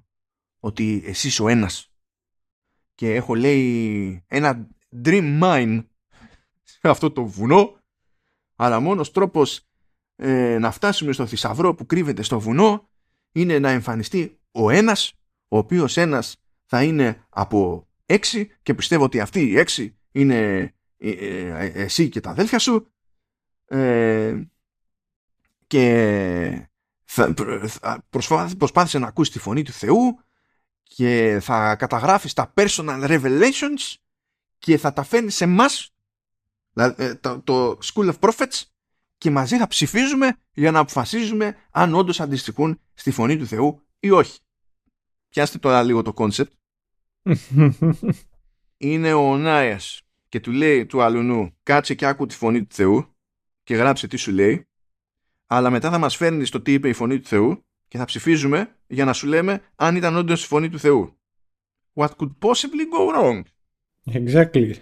ότι εσύ είσαι ο ένας και έχω λέει ένα dream mine σε αυτό το βουνό αλλά μόνος τρόπος ε, να φτάσουμε στο θησαυρό που κρύβεται στο βουνό είναι να εμφανιστεί ο ένας ο οποίος ένας θα είναι από έξι και πιστεύω ότι αυτοί οι έξι είναι ε, ε, εσύ και τα αδέλφια σου ε, και θα, προσπάθησε να ακούσει τη φωνή του Θεού και θα καταγράφεις τα personal revelations και θα τα φέρνεις σε εμάς το, το School of Prophets και μαζί θα ψηφίζουμε για να αποφασίζουμε αν όντως αντιστοιχούν στη φωνή του Θεού ή όχι. Πιάστε τώρα λίγο το concept. Είναι ο Νάιας και του λέει του αλουνού κάτσε και άκου τη φωνή του Θεού και γράψε τι σου λέει αλλά μετά θα μας φέρνεις στο τι είπε η φωνή του Θεού και θα ψηφίζουμε για να σου λέμε αν ήταν όντως η φωνή του Θεού. What could possibly go wrong? Exactly.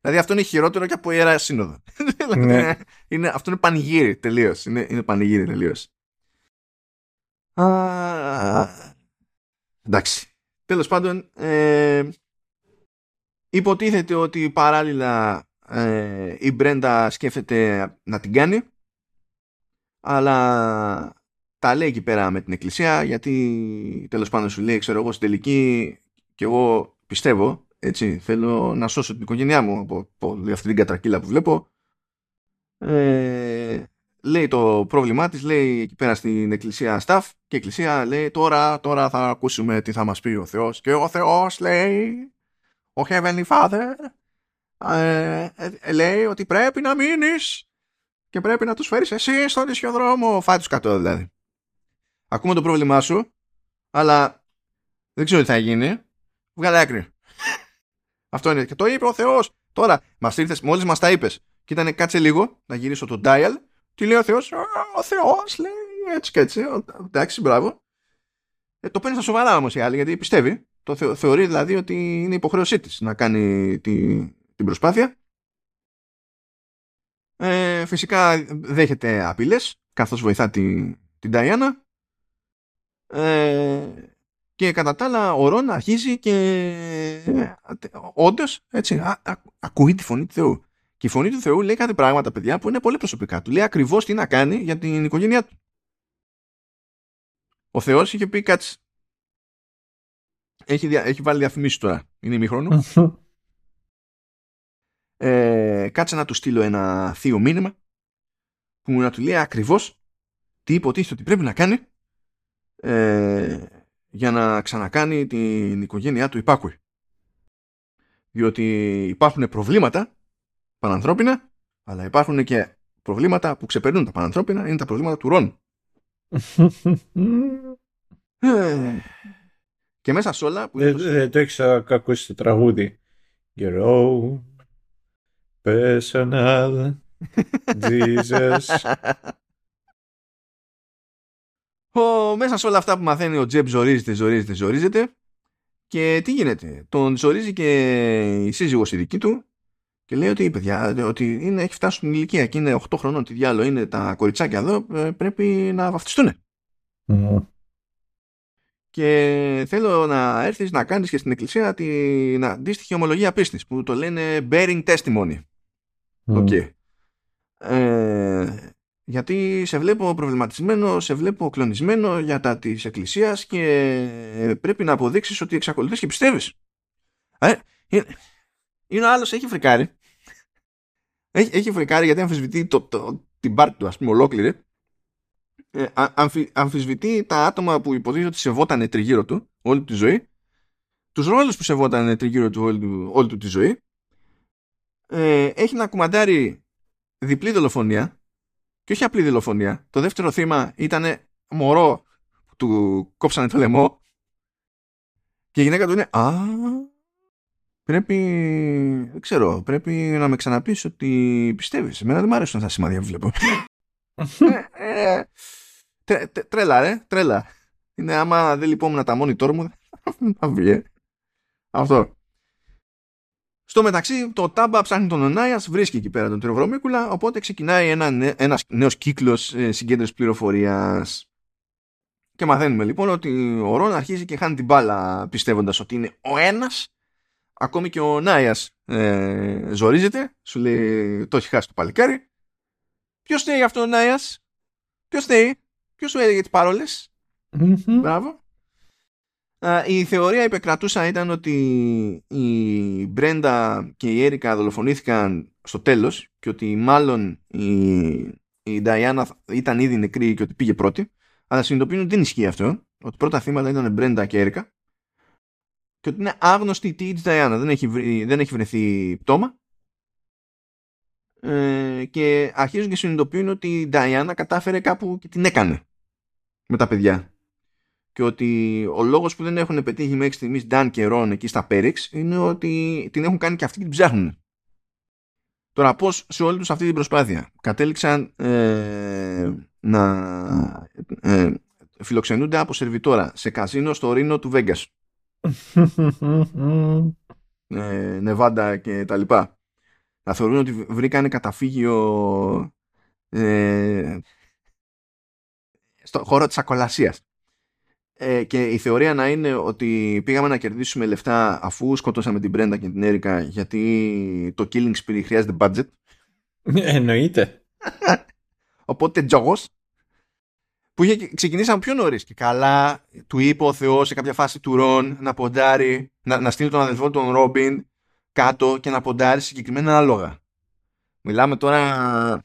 Δηλαδή αυτό είναι χειρότερο και από ιερά σύνοδο. ναι. είναι, αυτό είναι πανηγύρι τελείως. Είναι, είναι πανηγύρι τελείως. εντάξει. Τέλος πάντων, ε, Υποτίθεται ότι παράλληλα ε, η Μπρέντα σκέφτεται να την κάνει αλλά τα λέει εκεί πέρα με την εκκλησία γιατί τέλος πάντων σου λέει ξέρω εγώ στην τελική και εγώ πιστεύω έτσι θέλω να σώσω την οικογένειά μου από, από αυτή την κατρακύλα που βλέπω ε, λέει το πρόβλημά της λέει εκεί πέρα στην εκκλησία staff και η εκκλησία λέει τώρα, τώρα θα ακούσουμε τι θα μας πει ο Θεός και ο Θεός λέει ο Heavenly Father ε, ε, λέει ότι πρέπει να μείνεις και πρέπει να τους φέρεις εσύ στον ισιοδρόμο. Φάει τους κατώ δηλαδή. Ακούμε το πρόβλημά σου, αλλά δεν ξέρω τι θα γίνει. Βγάλε άκρη. Αυτό είναι. Και το είπε ο Θεός. Τώρα, μας ήρθες, μόλις μας τα είπες. Και ήταν κάτσε λίγο να γυρίσω το dial. Τι λέει ο Θεός. Ο Θεός λέει έτσι και έτσι. Εντάξει, μπράβο. Ε, το παίρνει στα σοβαρά όμως η άλλη γιατί πιστεύει. Το θεωρεί δηλαδή ότι είναι υποχρέωσή της να κάνει τη, την προσπάθεια. Ε, φυσικά δέχεται απειλές καθώς βοηθά την, την Diana. Ε, και κατά τα άλλα ο Ρον αρχίζει και ε, όντως έτσι, α, α, ακούει τη φωνή του Θεού. Και η φωνή του Θεού λέει κάτι πράγματα παιδιά που είναι πολύ προσωπικά. Του λέει ακριβώς τι να κάνει για την οικογένειά του. Ο Θεός είχε πει κάτι έχει, έχει βάλει διαφημίσεις τώρα. Είναι ημίχρονο. ε, κάτσε να του στείλω ένα θείο μήνυμα που να του λέει ακριβώς τι υποτίθεται ότι πρέπει να κάνει ε, για να ξανακάνει την οικογένειά του υπάκουη. Διότι υπάρχουν προβλήματα πανανθρώπινα, αλλά υπάρχουν και προβλήματα που ξεπερνούν τα πανανθρώπινα, είναι τα προβλήματα του Ρον. ε, και μέσα σε όλα... Που δεν το... το έχεις ακούσει το τραγούδι. Γερό, personal, Jesus. Ο, μέσα σε όλα αυτά που μαθαίνει ο Τζеб ζορίζεται, ζορίζεται, ζορίζεται Και τι γίνεται. Τον ζορίζει και η σύζυγος η δική του και λέει ότι παιδιά, ότι είναι, έχει φτάσει στην ηλικία και είναι 8 χρονών. Τι διάλογο είναι τα κοριτσάκια εδώ, ε, πρέπει να βαφτιστούν. Και θέλω να έρθεις να κάνεις και στην εκκλησία την αντίστοιχη ομολογία πίστης που το λένε bearing testimony. Mm. Ε, γιατί σε βλέπω προβληματισμένο, σε βλέπω κλονισμένο για τα της εκκλησίας και πρέπει να αποδείξεις ότι εξακολουθείς και πιστεύεις. Ε, είναι, είναι ο άλλος, έχει φρικάρει. Έχει, έχει φρικάρει γιατί αμφισβητεί το, το, την πάρτη του, ας πούμε, ολόκληρη. Ε, αμφι, αμφισβητεί τα άτομα που υποτίθεται ότι σεβόταν τριγύρω του όλη τη ζωή. Τους ρόλους που σεβόταν τριγύρω του όλη, του, όλη του τη ζωή. Ε, έχει να κουμαντάρει διπλή δολοφονία και όχι απλή δολοφονία. Το δεύτερο θύμα ήταν μωρό που του κόψανε το λαιμό και η γυναίκα του είναι «Α, πρέπει, δεν ξέρω, πρέπει να με ξαναπείς ότι πιστεύεις. Εμένα δεν μου αρέσουν αυτά τα σημάδια που βλέπω». Ε, ε, τρέλα ρε, τρέλα. Είναι άμα δεν λυπόμουν τα monitor μου, θα βγει. Ε. Αυτό. Στο μεταξύ, το Τάμπα ψάχνει τον Ονάια, βρίσκει εκεί πέρα τον Τριοβρομίκουλα, οπότε ξεκινάει ένα, ένας νέος κύκλος ε, συγκέντρωσης πληροφορίας. Και μαθαίνουμε λοιπόν ότι ο Ρον αρχίζει και χάνει την μπάλα πιστεύοντας ότι είναι ο ένας, ακόμη και ο Νάιας ε, ζορίζεται, σου λέει το έχει χάσει το παλικάρι. Ποιος θέλει αυτό ο Νάιας, ποιος θέλει, ποιος σου έλεγε τις παρόλες; Μπράβο η θεωρία υπεκρατούσα ήταν ότι η Μπρέντα και η Έρικα δολοφονήθηκαν στο τέλος και ότι μάλλον η, η Νταϊάννα ήταν ήδη νεκρή και ότι πήγε πρώτη. Αλλά συνειδητοποιούν ότι δεν ισχύει αυτό ότι πρώτα θύματα ήταν Μπρέντα και Έρικα και ότι είναι άγνωστη η τύχη της Νταϊάννα δεν έχει, δεν έχει βρεθεί πτώμα. Ε, και αρχίζουν και συνειδητοποιούν ότι η Νταϊάννα κατάφερε κάπου και την έκανε με τα παιδιά και ότι ο λόγος που δεν έχουν πετύχει μέχρι στιγμής Dan και Ron εκεί στα Πέριξ είναι ότι την έχουν κάνει και αυτοί και την ψάχνουν. Τώρα πώς σε όλη τους αυτή την προσπάθεια κατέληξαν ε, να ε, φιλοξενούνται από σερβιτόρα σε καζίνο στο Ρήνο του Βέγκας. ε, Νεβάντα και τα λοιπά. Να θεωρούν ότι βρήκανε καταφύγιο ε, στο χώρο της ακολασίας ε, και η θεωρία να είναι ότι πήγαμε να κερδίσουμε λεφτά αφού σκοτώσαμε την Brenda και την Έρικα γιατί το killing spree χρειάζεται budget. Εννοείται. Οπότε τζόγος που είχε ξεκινήσει πιο νωρίς. Και καλά, του είπε ο Θεός σε κάποια φάση του Ρον να ποντάρει, να, να στείλει τον αδελφό του τον Ρόμπιν κάτω και να ποντάρει συγκεκριμένα άλογα. Μιλάμε τώρα.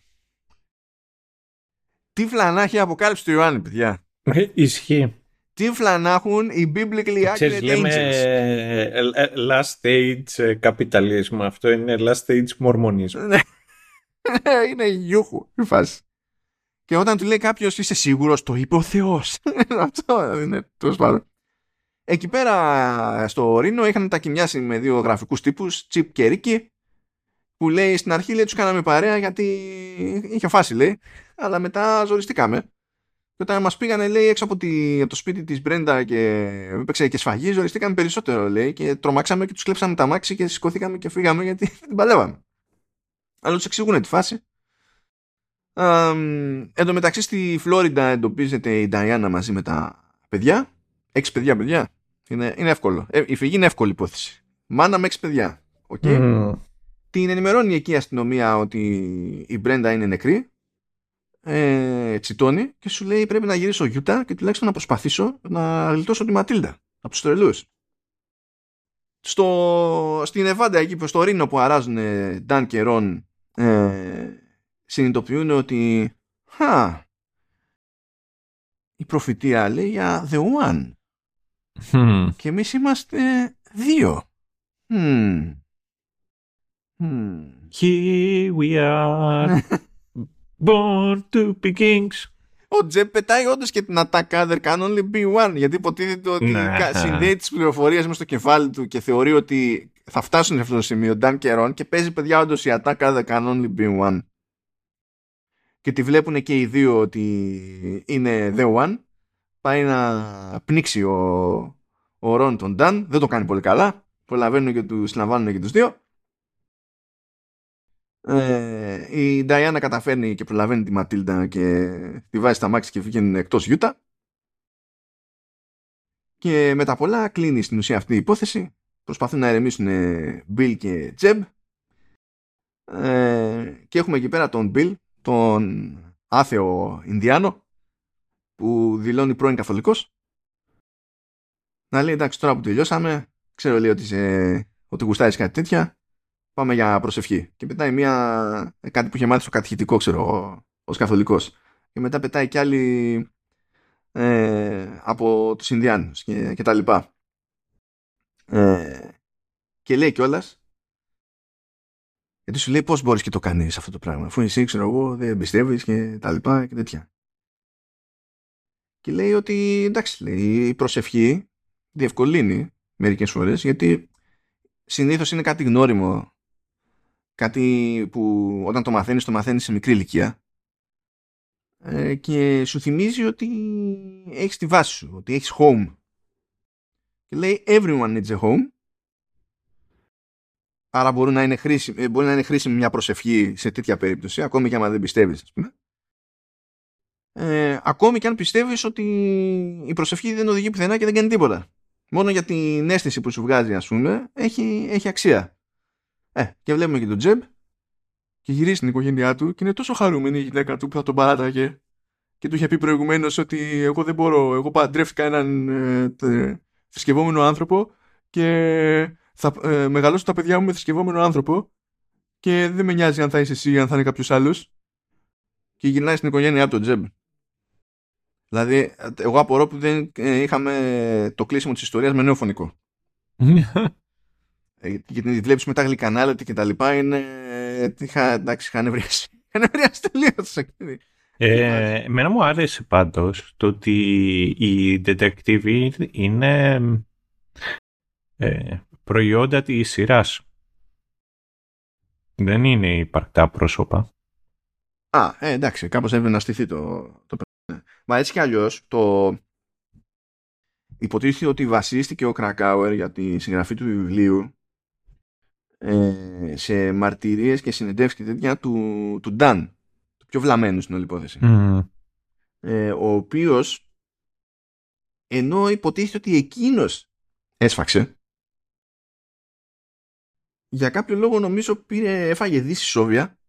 Τι φλανά έχει αποκάλυψη του Ιωάννη, παιδιά. Ε, ισχύει τύφλα να έχουν οι biblically accurate λέμε, angels. Ε, ε, last stage capitalism. Αυτό είναι last stage μορμονισμό. Ναι. είναι γιούχου η φάση. Και όταν του λέει κάποιος είσαι σίγουρος, το είπε ο Θεός. Αυτό είναι τέλος πάντων. Εκεί πέρα στο Ρήνο είχαν τα κοιμιάσει με δύο γραφικούς τύπους, Τσίπ και Ρίκη, που λέει στην αρχή λέει τους κάναμε παρέα γιατί είχε φάση λέει, αλλά μετά ζοριστήκαμε. Και όταν μας πήγανε, λέει, έξω από, τη, από το σπίτι της Μπρέντα και έπαιξε και σφαγή, ζοριστήκαμε περισσότερο, λέει, και τρομάξαμε και τους κλέψαμε τα μάξι και σηκώθηκαμε και φύγαμε γιατί την παλεύαμε. Αλλά τους εξηγούν τη φάση. εν τω μεταξύ στη Φλόριντα εντοπίζεται η Νταϊάννα μαζί με τα παιδιά. Έξι παιδιά, παιδιά. Είναι, είναι εύκολο. Ε, η φυγή είναι εύκολη υπόθεση. Μάνα με έξι παιδιά. Okay. Mm. Την ενημερώνει εκεί η αστυνομία ότι η Μπρέντα είναι νεκρή ε, τσιτώνει και σου λέει πρέπει να γυρίσω Γιούτα και τουλάχιστον να προσπαθήσω να γλιτώσω τη Ματίλντα από τους τρελούς. Στο, στην Εβάντα εκεί που στο Ρήνο που αράζουν Νταν και Ρον ε, συνειδητοποιούν ότι χα, η προφητεία λέει για the one και εμείς είμαστε δύο. Hmm. Here we are. Born to be kings. Ο Τζεπ πετάει όντως και την attack there can only be one. Γιατί υποτίθεται ότι ναι. συνδέει τις πληροφορίες μες στο κεφάλι του και θεωρεί ότι θα φτάσουν σε αυτό το σημείο Dan και Ron και παίζει παιδιά όντως η attack there can only be one. Και τη βλέπουν και οι δύο ότι είναι the one. Πάει να πνίξει ο, ο Ρον τον Νταν δεν το κάνει πολύ καλά. Προλαβαίνουν και τους συλλαμβάνουν και τους δύο. Ε, η Νταϊάννα καταφέρνει και προλαβαίνει τη Ματίλντα και τη βάζει στα μάξι και βγαίνει εκτός Γιούτα. Και με τα πολλά κλείνει στην ουσία αυτή η υπόθεση. Προσπαθούν να ερεμήσουν Bill και Τζεμ. Ε, και έχουμε εκεί πέρα τον Bill, τον άθεο Ινδιάνο, που δηλώνει πρώην καθολικός. Να λέει εντάξει τώρα που τελειώσαμε, ξέρω λέει ότι, σε, ότι γουστάρεις κάτι τέτοια, πάμε για προσευχή. Και πετάει μια, κάτι που είχε μάθει στο κατηχητικό, ξέρω, ως καθολικός. Και μετά πετάει κι άλλη ε, από τους Ινδιάνους και, και τα λοιπά. Ε, και λέει κιόλας. Γιατί σου λέει πώς μπορείς και το κάνεις αυτό το πράγμα. Αφού εσύ ξέρω εγώ δεν πιστεύει και τα λοιπά και τέτοια. Και λέει ότι εντάξει λέει, η προσευχή διευκολύνει μερικές φορές γιατί συνήθως είναι κάτι γνώριμο κάτι που όταν το μαθαίνεις το μαθαίνεις σε μικρή ηλικία ε, και σου θυμίζει ότι έχεις τη βάση σου, ότι έχεις home. Και λέει everyone needs a home. Άρα μπορεί να είναι χρήσιμη, ε, μπορεί να είναι χρήσιμη μια προσευχή σε τέτοια περίπτωση, ακόμη και άμα δεν πιστεύεις, ας πούμε. Ε, ακόμη και αν πιστεύεις ότι η προσευχή δεν οδηγεί πουθενά και δεν κάνει τίποτα. Μόνο για την αίσθηση που σου βγάζει, ας πούμε, έχει, έχει αξία. Ε, και βλέπουμε και τον Τζεμπ και γυρίζει στην οικογένειά του και είναι τόσο χαρούμενη η γυναίκα του που θα τον παράταγε και του είχε πει προηγουμένως ότι εγώ δεν μπορώ, εγώ παντρεύτηκα έναν ε, θρησκευόμενο άνθρωπο και θα ε, μεγαλώσω τα παιδιά μου με θρησκευόμενο άνθρωπο και δεν με νοιάζει αν θα είσαι εσύ ή αν θα είναι κάποιος άλλος. Και γυρνάει στην οικογένειά του τον Τζεμπ. Δηλαδή, εγώ απορώ που δεν ε, είχαμε το κλείσιμο της ιστορίας με νέο φωνικό. Ε, γιατί βλέπεις μετά γλυκανάλωτη και τα λοιπά είναι. Είχα, εντάξει, είχα νευριάσει. Είχα νευριάσει τελείως ε, εμένα μου άρεσε πάντως το ότι η detective είναι ε, προϊόντα της σειράς. Δεν είναι υπαρκτά πρόσωπα. Α, ε, εντάξει, κάπως έπρεπε να στηθεί το, το Μα έτσι κι αλλιώς το υποτίθεται ότι βασίστηκε ο Κρακάουερ για τη συγγραφή του βιβλίου ε, σε μαρτυρίες και συνεντεύξεις και τέτοια του, του Νταν, του πιο βλαμμένου στην όλη υπόθεση. Ε, ο οποίος ενώ υποτίθεται ότι εκείνος έσφαξε για κάποιο λόγο νομίζω πήρε, έφαγε δύση σόβια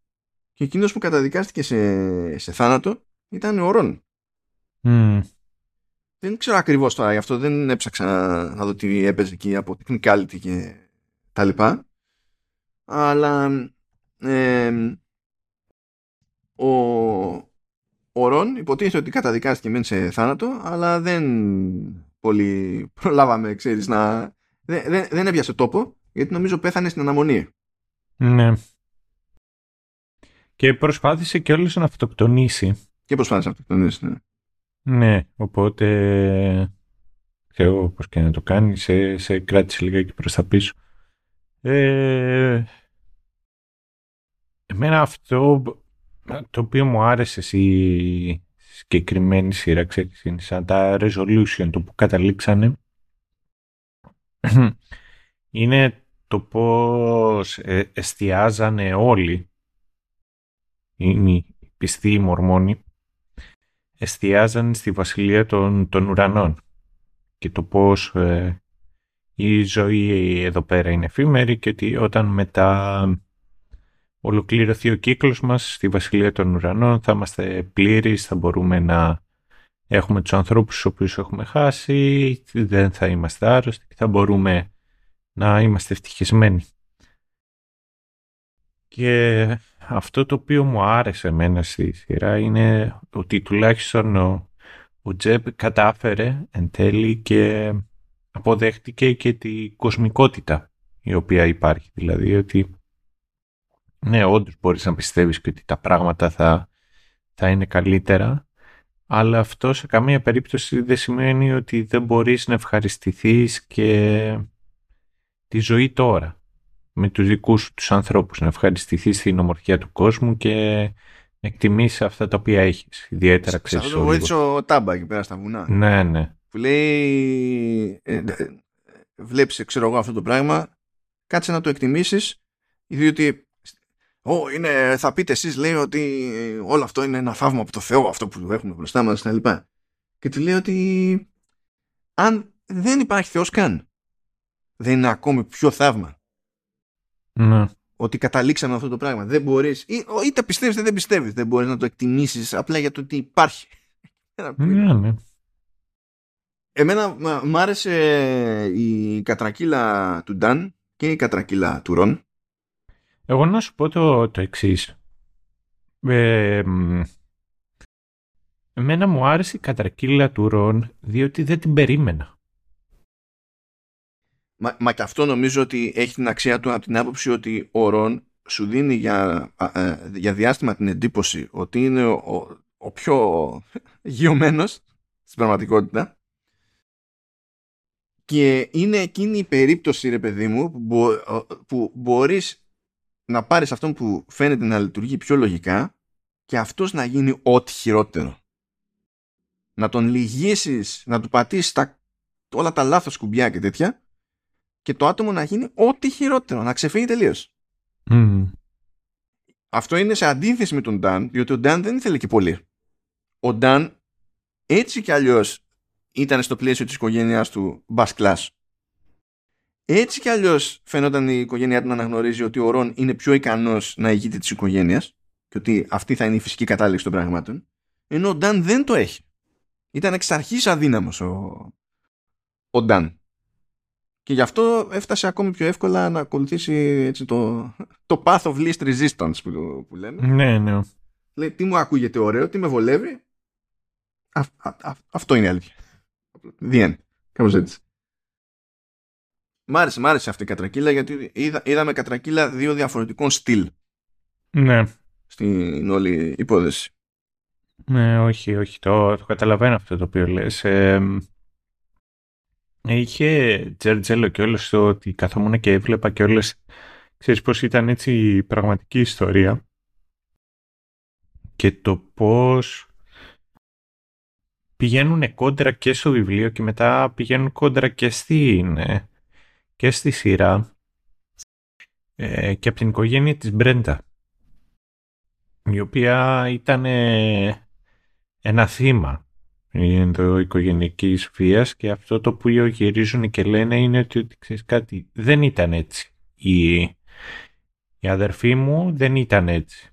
και εκείνος που καταδικάστηκε σε, σε θάνατο ήταν ο Ρον. Δεν ξέρω ακριβώς τώρα γι' αυτό δεν έψαξα να δω τι έπαιζε εκεί από technicality και τα λοιπά αλλά ο, ο Ρον υποτίθεται ότι καταδικάστηκε μεν σε θάνατο αλλά δεν πολύ προλάβαμε ξέρεις να δεν, δεν, δεν έπιασε τόπο γιατί νομίζω πέθανε στην αναμονή. Ναι. Και προσπάθησε και όλες να αυτοκτονήσει. Και προσπάθησε να αυτοκτονήσει ναι. Ναι, οπότε ξέρω πώς και να το κάνει, σε, σε κράτησε λιγάκι προς τα πίσω. Ε, εμένα αυτό το οποίο μου άρεσε στη συγκεκριμένη σειρά, ξέρεις, είναι σαν τα resolution του που καταλήξανε, είναι το πώς ε, εστιάζανε όλοι οι πιστοί οι μορμόνοι εστιάζαν στη βασιλεία των, των ουρανών και το πώς ε, η ζωή εδώ πέρα είναι εφήμερη και ότι όταν μετά ολοκληρωθεί ο κύκλος μας στη βασιλεία των ουρανών θα είμαστε πλήρεις, θα μπορούμε να έχουμε τους ανθρώπους τους οποίους έχουμε χάσει, δεν θα είμαστε άρρωστοι και θα μπορούμε να είμαστε ευτυχισμένοι. Και αυτό το οποίο μου άρεσε εμένα στη σειρά είναι ότι τουλάχιστον ο, ο Τζеб κατάφερε εν τέλει και αποδέχτηκε και την κοσμικότητα η οποία υπάρχει. Δηλαδή ότι ναι, όντως μπορείς να πιστεύεις και ότι τα πράγματα θα, θα είναι καλύτερα, αλλά αυτό σε καμία περίπτωση δεν σημαίνει ότι δεν μπορείς να ευχαριστηθείς και τη ζωή τώρα με τους δικούς σου τους ανθρώπους, να ευχαριστηθείς στην ομορφιά του κόσμου και να εκτιμήσεις αυτά τα οποία έχεις. Ιδιαίτερα ξέρεις. Αυτό το βοήθησε ο Τάμπα εκεί πέρα στα βουνά. Ναι, ναι. που λέει ε, ε, βλέπεις ξέρω εγώ αυτό το πράγμα κάτσε να το εκτιμήσεις διότι Ω, είναι, θα πείτε εσείς λέει ότι όλο αυτό είναι ένα θαύμα από το Θεό αυτό που έχουμε μπροστά μας και λοιπά. Και του λέει ότι αν δεν υπάρχει Θεός καν δεν είναι ακόμη πιο θαύμα. Ναι. Ότι καταλήξαμε αυτό το πράγμα. Δεν μπορείς, ή, είτε πιστεύεις είτε δεν πιστεύεις, δεν μπορείς να το εκτιμήσεις απλά για το ότι υπάρχει. Ναι, ναι. Εμένα μ' άρεσε η κατρακύλα του Νταν και η κατρακύλα του Ρον. Εγώ να σου πω το, το εξής. Ε, εμένα μου άρεσε η κατρακύλα του Ρον διότι δεν την περίμενα. Μα, μα και αυτό νομίζω ότι έχει την αξία του από την άποψη ότι ο Ρον σου δίνει για, ε, για διάστημα την εντύπωση ότι είναι ο, ο πιο γιωμένος στην πραγματικότητα και είναι εκείνη η περίπτωση ρε παιδί μου που, μπο, που μπορείς να πάρεις αυτό που φαίνεται να λειτουργεί πιο λογικά και αυτός να γίνει ό,τι χειρότερο. Να τον λυγίσεις να του πατήσεις τα, όλα τα λάθος κουμπιά και τέτοια και το άτομο να γίνει ό,τι χειρότερο να ξεφύγει τελείως. Αυτό είναι σε αντίθεση με τον Νταν διότι ο Νταν δεν ήθελε και πολύ. Ο Νταν έτσι κι αλλιώς ήταν στο πλαίσιο της οικογένειάς του Bass Class. Έτσι κι αλλιώς φαινόταν η οικογένειά του να αναγνωρίζει ότι ο Ρον είναι πιο ικανός να ηγείται της οικογένειας και ότι αυτή θα είναι η φυσική κατάληξη των πραγμάτων ενώ ο Νταν δεν το έχει. Ήταν εξ αρχής αδύναμος ο, ο Νταν. Και γι' αυτό έφτασε ακόμη πιο εύκολα να ακολουθήσει έτσι, το, το path of least resistance που, που λέμε. Ναι, ναι. Λέει τι μου ακούγεται ωραίο, τι με βολεύει. αυτό είναι η αλήθεια. The end. έτσι. Μ' άρεσε, μ' άρεσε αυτή η κατρακύλα γιατί είδα, είδαμε κατρακύλα δύο διαφορετικών στυλ. Ναι. Στην όλη υπόθεση. Ναι, όχι, όχι. Το, το καταλαβαίνω αυτό το οποίο λες. Ε, είχε τζερτζέλο και όλες το ότι καθόμουν και έβλεπα και όλες ξέρεις πως ήταν έτσι η πραγματική ιστορία και το πώς πηγαίνουν κόντρα και στο βιβλίο και μετά πηγαίνουν κόντρα και, στην, ε, και στη σειρά ε, και από την οικογένεια της Μπρέντα η οποία ήταν ένα θύμα οικογενειακής βίας και αυτό το που γυρίζουν και λένε είναι ότι, ξέρεις κάτι, δεν ήταν έτσι. Η, η αδερφή μου δεν ήταν έτσι.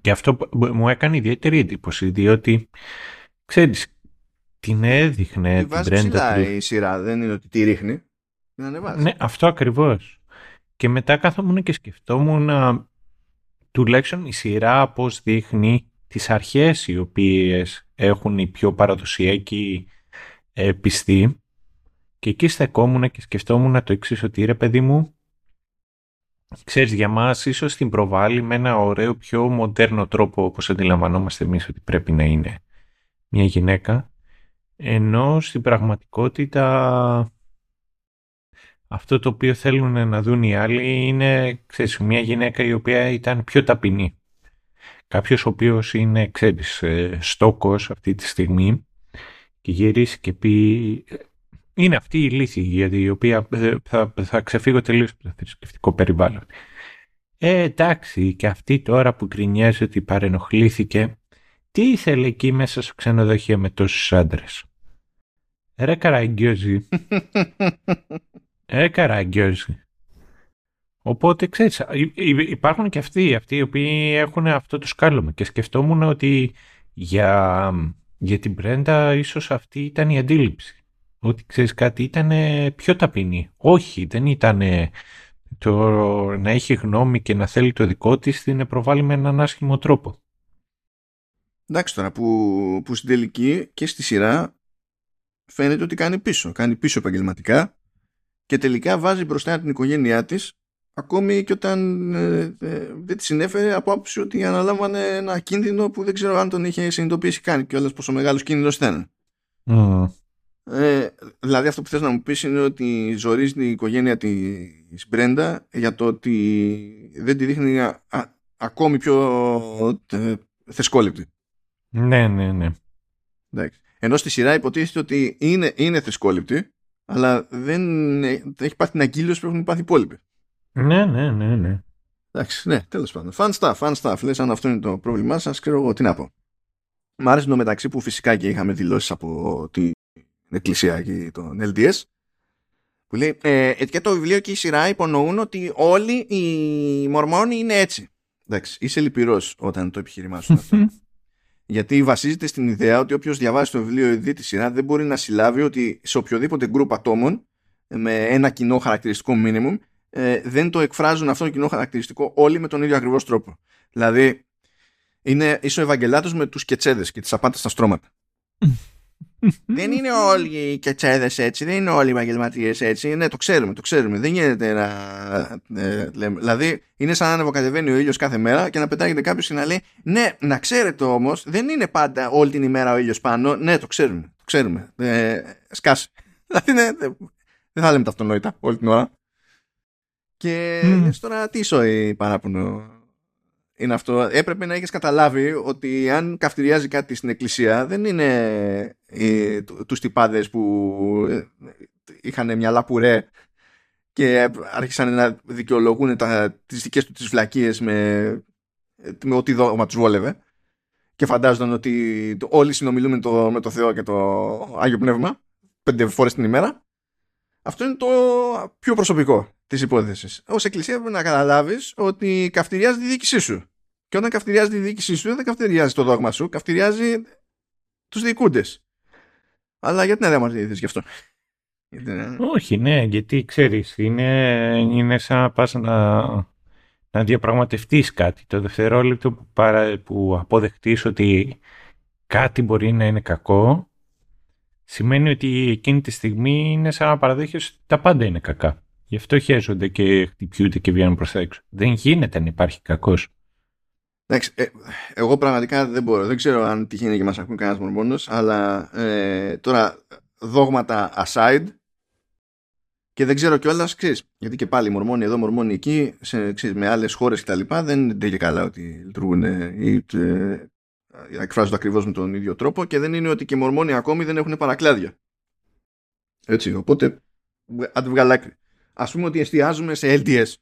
Και αυτό μου έκανε ιδιαίτερη εντύπωση διότι ξέρεις, την έδειχνε την Brenda η σειρά, δεν είναι ότι τη ρίχνει. Ναι, αυτό ακριβώς. Και μετά κάθομουν και σκεφτόμουν τουλάχιστον η σειρά πώς δείχνει τις αρχές οι οποίες έχουν η πιο παραδοσιακή ε, πιστή και εκεί στεκόμουν και σκεφτόμουν το εξής ότι ρε παιδί μου ξέρεις για μας ίσως την προβάλλει με ένα ωραίο πιο μοντέρνο τρόπο όπως αντιλαμβανόμαστε εμείς ότι πρέπει να είναι μια γυναίκα. Ενώ στην πραγματικότητα αυτό το οποίο θέλουν να δουν οι άλλοι είναι ξέρεις, μια γυναίκα η οποία ήταν πιο ταπεινή. Κάποιος ο οποίος είναι ξέρεις, ε, στόκος αυτή τη στιγμή και γυρίσει και πει είναι αυτή η λύση γιατί η οποία ε, θα, θα ξεφύγω τελείως από το θρησκευτικό περιβάλλον. Ε, εντάξει, και αυτή τώρα που γκρινιάζει ότι παρενοχλήθηκε τι ήθελε εκεί μέσα στο ξενοδοχείο με τόσους άντρες; Ρε καραγκιόζη. Ρε καραγκιόζη. Οπότε ξέρεις, υπάρχουν και αυτοί, αυτοί οι οποίοι έχουν αυτό το σκάλωμα και σκεφτόμουν ότι για, για την Πρέντα ίσως αυτή ήταν η αντίληψη. Ότι ξέρεις κάτι ήταν πιο ταπεινή. Όχι, δεν ήταν το να έχει γνώμη και να θέλει το δικό της την προβάλλει με έναν άσχημο τρόπο. Εντάξει τώρα που, που στην τελική και στη σειρά φαίνεται ότι κάνει πίσω. Κάνει πίσω επαγγελματικά και τελικά βάζει μπροστά την οικογένειά της ακόμη και όταν ε, ε, δεν τη συνέφερε από άποψη ότι αναλάμβανε ένα κίνδυνο που δεν ξέρω αν τον είχε συνειδητοποιήσει καν και όλες πόσο μεγάλος κίνδυνος ήταν. Mm. Ε, δηλαδή αυτό που θες να μου πεις είναι ότι ζορίζει την οικογένεια της Μπρέντα για το ότι δεν τη δείχνει ακόμη πιο ε, θεσκόληπτη. Ναι, ναι, ναι. Εντάξει. Ενώ στη σειρά υποτίθεται ότι είναι, είναι θρησκόληπτη, αλλά δεν έχει πάθει την αγκύλωση που έχουν πάθει οι υπόλοιποι. Ναι, ναι, ναι, ναι. Εντάξει, ναι, τέλος πάντων. Fun stuff, fun stuff. Λες, αν αυτό είναι το πρόβλημά σας, ξέρω εγώ τι να πω. Μ' άρεσε το μεταξύ που φυσικά και είχαμε δηλώσεις από την εκκλησία και τον LDS. Που λέει, ε, και το βιβλίο και η σειρά υπονοούν ότι όλοι οι Μορμόνοι είναι έτσι. Εντάξει, είσαι λυπηρός όταν το επιχείρημά σου αυτό. Γιατί βασίζεται στην ιδέα ότι όποιος διαβάσει το βιβλίο ή δει τη σειρά δεν μπορεί να συλλάβει ότι σε οποιοδήποτε γκρουπ ατόμων με ένα κοινό χαρακτηριστικό minimum ε, δεν το εκφράζουν αυτό το κοινό χαρακτηριστικό όλοι με τον ίδιο ακριβώς τρόπο. Δηλαδή, είναι ίσο Ευαγγελάτος με τους κετσέδες και τις απάτες στα στρώματα. Δεν είναι όλοι οι κετσέδες έτσι, δεν είναι όλοι οι επαγγελματίες έτσι. Ναι, το ξέρουμε, το ξέρουμε. Δεν γίνεται να. Ε, λέμε. Δηλαδή, είναι σαν να ανεβοκατεβαίνει ο ήλιος κάθε μέρα και να πετάγεται κάποιος και να λέει Ναι, να ξέρετε όμως, δεν είναι πάντα όλη την ημέρα ο ήλιος πάνω. Ναι, το ξέρουμε. Το ξέρουμε. Ε, σκάσε. Δηλαδή, ναι, δεν θα λέμε τα αυτονόητα όλη την ώρα. Και mm. τώρα τι σοϊ παράπονο είναι αυτό. Έπρεπε να έχεις καταλάβει ότι αν καυτηριάζει κάτι στην εκκλησία δεν είναι οι, τους τυπάδες που ε, είχαν μια λαπουρέ και άρχισαν να δικαιολογούν τα, τις δικές του τις βλακίες με, με ό,τι δόγμα τους βόλευε και φαντάζονταν ότι όλοι συνομιλούν με το, με το Θεό και το Άγιο Πνεύμα πέντε φορές την ημέρα αυτό είναι το πιο προσωπικό της υπόθεσης. Ως εκκλησία πρέπει να καταλάβεις ότι καυτηριάζει τη διοίκησή σου. Και όταν καυτηριάζει τη διοίκησή σου δεν καυτηριάζει το δόγμα σου, καυτηριάζει τους διοικούντες. Αλλά γιατί να δεν αμαρτυρηθείς γι' αυτό; Όχι, ναι, γιατί ξέρεις, είναι, είναι σαν να πας να, να διαπραγματευτείς κάτι. Το δευτερόλεπτο που, παρα, που αποδεχτείς ότι κάτι μπορεί να είναι κακό, σημαίνει ότι εκείνη τη στιγμή είναι σαν να παραδέχεις ότι τα πάντα είναι κακά. Γι' αυτό χέζονται και χτυπιούνται και βγαίνουν προς τα έξω. Δεν γίνεται να υπάρχει κακός. Εντάξει, ε, εγώ πραγματικά δεν μπορώ. Δεν ξέρω αν τυχαίνει και μας ακούν κανένας μορμόνος, αλλά ε, τώρα δόγματα aside και δεν ξέρω κιόλας, ξέρεις, γιατί και πάλι μορμόνοι εδώ, μορμόνοι εκεί, σε, ξέρεις, με άλλες χώρες κτλ. Δεν είναι και καλά ότι λειτουργούν ή ε, εκφράζονται ακριβώς με τον ίδιο τρόπο και δεν είναι ότι και οι μορμόνοι ακόμη δεν έχουν παρακλάδια. Έτσι, οπότε αντιβγαλάκρι. Α πούμε ότι εστιάζουμε σε LTS.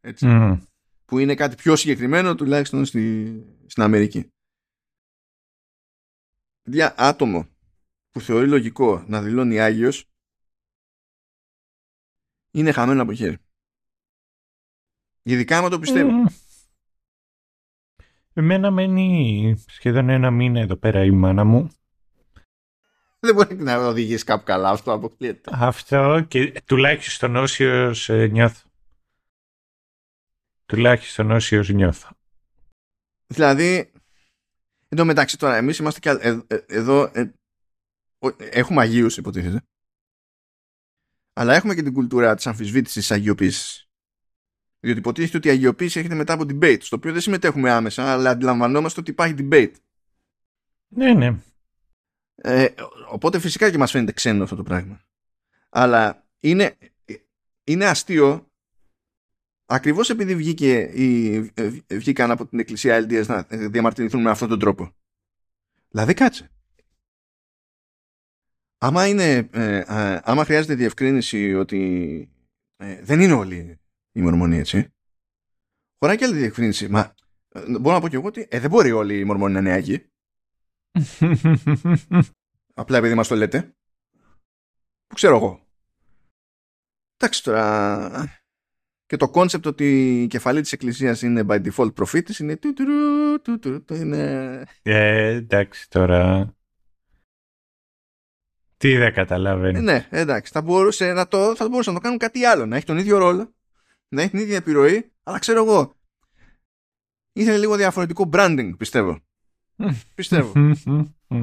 Έτσι. Που είναι κάτι πιο συγκεκριμένο τουλάχιστον στη, στην Αμερική. Για άτομο που θεωρεί λογικό να δηλώνει Άγιος είναι χαμένο από χέρι. Ειδικά άμα το πιστεύω. Εμένα μένει σχεδόν ένα μήνα εδώ πέρα η μάνα μου. Δεν μπορεί να οδηγήσει κάπου καλά αυτό αποκλείεται. Αυτό και τουλάχιστον όσιος ε, νιώθω. Τουλάχιστον όσιος νιώθω. Δηλαδή, εν τω μεταξύ τώρα, εμείς είμαστε και ε, ε, εδώ, ε, έχουμε Αγίους υποτίθεται. Αλλά έχουμε και την κουλτούρα της αμφισβήτησης αγιοποίησης. Διότι υποτίθεται ότι η αγιοποίηση έρχεται μετά από debate, στο οποίο δεν συμμετέχουμε άμεσα, αλλά αντιλαμβανόμαστε ότι υπάρχει debate. Ναι, ναι. Ε, οπότε φυσικά και μας φαίνεται ξένο αυτό το πράγμα. Αλλά είναι, είναι αστείο ακριβώς επειδή βγήκε η, ε, βγήκαν από την εκκλησία LDS να διαμαρτυρηθούν με αυτόν τον τρόπο. Δηλαδή κάτσε. Άμα, είναι, ε, άμα χρειάζεται διευκρίνηση ότι δεν είναι όλοι η Μορμονοί, έτσι. Χωράει και άλλη διευκρίνηση. Μα ε, μπορώ να πω και εγώ ότι ε, δεν μπορεί όλοι οι Μορμόνοι να είναι άγιοι. Απλά επειδή μας το λέτε. Που ξέρω εγώ. Εντάξει τώρα. Και το κόνσεπτ ότι η κεφαλή της εκκλησίας είναι by default προφήτης είναι είναι... Ε, εντάξει τώρα. Τι δεν καταλαβαίνεις. Ναι, εντάξει. Θα μπορούσε να το, θα μπορούσε να το κάνουν κάτι άλλο. Να έχει τον ίδιο ρόλο να έχει την ίδια επιρροή, αλλά ξέρω εγώ. Ήθελε λίγο διαφορετικό branding, πιστεύω. Πιστεύω.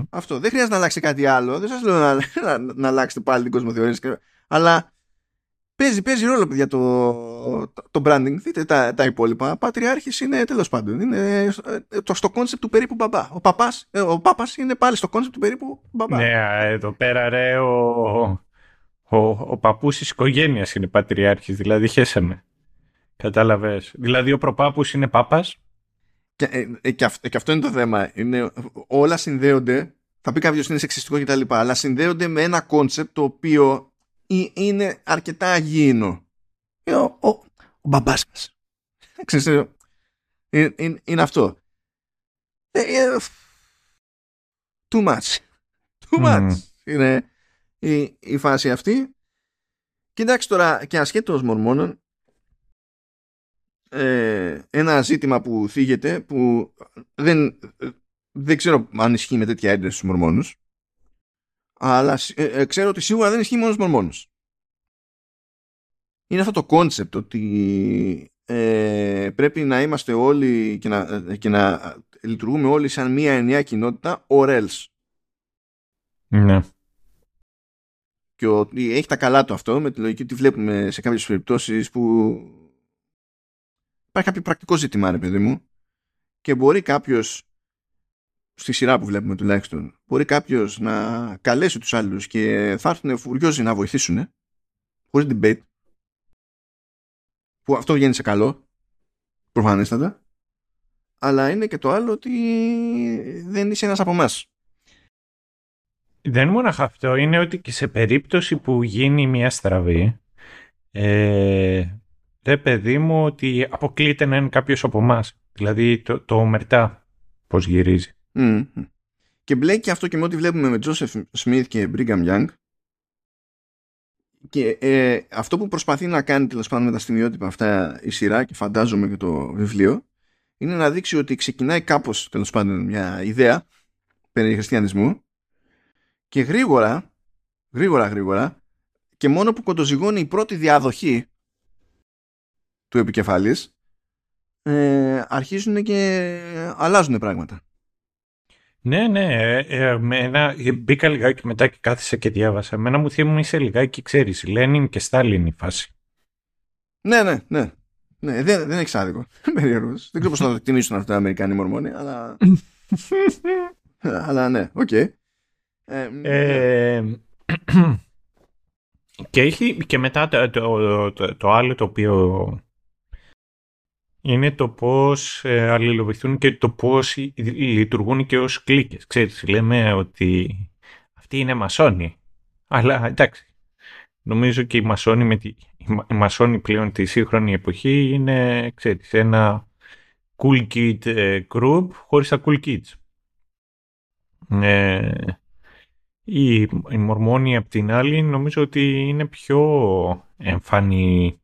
Αυτό. Δεν χρειάζεται να αλλάξει κάτι άλλο. Δεν σας λέω να, να, να, αλλάξετε πάλι την κοσμοθεωρία. Αλλά παίζει, παίζει ρόλο, παιδιά, το, το, το branding. Δείτε τα, τα υπόλοιπα. Πατριάρχης είναι τέλος πάντων. Είναι ε, το, στο κόνσεπτ του περίπου μπαμπά. Ο παπάς ε, ο πάπας είναι πάλι στο κόνσεπτ του περίπου μπαμπά. Ναι, εδώ πέρα ρε ο, ο, ο παππούς της οικογένειας είναι πατριάρχης. Δηλαδή χέσαμε. Κατάλαβες. Δηλαδή ο προπάπου είναι πάπας. Και, ε, ε, και, αυτό είναι το θέμα. Είναι, όλα συνδέονται. θα πει κάποιος είναι σεξιστικό κτλ. Αλλά συνδέονται με ένα κόνσεπτ το οποίο είναι αρκετά ανθυγιεινό. Ο, ο, ο μπαμπάς μας. είναι, είναι, είναι αυτό. Ε, ε, too much. Too much. Είναι η, η φάση αυτή. Κοιτάξτε τώρα και ασχέτως μορμόνων ε, ένα ζήτημα που θίγεται που δεν, δεν ξέρω αν ισχύει με τέτοια ένταση στους μορμόνους αλλά ε, ε, ξέρω ότι σίγουρα δεν ισχύει μόνο στους μορμόνους. Είναι αυτό το κόνσεπτ ότι ε, πρέπει να είμαστε όλοι και να, και να λειτουργούμε όλοι σαν μία ενιαία κοινότητα or else. Ναι. Και ότι έχει τα καλά του αυτό με τη λογική ότι βλέπουμε σε κάποιες περιπτώσεις που υπάρχει κάποιο πρακτικό ζήτημα ρε παιδί μου και μπορεί κάποιος στη σειρά που βλέπουμε τουλάχιστον μπορεί κάποιος να καλέσει τους άλλους και θα έρθουν φουριόζοι να βοηθήσουν χωρίς debate που αυτό βγαίνει σε καλό προφανέστατα αλλά είναι και το άλλο ότι δεν είσαι ένας από εμάς. Δεν μόνο αυτό, είναι ότι και σε περίπτωση που γίνει μια στραβή ε, ρε παιδί μου ότι αποκλείεται να είναι κάποιος από εμάς. Δηλαδή το, το ομερτά πώς γυρίζει. Και μπλέκει αυτό και με ό,τι βλέπουμε με Τζόσεφ Σμιθ και Μπρίγκαμ Young και ε, αυτό που προσπαθεί να κάνει τέλος πάντων με τα στιγμιότυπα αυτά η σειρά και φαντάζομαι και το βιβλίο είναι να δείξει ότι ξεκινάει κάπως τέλος πάντων μια ιδέα περί χριστιανισμού και γρήγορα, γρήγορα γρήγορα και μόνο που κοντοζυγώνει η πρώτη διαδοχή του επικεφαλής ε, αρχίζουν και αλλάζουν πράγματα. Ναι, ναι. Ε, ε ένα, μπήκα λιγάκι μετά και κάθισα και διάβασα. Εμένα μου θύμισε λιγάκι, ξέρεις, Λένιν και Στάλιν η φάση. Ναι, ναι, ναι. ναι δεν, δεν έχεις άδικο. δεν ξέρω πώς θα το εκτιμήσουν αυτά οι Αμερικάνοι Μορμόνοι, αλλά... αλλά ναι, ok. Okay. Ε, ε, και, έχει, και μετά το, το, το, το άλλο το οποίο είναι το πώς ε, αλληλοβοηθούν και το πώς λειτουργούν και ως κλίκες. Ξέρεις, λέμε ότι αυτοί είναι μασόνοι. Αλλά εντάξει, νομίζω και οι μασόνοι, με τη, οι μασόνοι πλέον τη σύγχρονη εποχή είναι, ξέρεις, ένα cool kid ε, group χωρίς τα cool kids. Ε, οι, οι Μορμόνοι απ' την άλλη νομίζω ότι είναι πιο εμφανή,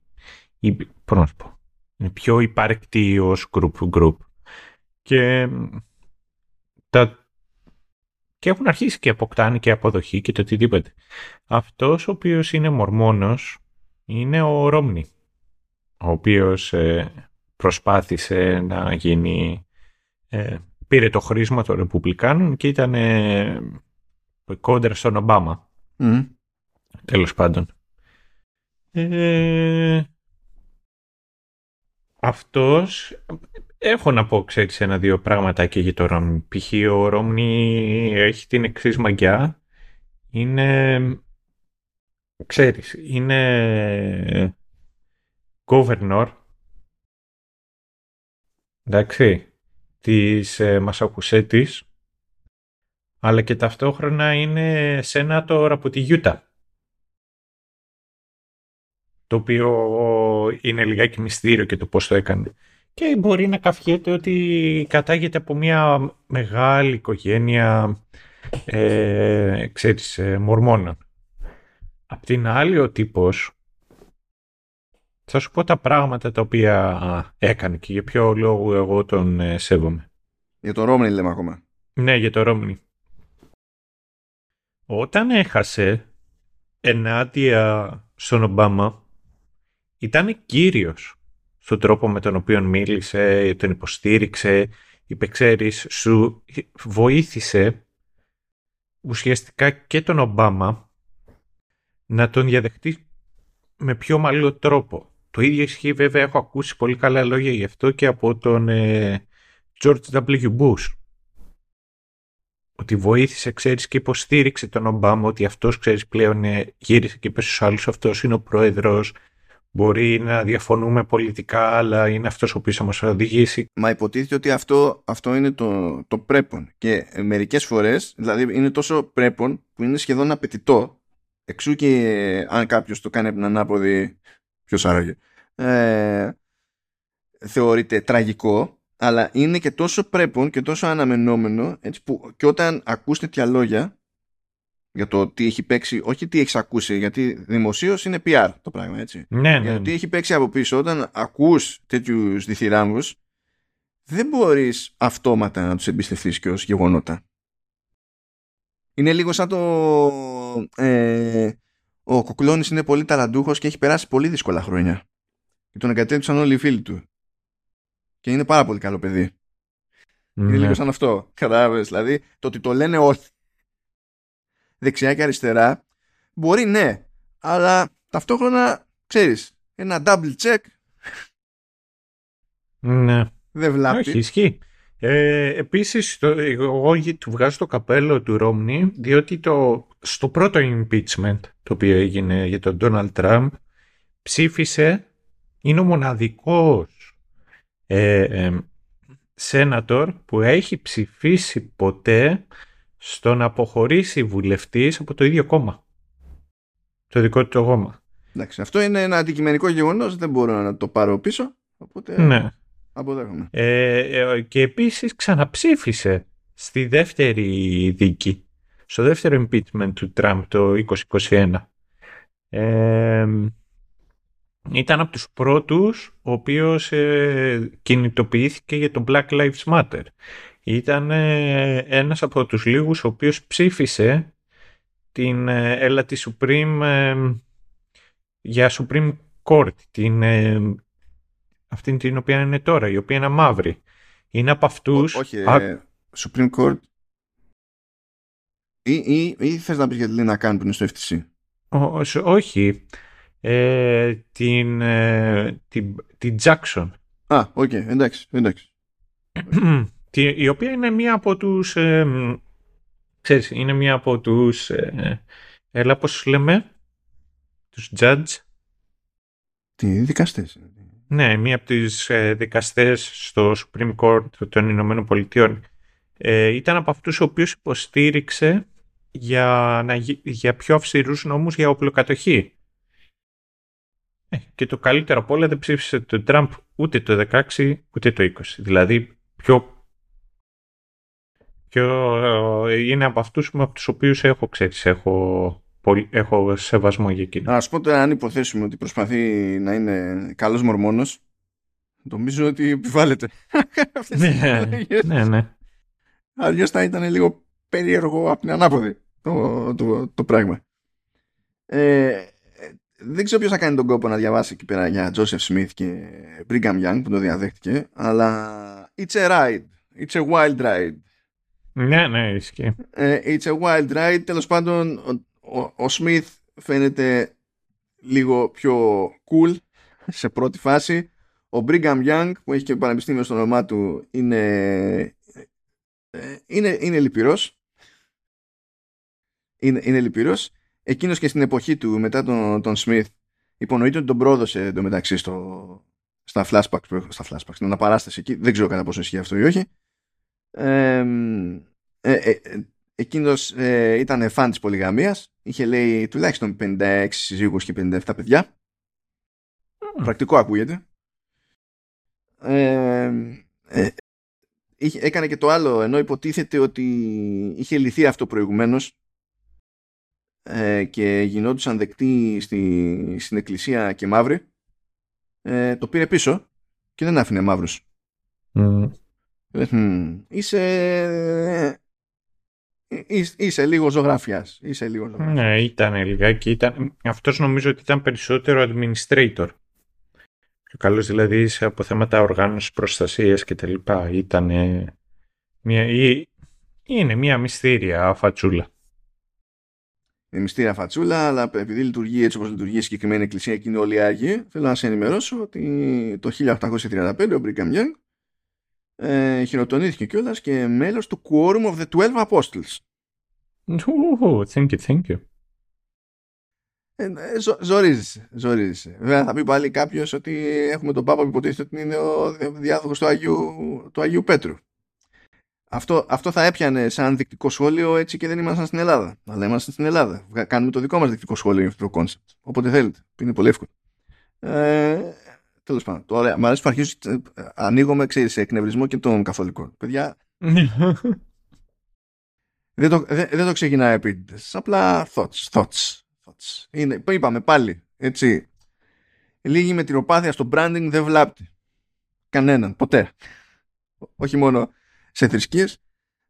πώς να σου πω, είναι πιο υπάρκτη ως group group. Και, τα, και έχουν αρχίσει και αποκτάνε και αποδοχή και το οτιδήποτε. Αυτός ο οποίος είναι μορμόνος είναι ο Ρόμνη, ο οποίος ε, προσπάθησε να γίνει... Ε, πήρε το χρήσμα των Ρεπουμπλικάνων και ήταν ε, κόντρα στον Ομπάμα. Mm. Τέλος πάντων. Ε, αυτός έχω να πω, ξέρεις, ένα-δύο πράγματα και για το Ρόμνι. Π.χ. ο Ρόμνι έχει την εξής μαγιά. Είναι, ξέρεις, είναι governor, εντάξει, της ε, Μασακουσέτης, αλλά και ταυτόχρονα είναι σένατορ από τη Γιούτα το οποίο είναι λιγάκι μυστήριο και το πώς το έκανε. Και μπορεί να καφιέται ότι κατάγεται από μια μεγάλη οικογένεια ε, ξέρεις, ε, μορμόνων. Απ' την άλλη ο τύπος θα σου πω τα πράγματα τα οποία έκανε και για ποιο λόγο εγώ τον ε, σέβομαι. Για τον Ρόμνι λέμε ακόμα. Ναι, για τον Ρόμνι. Όταν έχασε ενάντια στον Ομπάμα ήταν κύριος στον τρόπο με τον οποίο μίλησε, τον υποστήριξε, είπε ξέρεις, σου βοήθησε ουσιαστικά και τον Ομπάμα να τον διαδεχτεί με πιο μαλλίο τρόπο. Το ίδιο ισχύει βέβαια, έχω ακούσει πολύ καλά λόγια γι' αυτό και από τον ε, George W. Bush. Ότι βοήθησε, ξέρεις, και υποστήριξε τον Ομπάμα ότι αυτός, ξέρεις, πλέον ε, γύρισε και είπε στους άλλους, αυτός είναι ο πρόεδρος, Μπορεί να διαφωνούμε πολιτικά, αλλά είναι αυτός ο οποίος θα μας οδηγήσει. Μα υποτίθεται ότι αυτό, αυτό είναι το, το πρέπον. Και μερικές φορές, δηλαδή είναι τόσο πρέπον που είναι σχεδόν απαιτητό. Εξού και αν κάποιος το κάνει από την ανάποδη, ποιος άραγε, ε, θεωρείται τραγικό, αλλά είναι και τόσο πρέπον και τόσο αναμενόμενο, έτσι που και όταν ακούς τέτοια λόγια, για το τι έχει παίξει, όχι τι έχεις ακούσει, γιατί δημοσίως είναι PR το πράγμα, έτσι. Ναι, ναι. Για το τι έχει παίξει από πίσω, όταν ακούς τέτοιους διθυράμβου, δεν μπορείς αυτόματα να τους εμπιστευτείς και ως γεγονότα. Είναι λίγο σαν το. Ε, ο Κοκλώνης είναι πολύ ταλαντούχος και έχει περάσει πολύ δύσκολα χρόνια. Και τον εγκατέλειψαν όλοι οι φίλοι του. Και είναι πάρα πολύ καλό παιδί. Είναι Ναι. λίγο σαν αυτό. Κατάλαβες. Δηλαδή, το ότι το λένε όλοι δεξιά και αριστερά, μπορεί ναι, αλλά ταυτόχρονα, ξέρεις, ένα double check ναι. δεν βλάπτει. Όχι, ισχύει. Ε, επίσης, το, εγώ γε- του βγάζω το καπέλο του Ρόμνη, διότι το, στο πρώτο impeachment το οποίο έγινε για τον Donald Trump, ψήφισε, είναι ο μοναδικός ε, ε, σένατορ που έχει ψηφίσει ποτέ στο να αποχωρήσει βουλευτής από το ίδιο κόμμα. Το δικό του το κόμμα. Εντάξει, αυτό είναι ένα αντικειμενικό γεγονός, δεν μπορώ να το πάρω πίσω, οπότε Ναι. αποδέχομαι. Ε, ε, και επίσης ξαναψήφισε στη δεύτερη δίκη, στο δεύτερο impeachment του Τραμπ το 2021. Ε, ήταν από τους πρώτους ο οποίος ε, κινητοποιήθηκε για το Black Lives Matter. Ήταν ε, ένας από τους λίγους ο οποίος ψήφισε την ε, έλα τη Supreme ε, για Supreme Court, την, ε, αυτήν την οποία είναι τώρα, η οποία είναι μαύρη. Είναι από αυτούς... Ό, όχι, Α, ε, Supreme Court ή, ή, ή θες να πεις για τη Λίνα Καν που είναι στο FTC. ό- ό- όχι. Ε, την, ε, την, την Jackson. Α, οκ, εντάξει, εντάξει. Τη- η οποία είναι μία από τους... Ε, μ, ξέρεις, είναι μία από τους... Ε, έλα πώς λέμε. Τους judge. Τις δικαστές. Ναι, μία από τις ε, δικαστές στο Supreme Court των Ηνωμένων Πολιτειών. Ε, ήταν από αυτούς ο οποίος υποστήριξε για, να, γι- για πιο αυστηρούς νόμους για οπλοκατοχή. Ε, και το καλύτερο από όλα δεν ψήφισε τον Τραμπ ούτε το 16 ούτε το 20. Δηλαδή πιο, πιο ε, είναι από αυτούς με τους οποίους έχω ξέρεις, έχω, πολύ, έχω σεβασμό για εκείνο. Να σου πω τώρα αν υποθέσουμε ότι προσπαθεί να είναι καλός μορμόνος νομίζω ότι επιβάλλεται. Αυτές τις ναι, αλλαγές. ναι, ναι. Αλλιώς θα ήταν λίγο περίεργο από την ανάποδη το, το, το πράγμα. Ε, δεν ξέρω ποιος θα κάνει τον κόπο να διαβάσει εκεί πέρα για Joseph Smith και Brigham Young που το διαδέχτηκε αλλά it's a ride. It's a wild ride. Ναι, ναι, ισχύει. Ε, it's a wild ride. Τέλος πάντων, ο, ο, ο Smith φαίνεται λίγο πιο cool σε πρώτη φάση. Ο Brigham Young, που έχει και πανεπιστήμιο στο όνομά του, είναι, ε, είναι, είναι λυπηρός. Είναι, είναι λυπηρός. Εκείνος και στην εποχή του, μετά τον, τον Smith, υπονοείται ότι τον πρόδωσε εντωμεταξύ στο, στα flashbacks, που έχω- στα flashbacks, στην αναπαράσταση εκεί. Δεν ξέρω κατά πόσο ισχύει αυτό ή όχι. Ε, ε, ε, ε, εκείνος ε, ήταν φαν της πολυγαμίας. Είχε λέει τουλάχιστον 56 συζύγους και 57 παιδιά. Πρακτικό ακούγεται. Ε, ε, είχε, έκανε και το άλλο ενώ υποτίθεται ότι είχε λυθεί αυτό προηγουμένως. Ε, και γινόντουσαν δεκτοί στη, στην εκκλησία και μαύροι. Ε, το πήρε πίσω και δεν άφηνε μαύρους. Μμ. Ε, μ, είσαι ε, είσαι, είσαι λίγο ζωγραφιάς είσαι λίγο ζωγραφιάς Ναι, ήταν λιγάκι. Ήταν... Αυτός νομίζω ότι ήταν περισσότερο administrator. Πιο καλός δηλαδή σε από θέματα οργάνωσης προστασίας και τα λοιπά. Ήταν μια... ή- είναι μια μυστήρια φατσούλα. είναι μυστήρια φατσούλα, αλλά επειδή λειτουργεί έτσι όπως λειτουργεί η συγκεκριμένη εκκλησία και είναι όλοι άγιοι, θέλω να σε ενημερώσω ότι το 1835 ο Brigham Young ε, χειροτονήθηκε κιόλας και μέλος του Quorum of the Twelve Apostles. Ου, Thank you, thank you. Ε, ε, ζω, ζορίζεσαι, ζορίζεσαι. Βέβαια θα πει πάλι κάποιος ότι έχουμε τον Πάπα που υποτίθεται ότι είναι ο διάδοχος του Αγίου, του Αγίου Πέτρου. Αυτό, αυτό θα έπιανε σαν δεικτικό σχόλιο έτσι και δεν ήμασταν στην Ελλάδα. Αλλά είμαστε στην Ελλάδα. Κάνουμε το δικό μας δεικτικό σχόλιο για αυτό το κόνσεπτ. Όποτε θέλετε. Είναι πολύ εύκολο. Ε, Τέλος πάντων. Ωραία. Μ' αρέσει που αρχίζω. Ε, ανοίγομαι, ξέρεις, σε εκνευρισμό και των καθολικών. Παιδιά. δεν, το, δεν, δεν το ξεκινάει επίτηδες. Απλά thoughts, thoughts, thoughts. Είναι, είπαμε πάλι. Έτσι. Λίγη μετριοπάθεια στο branding δεν βλάπτει. Κανέναν. Ποτέ. Όχι μόνο σε θρησκείες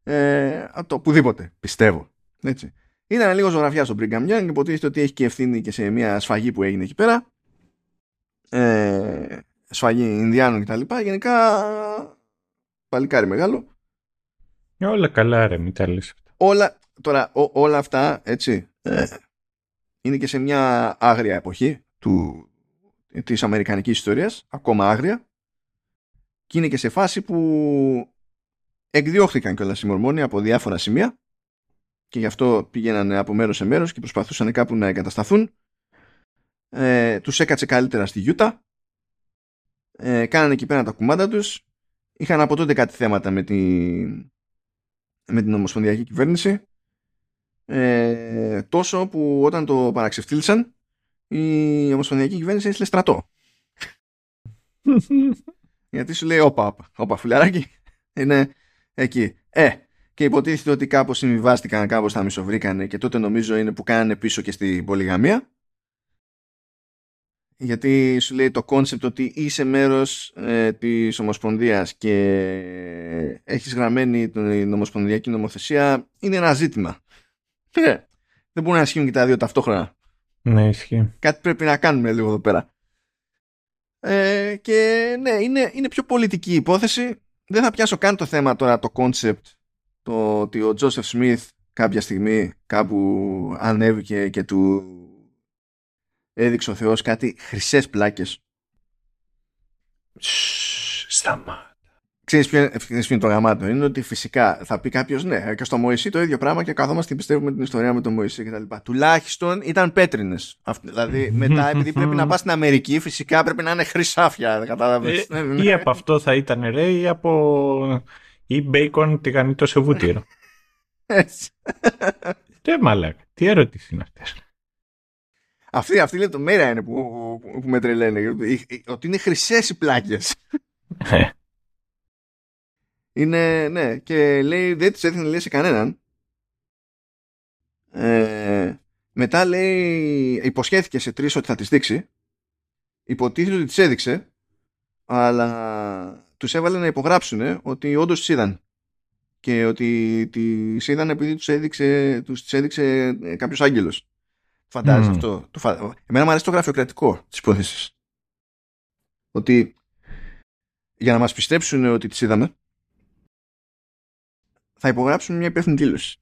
ε, το οπουδήποτε, πιστεύω. Έτσι. Ήταν λίγο ζωγραφιά στον Brigham Young, υποτίθεται ότι έχει και ευθύνη και σε μια σφαγή που έγινε εκεί πέρα. Ε, σφαγή Ινδιάνων κτλ. Γενικά, παλικάρι μεγάλο. Όλα καλά ρε, μην τα λες. Όλα, τώρα, ό, όλα αυτά, έτσι, ε, είναι και σε μια άγρια εποχή του, της αμερικανικής ιστορίας, ακόμα άγρια, και είναι και σε φάση που εκδιώχθηκαν κιόλας οι Μορμόνοι από διάφορα σημεία και γι' αυτό πήγαιναν από μέρος σε μέρος και προσπαθούσαν κάπου να εγκατασταθούν. Ε, τους έκατσε καλύτερα στη Γιούτα. Ε, κάνανε εκεί πέρα τα κουμάντα τους. Είχαν από τότε κάτι θέματα με, τη, με την Ομοσπονδιακή Κυβέρνηση. Ε, τόσο που όταν το παραξευτήλισαν η Ομοσπονδιακή Κυβέρνηση έστειλε στρατό. Γιατί σου λέει όπα, όπα, όπα φιλαράκι. Είναι, εκεί. Ε, και υποτίθεται ότι κάπως συμβιβάστηκαν, κάπως τα μισοβρήκανε και τότε νομίζω είναι που κάνανε πίσω και στην πολυγαμία. Γιατί σου λέει το κόνσεπτ ότι είσαι μέρος ε, της Ομοσπονδίας και έχεις γραμμένη την Ομοσπονδιακή νομοθεσία είναι ένα ζήτημα. Ε, δεν μπορούν να ισχύουν και τα δύο ταυτόχρονα. Ναι, ισχύει. Κάτι πρέπει να κάνουμε λίγο εδώ πέρα. Ε, και ναι, είναι, είναι πιο πολιτική υπόθεση δεν θα πιάσω καν το θέμα τώρα το concept το ότι ο Τζόσεφ Σμιθ κάποια στιγμή κάπου ανέβηκε και του έδειξε ο Θεός κάτι χρυσές πλάκες. Σταμάτα. Ξέρεις ποιο είναι το γαμάτο. Είναι ότι φυσικά θα πει κάποιο ναι, και στο Μωυσή το ίδιο πράγμα και καθόμαστε και πιστεύουμε την ιστορία με τον Μωυσή κτλ. Τουλάχιστον ήταν πέτρινε. Δηλαδή μετά, επειδή πρέπει να πα στην Αμερική, φυσικά πρέπει να είναι χρυσάφια. Κατάλαβε. Ε, ή από αυτό θα ήταν ρε, ή από. ή μπέικον τηγανιτό σε βούτυρο. Έτσι. Τι μαλάκα. Τι ερώτηση είναι αυτέ. Αυτή, αυτή η λεπτομέρεια είναι που, που, που με τρελαίνει. Ότι είναι χρυσές οι πλάκες. Ε. Είναι, ναι, και λέει, δεν τις έδινε λέει σε κανέναν. Ε, μετά λέει, υποσχέθηκε σε τρεις ότι θα τις δείξει. Υποτίθεται ότι τις έδειξε, αλλά τους έβαλε να υπογράψουν ότι όντως τις είδαν. Και ότι τις είδαν επειδή τους έδειξε, τους τις έδειξε ε, κάποιος άγγελος. Φαντάζεσαι mm. αυτό. Το φα... Εμένα μου αρέσει το γραφειοκρατικό της υπόθεσης. Ότι για να μας πιστέψουν ότι τις είδαμε, θα υπογράψουν μια υπεύθυνη δήλωση.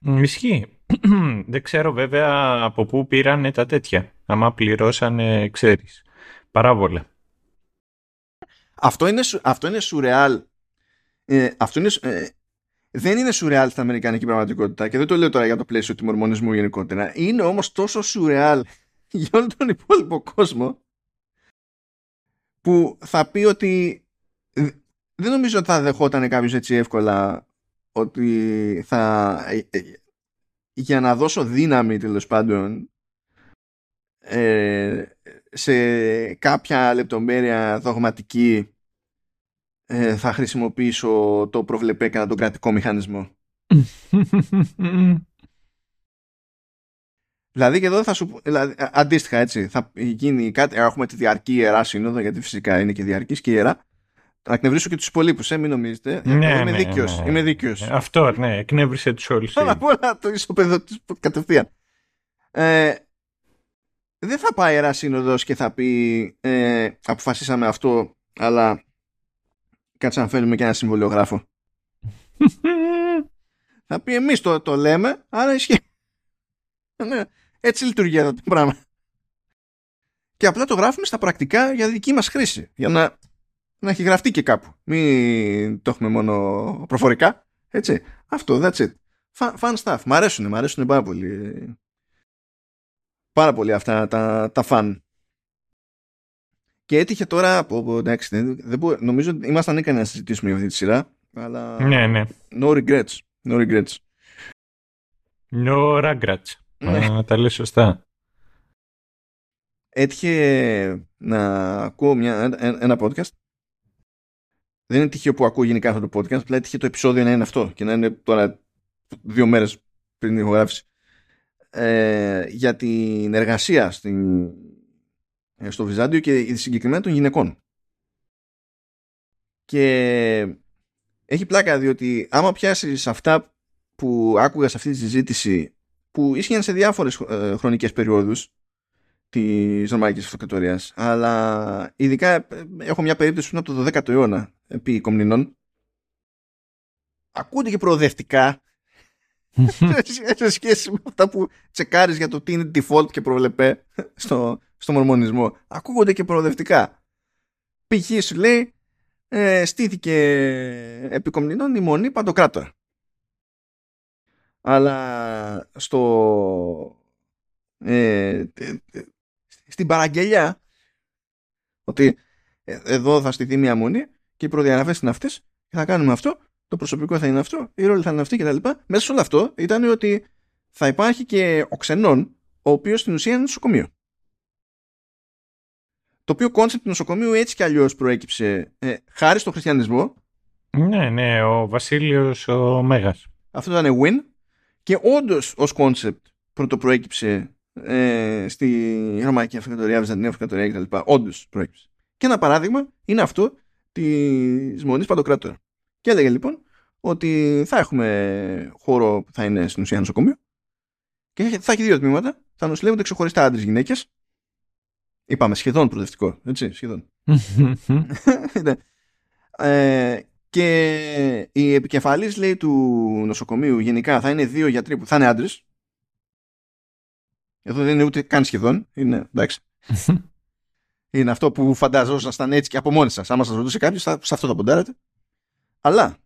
Ισχύει. Δεν ξέρω βέβαια από πού πήραν τα τέτοια. Άμα πληρώσανε, ξέρεις, παράβολα. Αυτό είναι, αυτό είναι σουρεάλ. Ε, αυτό είναι, ε, δεν είναι σουρεάλ στην Αμερικανική πραγματικότητα και δεν το λέω τώρα για το πλαίσιο του μορμονισμού γενικότερα. Είναι όμως τόσο σουρεάλ για όλο τον υπόλοιπο κόσμο που θα πει ότι δεν νομίζω ότι θα δεχόταν κάποιος έτσι εύκολα ότι θα ε, ε, για να δώσω δύναμη τέλος πάντων ε, σε κάποια λεπτομέρεια δογματική θα χρησιμοποιήσω το προβλεπέ κατά τον κρατικό μηχανισμό. δηλαδή και εδώ θα σου δηλαδή, αντίστοιχα έτσι θα γίνει κάτι, έχουμε τη διαρκή ιερά σύνοδο γιατί φυσικά είναι και διαρκής και ιερά να εκνευρίσω και τους υπολείπους, ε, μην νομίζετε. Ναι, είμαι ναι, δίκαιος. ναι. Είμαι δίκαιος. Ε, αυτό, ναι, εκνεύρισε τους όλους. Πάνω απ' όλα το ισοπεδωτής κατευθείαν. Ε, δεν θα πάει ένα σύνοδος και θα πει ε, αποφασίσαμε αυτό, αλλά κάτσε να φέρουμε και ένα συμβολιογράφο. θα πει εμείς το, το λέμε, άρα ισχύει. ναι, έτσι λειτουργεί αυτό το πράγμα. Και απλά το γράφουμε στα πρακτικά για δική μας χρήση. Για να να έχει γραφτεί και κάπου. Μην το έχουμε μόνο προφορικά. Έτσι. Αυτό, that's it. Fun, stuff. Μ' αρέσουν, μ' αρέσουν πάρα πολύ. πάρα πολύ αυτά τα, τα φαν. Και έτυχε τώρα, από, εντάξει, δεν, δεν μπο, νομίζω ότι ήμασταν ικανοί να συζητήσουμε για αυτή τη σειρά, αλλά Ναι, ναι. no regrets. No regrets. No regrets. Ναι. Α, τα λες σωστά. Έτυχε να ακούω μια, ένα, ένα podcast. Δεν είναι τυχαίο που ακούω γενικά αυτό το podcast, απλά έτυχε το επεισόδιο να είναι αυτό και να είναι τώρα δύο μέρες πριν την ηχογράφηση. Ε, για την εργασία στην, ε, στο Βυζάντιο και συγκεκριμένα των γυναικών. Και έχει πλάκα διότι άμα πιάσεις αυτά που άκουγα σε αυτή τη συζήτηση που ίσχυαν σε διάφορες ε, χρονικές περιόδους της Ρωμαϊκής Αυτοκρατορίας αλλά ειδικά ε, έχω μια περίπτωση που είναι από το 12ο αιώνα επί Κομνηνών ακούγονται και προοδευτικά σε σχέση με αυτά που τσεκάρεις για το τι είναι default και προβλεπέ στο, στο μορμονισμό ακούγονται και προοδευτικά π.χ. σου λέει ε, στήθηκε επί Κομνηνών η μονή παντοκράτορα αλλά στο ε, ε, ε, στην παραγγελιά ότι ε, εδώ θα στηθεί μια μονή και οι προδιαγραφές είναι αυτές και θα κάνουμε αυτό το προσωπικό θα είναι αυτό, οι ρόλοι θα είναι αυτή κτλ. Μέσα σε όλο αυτό ήταν ότι θα υπάρχει και ο ξενών, ο οποίος στην ουσία είναι νοσοκομείο. Το οποίο κόνσεπτ του νοσοκομείου έτσι κι αλλιώς προέκυψε ε, χάρη στο χριστιανισμό. Ναι, ναι, ο Βασίλειος ο Μέγας. Αυτό ήταν win. Και όντως ως κόνσεπτ πρωτοπροέκυψε ε, στη Ρωμαϊκή Αυτοκρατορία, Βυζαντινή Αυτοκρατορία κτλ. Όντως προέκυψε. Και ένα παράδειγμα είναι αυτό της Μονής Παντοκράτορα. Και έλεγε λοιπόν ότι θα έχουμε χώρο που θα είναι στην ουσία νοσοκομείο και θα έχει δύο τμήματα. Θα νοσηλεύονται ξεχωριστά άντρε-γυναίκε. Είπαμε σχεδόν προοδευτικό. Έτσι, σχεδόν. Ναι. ε, και η επικεφαλής λέει του νοσοκομείου γενικά θα είναι δύο γιατροί που θα είναι άντρες. Εδώ δεν είναι ούτε καν σχεδόν. Είναι εντάξει. είναι αυτό που φανταζόσασταν έτσι και από μόνοι σας. Άμα σας ρωτούσε κάποιος, σε αυτό θα ποντάρετε. Αλλά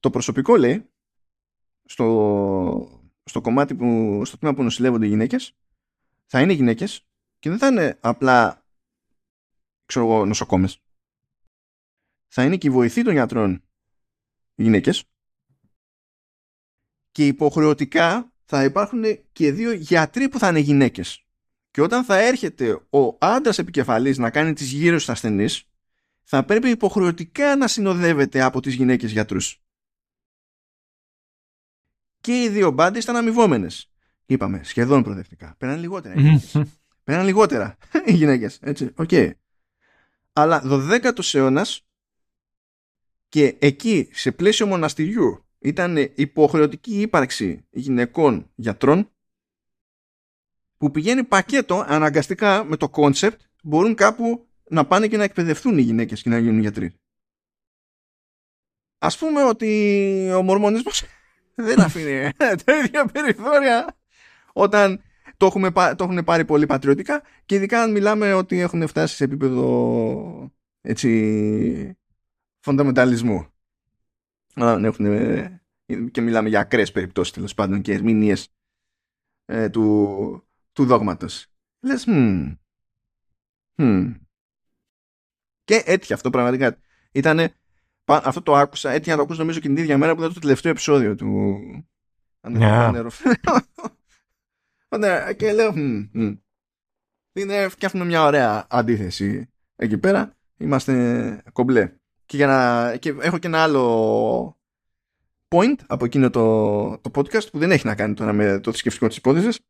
το προσωπικό λέει στο, στο κομμάτι που, στο τμήμα που νοσηλεύονται οι γυναίκες θα είναι γυναίκες και δεν θα είναι απλά ξέρω εγώ νοσοκόμες θα είναι και οι βοηθοί των γιατρών οι γυναίκες και υποχρεωτικά θα υπάρχουν και δύο γιατροί που θα είναι γυναίκες και όταν θα έρχεται ο άντρας επικεφαλής να κάνει τις γύρες στους ασθενείς θα πρέπει υποχρεωτικά να συνοδεύεται από τις γυναίκες γιατρούς. Και οι δύο μπάντες ήταν αμειβόμενες. Είπαμε, σχεδόν προοδευτικά. Παίρναν λιγότερα. Οι γυναίκες. Πέραν λιγότερα οι γυναίκες. Έτσι, οκ. Αλλά 12ο αιώνας και εκεί σε πλαίσιο μοναστηριού ήταν υποχρεωτική ύπαρξη γυναικών γιατρών που πηγαίνει πακέτο αναγκαστικά με το concept μπορούν κάπου να πάνε και να εκπαιδευτούν οι γυναίκες και να γίνουν γιατροί. Ας πούμε ότι ο μορμονισμός δεν αφήνει τέτοια περιθώρια όταν το, έχουμε, το έχουν πάρει πολύ πατριαρχικά και ειδικά αν μιλάμε ότι έχουν φτάσει σε επίπεδο έτσι φονταμενταλισμού. Αν έχουν, και μιλάμε για ακραίες περιπτώσεις τέλος πάντων και ερμηνείες ε, του, του δόγματος. Λες, hm, hm, και έτυχε αυτό πραγματικά. Ήτανε, αυτό το άκουσα, έτυχε να το ακούσω νομίζω και την ίδια μέρα που ήταν το τελευταίο επεισόδιο του. Yeah. Ναι, και λέω, είναι, φτιάχνουμε μια ωραία αντίθεση εκεί πέρα. Είμαστε κομπλέ. Και, για να, και έχω και ένα άλλο point από εκείνο το, το podcast που δεν έχει να κάνει τώρα με το θρησκευτικό της υπόθεσης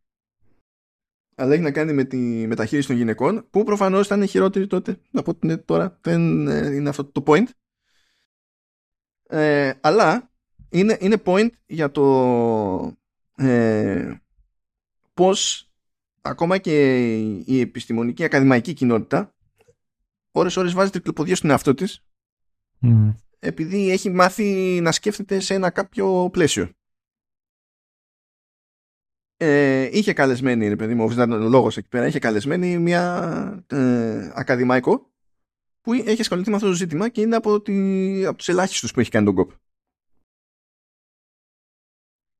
αλλά έχει να κάνει με τη μεταχείριση των γυναικών που προφανώς ήταν χειρότερη τότε από ότι είναι τώρα δεν είναι αυτό το point ε, αλλά είναι, είναι point για το ε, πως ακόμα και η επιστημονική ακαδημαϊκή κοινότητα ώρες ώρες βάζει τρικλοποδία στον εαυτό της Mm. επειδή έχει μάθει να σκέφτεται σε ένα κάποιο πλαίσιο ε, είχε καλεσμένη, ρε παιδί μου, ο λόγος εκεί πέρα, είχε καλεσμένη μια ε, ακαδημαϊκό που έχει ασχοληθεί με αυτό το ζήτημα και είναι από, τη, από τους ελάχιστους που έχει κάνει τον κόπ.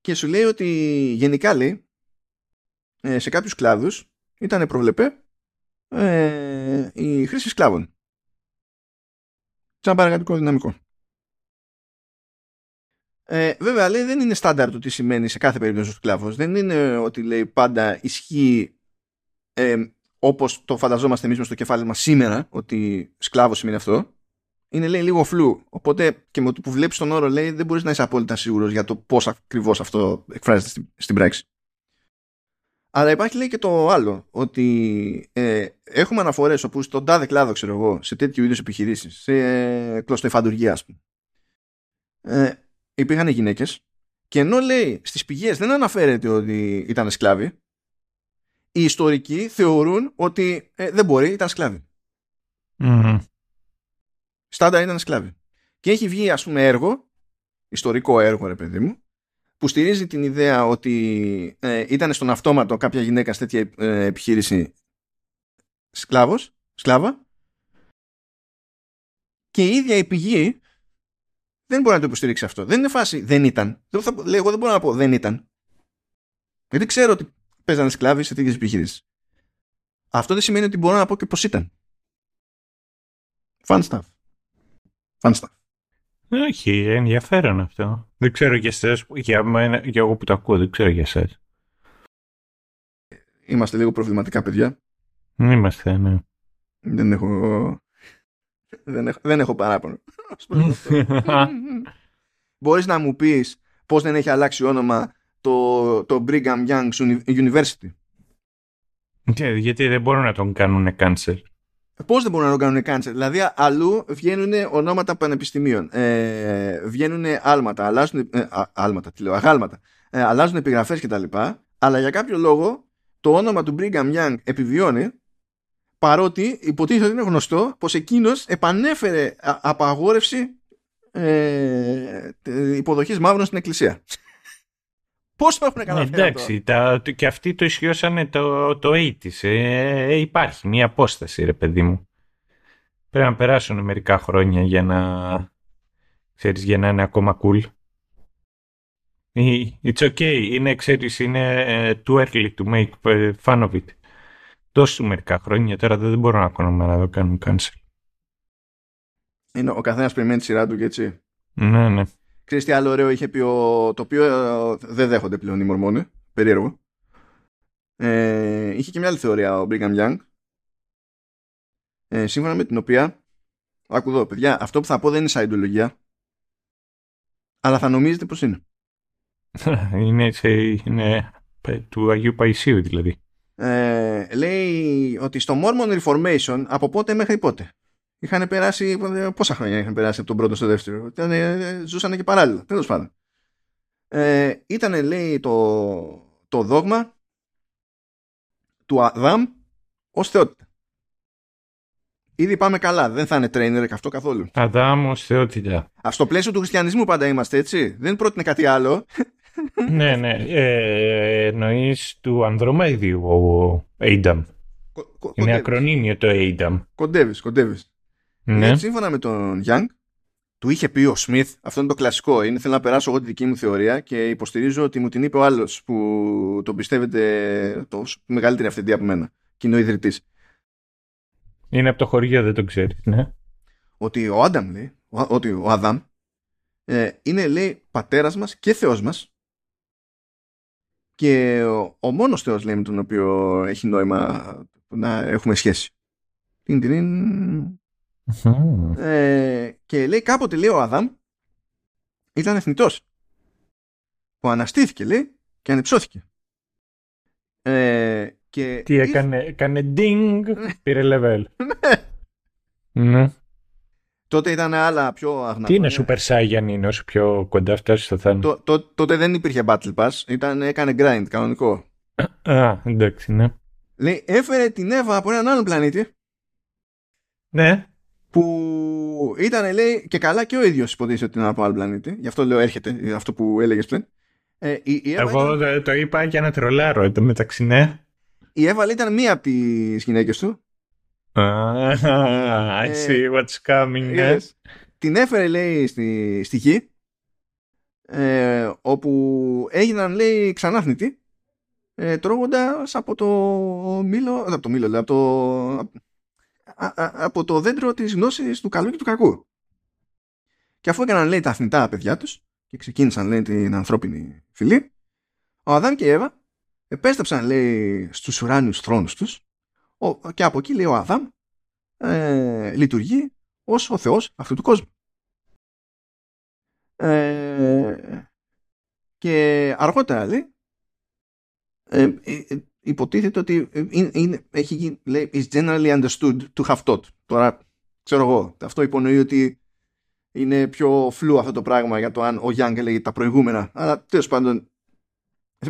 Και σου λέει ότι γενικά λέει ε, σε κάποιους κλάδους ήταν προβλεπέ ε, η χρήση σκλάβων. Σαν παραγωγικό δυναμικό. Ε, βέβαια, λέει, δεν είναι στάνταρ το τι σημαίνει σε κάθε περίπτωση ο σκλάβος. Δεν είναι ότι λέει πάντα ισχύει ε, όπως το φανταζόμαστε εμείς στο κεφάλι μας σήμερα, ότι σκλάβος σημαίνει αυτό. Είναι λέει λίγο φλού. Οπότε και με το που βλέπεις τον όρο λέει δεν μπορείς να είσαι απόλυτα σίγουρος για το πώς ακριβώς αυτό εκφράζεται στην, στην πράξη. Αλλά υπάρχει λέει και το άλλο, ότι ε, έχουμε αναφορές όπου στον τάδε κλάδο, ξέρω εγώ, σε τέτοιου είδους επιχειρήσεις, σε ε, κλωστοεφαντουργία, ας πούμε, ε, υπήρχαν γυναίκες και ενώ λέει στις πηγές δεν αναφέρεται ότι ήταν σκλάβοι, οι ιστορικοί θεωρούν ότι ε, δεν μπορεί, ήταν σκλάβοι. Mm. Στάντα ήταν σκλάβοι. Και έχει βγει ας πούμε έργο, ιστορικό έργο ρε παιδί μου, που στηρίζει την ιδέα ότι ε, ήταν στον αυτόματο κάποια γυναίκα σε τέτοια ε, επιχείρηση σκλάβος, σκλάβα και η ίδια η πηγή δεν μπορεί να το υποστηρίξει αυτό. Δεν είναι φάση δεν ήταν. Δεν θα, λέει, εγώ δεν μπορώ να πω δεν ήταν. Γιατί ξέρω ότι παίζανε σκλάβοι σε τέτοιες επιχειρήσει. Αυτό δεν σημαίνει ότι μπορώ να πω και πώ ήταν. Fun stuff. Fun stuff. Όχι, ενδιαφέρον αυτό. Δεν ξέρω για εσάς, για, μένα, για εγώ που το ακούω, δεν ξέρω για εσάς. Είμαστε λίγο προβληματικά παιδιά. Είμαστε, ναι. Δεν έχω... Δεν έχω, δεν έχω παράπονο. Μπορείς να μου πεις πώς δεν έχει αλλάξει όνομα το, το Brigham Young University; γιατί δεν μπορούν να τον κάνουν cancel. Πώς δεν μπορούν να το κάνουν cancel. Δηλαδή, αλλού βγαίνουν ονόματα πανεπιστημίων. Ε, βγαίνουν άλματα, αλλάζουν. Ε, άλματα, τι λέω, αγάλματα. Ε, αλλάζουν επιγραφές κτλ. Αλλά για κάποιο λόγο το όνομα του Brigham Young επιβιώνει παρότι υποτίθεται ότι είναι γνωστό πως εκείνος επανέφερε απαγόρευση ε, υποδοχής μαύρων στην εκκλησία. Πώς το έχουν καταφέρει Εντάξει, τα, και αυτοί το ισχυώσανε το, το 80's. Ε, υπάρχει μια απόσταση, ρε παιδί μου. Πρέπει να περάσουν μερικά χρόνια για να, ξέρεις, για να είναι ακόμα cool. It's okay. Είναι, ξέρεις, είναι uh, too early to make fun of it. Δώσου μερικά χρόνια, τώρα δεν μπορώ να κάνω να το κάνουν cancel. Είναι ο καθένας περιμένει τη σειρά του και έτσι. Ναι, ναι. Ξέρεις τι άλλο ωραίο είχε πει ο... το οποίο ε, δεν δέχονται πλέον οι Μορμόνοι. Περίεργο. Ε, είχε και μια άλλη θεωρία ο Brigham Young ε, σύμφωνα με την οποία άκου εδώ παιδιά αυτό που θα πω δεν είναι σαν ιδεολογία αλλά θα νομίζετε πως είναι. είναι, είναι του Αγίου Παϊσίου δηλαδή. Ε, λέει ότι στο Mormon Reformation από πότε μέχρι πότε; Είχαν περάσει. Πόσα χρόνια είχαν περάσει από τον πρώτο στο δεύτερο; Ήταν, ε, ζούσαν και παράλληλα. Τέλος πάντων. Ε, ήταν, λέει, το, το δόγμα του Αδάμ ως θεότητα. Ήδη πάμε καλά. Δεν θα είναι trainer και αυτό καθόλου. Αδάμ ως θεότητα. Α, στο πλαίσιο του χριστιανισμού πάντα είμαστε έτσι. Δεν πρότεινε κάτι άλλο. ναι, ναι. Ε, Εννοείς του Ανδρομέδιου ο Aidan. Είναι ακρονίμιο το Aidan. Κοντεύεις, κοντεύεις. Ναι. σύμφωνα με τον Young, του είχε πει ο Σμιθ, αυτό είναι το κλασικό. Είναι θέλω να περάσω εγώ τη δική μου θεωρία και υποστηρίζω ότι μου την είπε ο άλλος που τον πιστεύετε το μεγαλύτερη αυθεντία από μένα. Και είναι ο ιδρυτής. Είναι από το χωριό, δεν το ξέρεις, ναι. Ότι ο Άνταμ λέει, ότι ο Αδάμ ε, είναι λέει πατέρας μας και Θεός μας και ο, ο μόνος Θεός λέει με τον οποίο έχει νόημα να έχουμε σχέση. Τιν, τιν, ε, και λέει κάποτε λέει ο Αδάμ ήταν εθνητός που αναστήθηκε λέει και ανυψώθηκε. Ε, και Τι έκανε, έκανε ding, πήρε level. ναι. Τότε ήταν άλλα πιο αγνά. Τι είναι Super Saiyan είναι όσο πιο κοντά φτάσει στο θάνατο. τότε δεν υπήρχε Battle Pass, ήταν, έκανε grind κανονικό. Α, εντάξει, ναι. Λέει, έφερε την Εύα από έναν άλλον πλανήτη. Ναι που ήταν λέει και καλά και ο ίδιος υποτίθεται ότι είναι από άλλο πλανήτη. Γι' αυτό λέω έρχεται αυτό που έλεγες πριν. Ε, η, η εγώ ήταν... το είπα για να τρολάρω εδώ μεταξύ ναι. Η Εύα ήταν μία από τις γυναίκες του. Ah, I see what's coming yes. την έφερε λέει στη, στη γη ε, όπου έγιναν λέει ξανάθνητοι ε, τρώγοντας από το μήλο, από το μήλο, από το, από το δέντρο της γνώσης του καλού και του κακού. Και αφού έκαναν λέει τα αθνητά παιδιά τους και ξεκίνησαν λέει την ανθρώπινη φυλή, ο Αδάμ και η Εύα επέστρεψαν λέει στους ουράνιους θρόνους τους και από εκεί λέει ο Αδάμ ε, λειτουργεί ως ο Θεός αυτού του κόσμου. Ε, και αργότερα λέει ε, ε, ε υποτίθεται ότι είναι, είναι, έχει λέει is generally understood to have taught. Τώρα ξέρω εγώ, αυτό υπονοεί ότι είναι πιο φλού αυτό το πράγμα για το αν ο Γιάνγκ έλεγε τα προηγούμενα. Αλλά τέλος πάντων,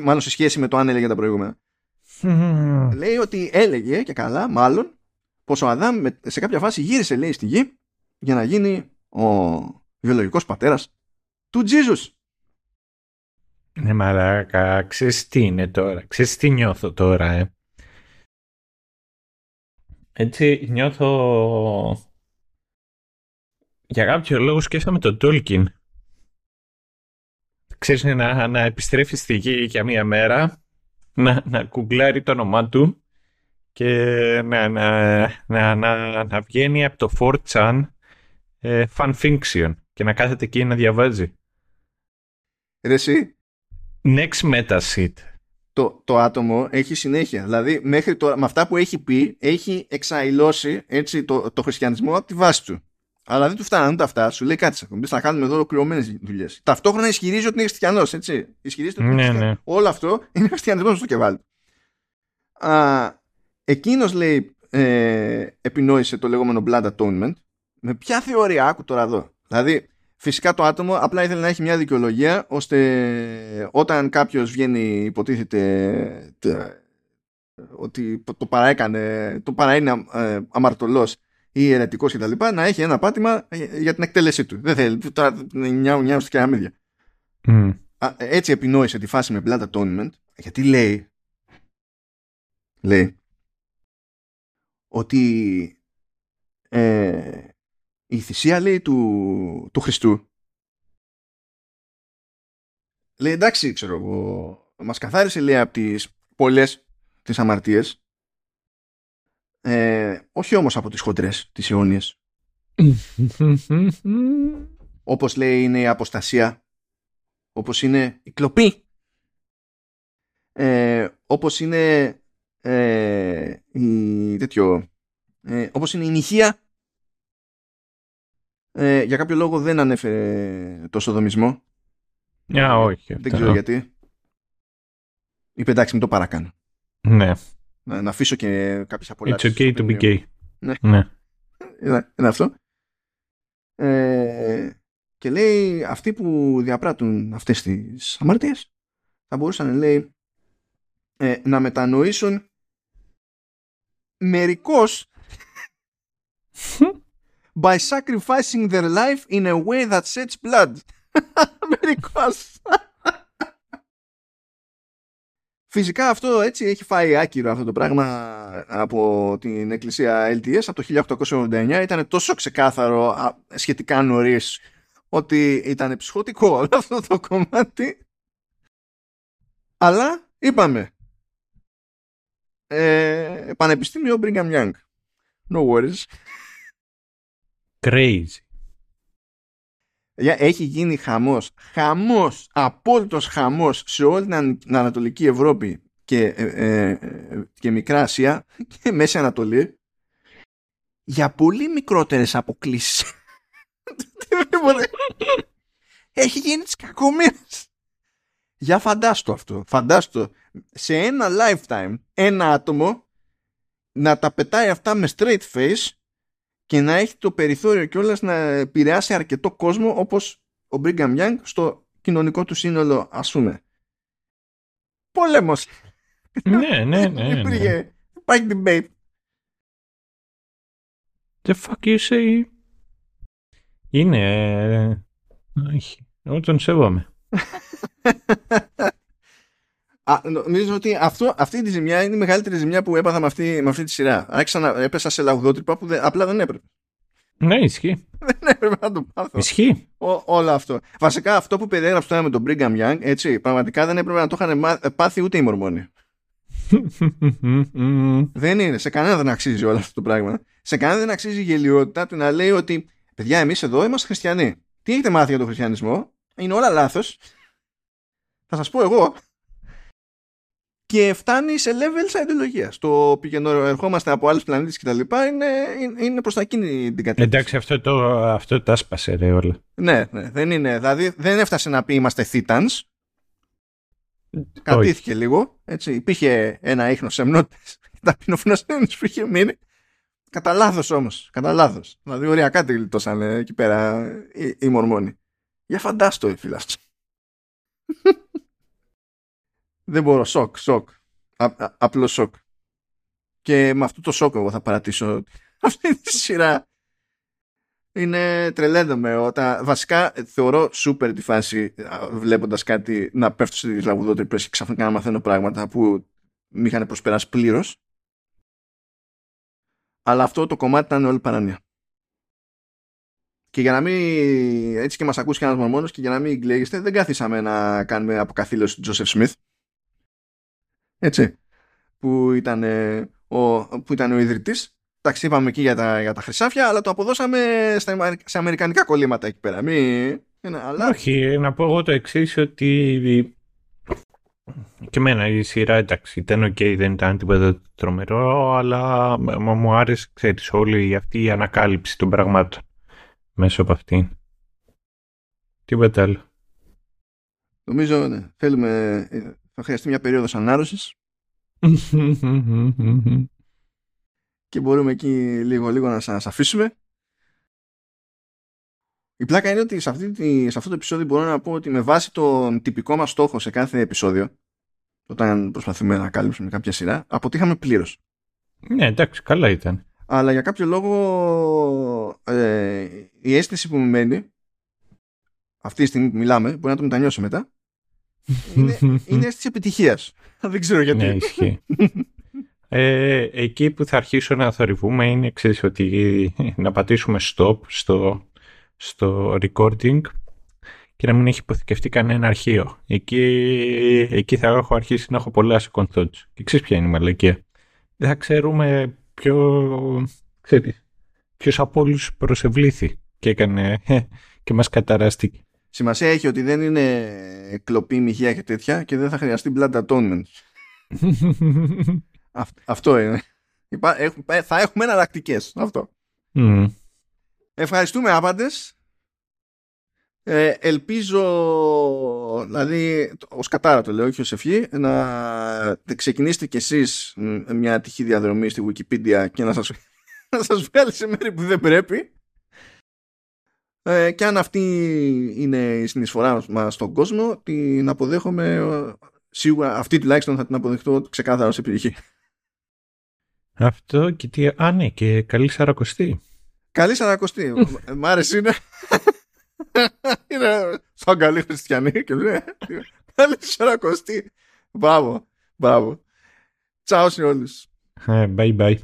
μάλλον σε σχέση με το αν έλεγε τα προηγούμενα. λέει ότι έλεγε και καλά, μάλλον, πως ο Αδάμ σε κάποια φάση γύρισε λέει στη γη για να γίνει ο βιολογικός πατέρας του Τζίζους. Ναι μαλάκα, ξέρεις τι είναι τώρα, ξέρεις τι νιώθω τώρα, ε. Έτσι νιώθω... Για κάποιο λόγο σκέφτομαι τον Τόλκιν. Ξέρεις να, να επιστρέφει στη γη για μία μέρα, να, να κουγκλάρει το όνομά του και να, να, να, να, να βγαίνει από το 4chan ε, fan fiction και να κάθεται εκεί να διαβάζει. Ρε εσύ. Next meta shit. Το, το άτομο έχει συνέχεια. Δηλαδή, μέχρι τώρα, με αυτά που έχει πει, έχει εξαϊλώσει έτσι, το, το χριστιανισμό από τη βάση του. Αλλά δεν του φτάνουν τα αυτά. Σου λέει κάτι. Εμεί θα κάνουμε εδώ ολοκληρωμένες δουλειές. Ταυτόχρονα ισχυρίζει ότι είναι χριστιανός. Έτσι. Ισχυρίζεται ότι είναι ναι, ναι. Όλο αυτό είναι χριστιανισμός στο κεβάλι. Εκείνος λέει ε, επινόησε το λεγόμενο blood atonement. Με ποια θεωρία, άκου τώρα εδώ. Δηλαδή, Φυσικά το άτομο απλά ήθελε να έχει μια δικαιολογία ώστε όταν κάποιος βγαίνει υποτίθεται ότι το παραέκανε, το παραείνει ε, αμαρτωλός ή ερετικός κτλ. να έχει ένα πάτημα ε, για την εκτέλεσή του. Δεν θέλει, τώρα νιάου νιάου στο κεραμίδια. Mm. Έτσι επινόησε τη φάση με blood atonement γιατί λέει λέει ότι ε, η θυσία λέει του, του Χριστού. Λέει εντάξει ξέρω εγώ μας καθάρισε λέει από τις πολλές τις αμαρτίες. Ε, όχι όμως από τις χοντρές τις αιώνιες. Όπως λέει είναι η αποστασία. Όπως είναι η κλοπή. Ε, όπως είναι ε, η, τέτοιο, ε, όπως είναι η νυχία ε, για κάποιο λόγο δεν ανέφερε το σοδομισμό. Yeah, όχι. Δεν ξέρω γιατί. Είπε εντάξει, μην το παρακάνω. Ναι. Να, να αφήσω και κάποιες απολαύσεις. It's okay to be gay. Ναι. ναι. Είναι, είναι αυτό. Ε, και λέει αυτοί που διαπράττουν αυτές τις αμαρτίες θα μπορούσαν λέει ε, να μετανοήσουν μερικώς by sacrificing their life in a way that sheds blood. Μερικώς. Φυσικά αυτό έτσι έχει φάει άκυρο αυτό το πράγμα από την εκκλησία LTS από το 1889 ήταν τόσο ξεκάθαρο σχετικά νωρίς ότι ήταν ψυχοτικό όλο αυτό το κομμάτι αλλά είπαμε ε, Πανεπιστήμιο Brigham Young no worries Crazy. Έχει γίνει χαμός, χαμός, απόλυτος χαμός σε όλη την Ανατολική Ευρώπη και, ε, ε, ε, και Μικρά Ασία και Μέση Ανατολή για πολύ μικρότερες αποκλήσεις. Έχει γίνει τις κακομοίρες. Για φαντάστο αυτό. Φαντάστο σε ένα lifetime ένα άτομο να τα πετάει αυτά με straight face και να έχει το περιθώριο κιόλας να επηρεάσει αρκετό κόσμο όπως ο Brigham Young στο κοινωνικό του σύνολο ας πούμε. Πόλεμος. Ναι, ναι, ναι. ναι. Υπήρχε. Υπάρχει debate. The fuck you say; Είναι... Όχι. Εγώ τον σέβομαι. Α, νομίζω ότι αυτό, αυτή τη ζημιά είναι η μεγαλύτερη ζημιά που έπαθα με αυτή, με αυτή τη σειρά. Άρχισα να έπεσα σε λαγουδότρυπα που απλά δεν έπρεπε. Ναι, ισχύει. δεν έπρεπε να το πάθω. Ισχύει. Ό, όλο αυτό. Βασικά αυτό που περιέγραψε τώρα με τον Brigham Young, έτσι, πραγματικά δεν έπρεπε να το είχαν πάθει ούτε οι Μορμόνοι. δεν είναι. Σε κανένα δεν αξίζει όλο αυτό το πράγμα. Σε κανένα δεν αξίζει η γελιότητα του να λέει ότι παιδιά, εμείς εδώ είμαστε χριστιανοί. Τι έχετε μάθει για τον χριστιανισμό, είναι όλα λάθος. Θα σας πω εγώ. Και φτάνει σε level ιδεολογία. Το πηγαίνω, ερχόμαστε από άλλους πλανήτες κτλ. Είναι, είναι, είναι προς τα εκείνη την κατεύθυνση. Εντάξει, αυτό το, αυτό το άσπασε ρε όλα. Ναι, ναι, δεν είναι. Δηλαδή δεν έφτασε να πει είμαστε Thitans. Κατήθηκε λίγο. Έτσι. Υπήρχε ένα ίχνος σεμνότητε. Ταπεινοφροσύνη που είχε μείνει. Κατά λάθος όμως. Κατά λάθος. Δηλαδή, ωραία, κάτι γλιτώσαν εκεί πέρα οι, οι Μορμόνοι. Για φαντάστο, φίλα. Δεν μπορώ. Σοκ, σοκ. Απλό σοκ. Και με αυτό το σοκ εγώ θα παρατήσω αυτή τη σειρά. Είναι τρελαίνομαι όταν βασικά θεωρώ σούπερ τη φάση βλέποντας κάτι να πέφτω στις λαγουδότρυπες και ξαφνικά να μαθαίνω πράγματα που με είχαν προσπεράσει πλήρως. Αλλά αυτό το κομμάτι ήταν όλη παράνοια. Και για να μην έτσι και μας ακούσει κανένας μόνος και για να μην γκλαίγεστε δεν καθίσαμε να κάνουμε αποκαθήλωση του Τζόσεφ Σμιθ. Έτσι. Που ήταν, ο, που ήταν ο ιδρυτής Εντάξει, είπαμε εκεί για τα, για τα χρυσάφια, αλλά το αποδώσαμε στα, σε αμερικανικά κολλήματα εκεί πέρα. Μη, είναι, αλλά... Όχι, να πω εγώ το εξής ότι και εμένα η σειρά εντάξει ήταν OK, okay, δεν ήταν τίποτα τρομερό, αλλά μου άρεσε, ξέρεις, όλη αυτή η ανακάλυψη των πραγμάτων μέσα από αυτήν. Τίποτα άλλο. Νομίζω, ναι, θέλουμε, ε, θα χρειαστεί μια περίοδος ανάρρωσης και μπορούμε εκεί λίγο λίγο να σας αφήσουμε. Η πλάκα είναι ότι σε, αυτή, σε αυτό το επεισόδιο μπορώ να πω ότι με βάση τον τυπικό μας στόχο σε κάθε επεισόδιο όταν προσπαθούμε να κάλυψουμε κάποια σειρά αποτύχαμε πλήρως. Ναι εντάξει καλά ήταν. Αλλά για κάποιο λόγο ε, η αίσθηση που μου μένει αυτή τη στιγμή που μιλάμε μπορεί να το μετανιώσω μετά είναι, είναι αίσθηση επιτυχίας. Δεν ξέρω γιατί. Ναι, ισχύει. Ε, εκεί που θα αρχίσω να θορυβούμε είναι ξέρεις, ότι να πατήσουμε stop στο, στο recording και να μην έχει υποθηκευτεί κανένα αρχείο. Εκεί, εκεί θα έχω αρχίσει να έχω πολλά second thoughts. Και ξέρεις ποια είναι η μαλακία. Δεν θα ξέρουμε ποιο, ξέρεις, ποιος από όλους προσευλήθη και έκανε και μας καταράστηκε. Σημασία έχει ότι δεν είναι κλοπή, μοιχεία και τέτοια και δεν θα χρειαστεί blood atonement. αυτό είναι. Θα έχουμε εναλλακτικές. Αυτό. Ευχαριστούμε άπαντες. Ε, ελπίζω, δηλαδή, ως κατάρα το λέω, όχι ως ευχή, να ξεκινήσετε κι εσείς μια τυχή διαδρομή στη Wikipedia και να σας, να σας βγάλει σε μέρη που δεν πρέπει. Ε, και αν αυτή είναι η συνεισφορά μας στον κόσμο, την αποδέχομαι σίγουρα, αυτή τουλάχιστον θα την αποδεχτώ ξεκάθαρα σε επιτυχή. Αυτό και τι. Α, ναι, και καλή σαρακοστή. Καλή σαρακοστή. Μ' άρεσε είναι. είναι σαν καλή χριστιανή και λέει. Καλή σαρακοστή. Μπράβο. Μπράβο. Τσάω σε όλους. Ε, bye bye.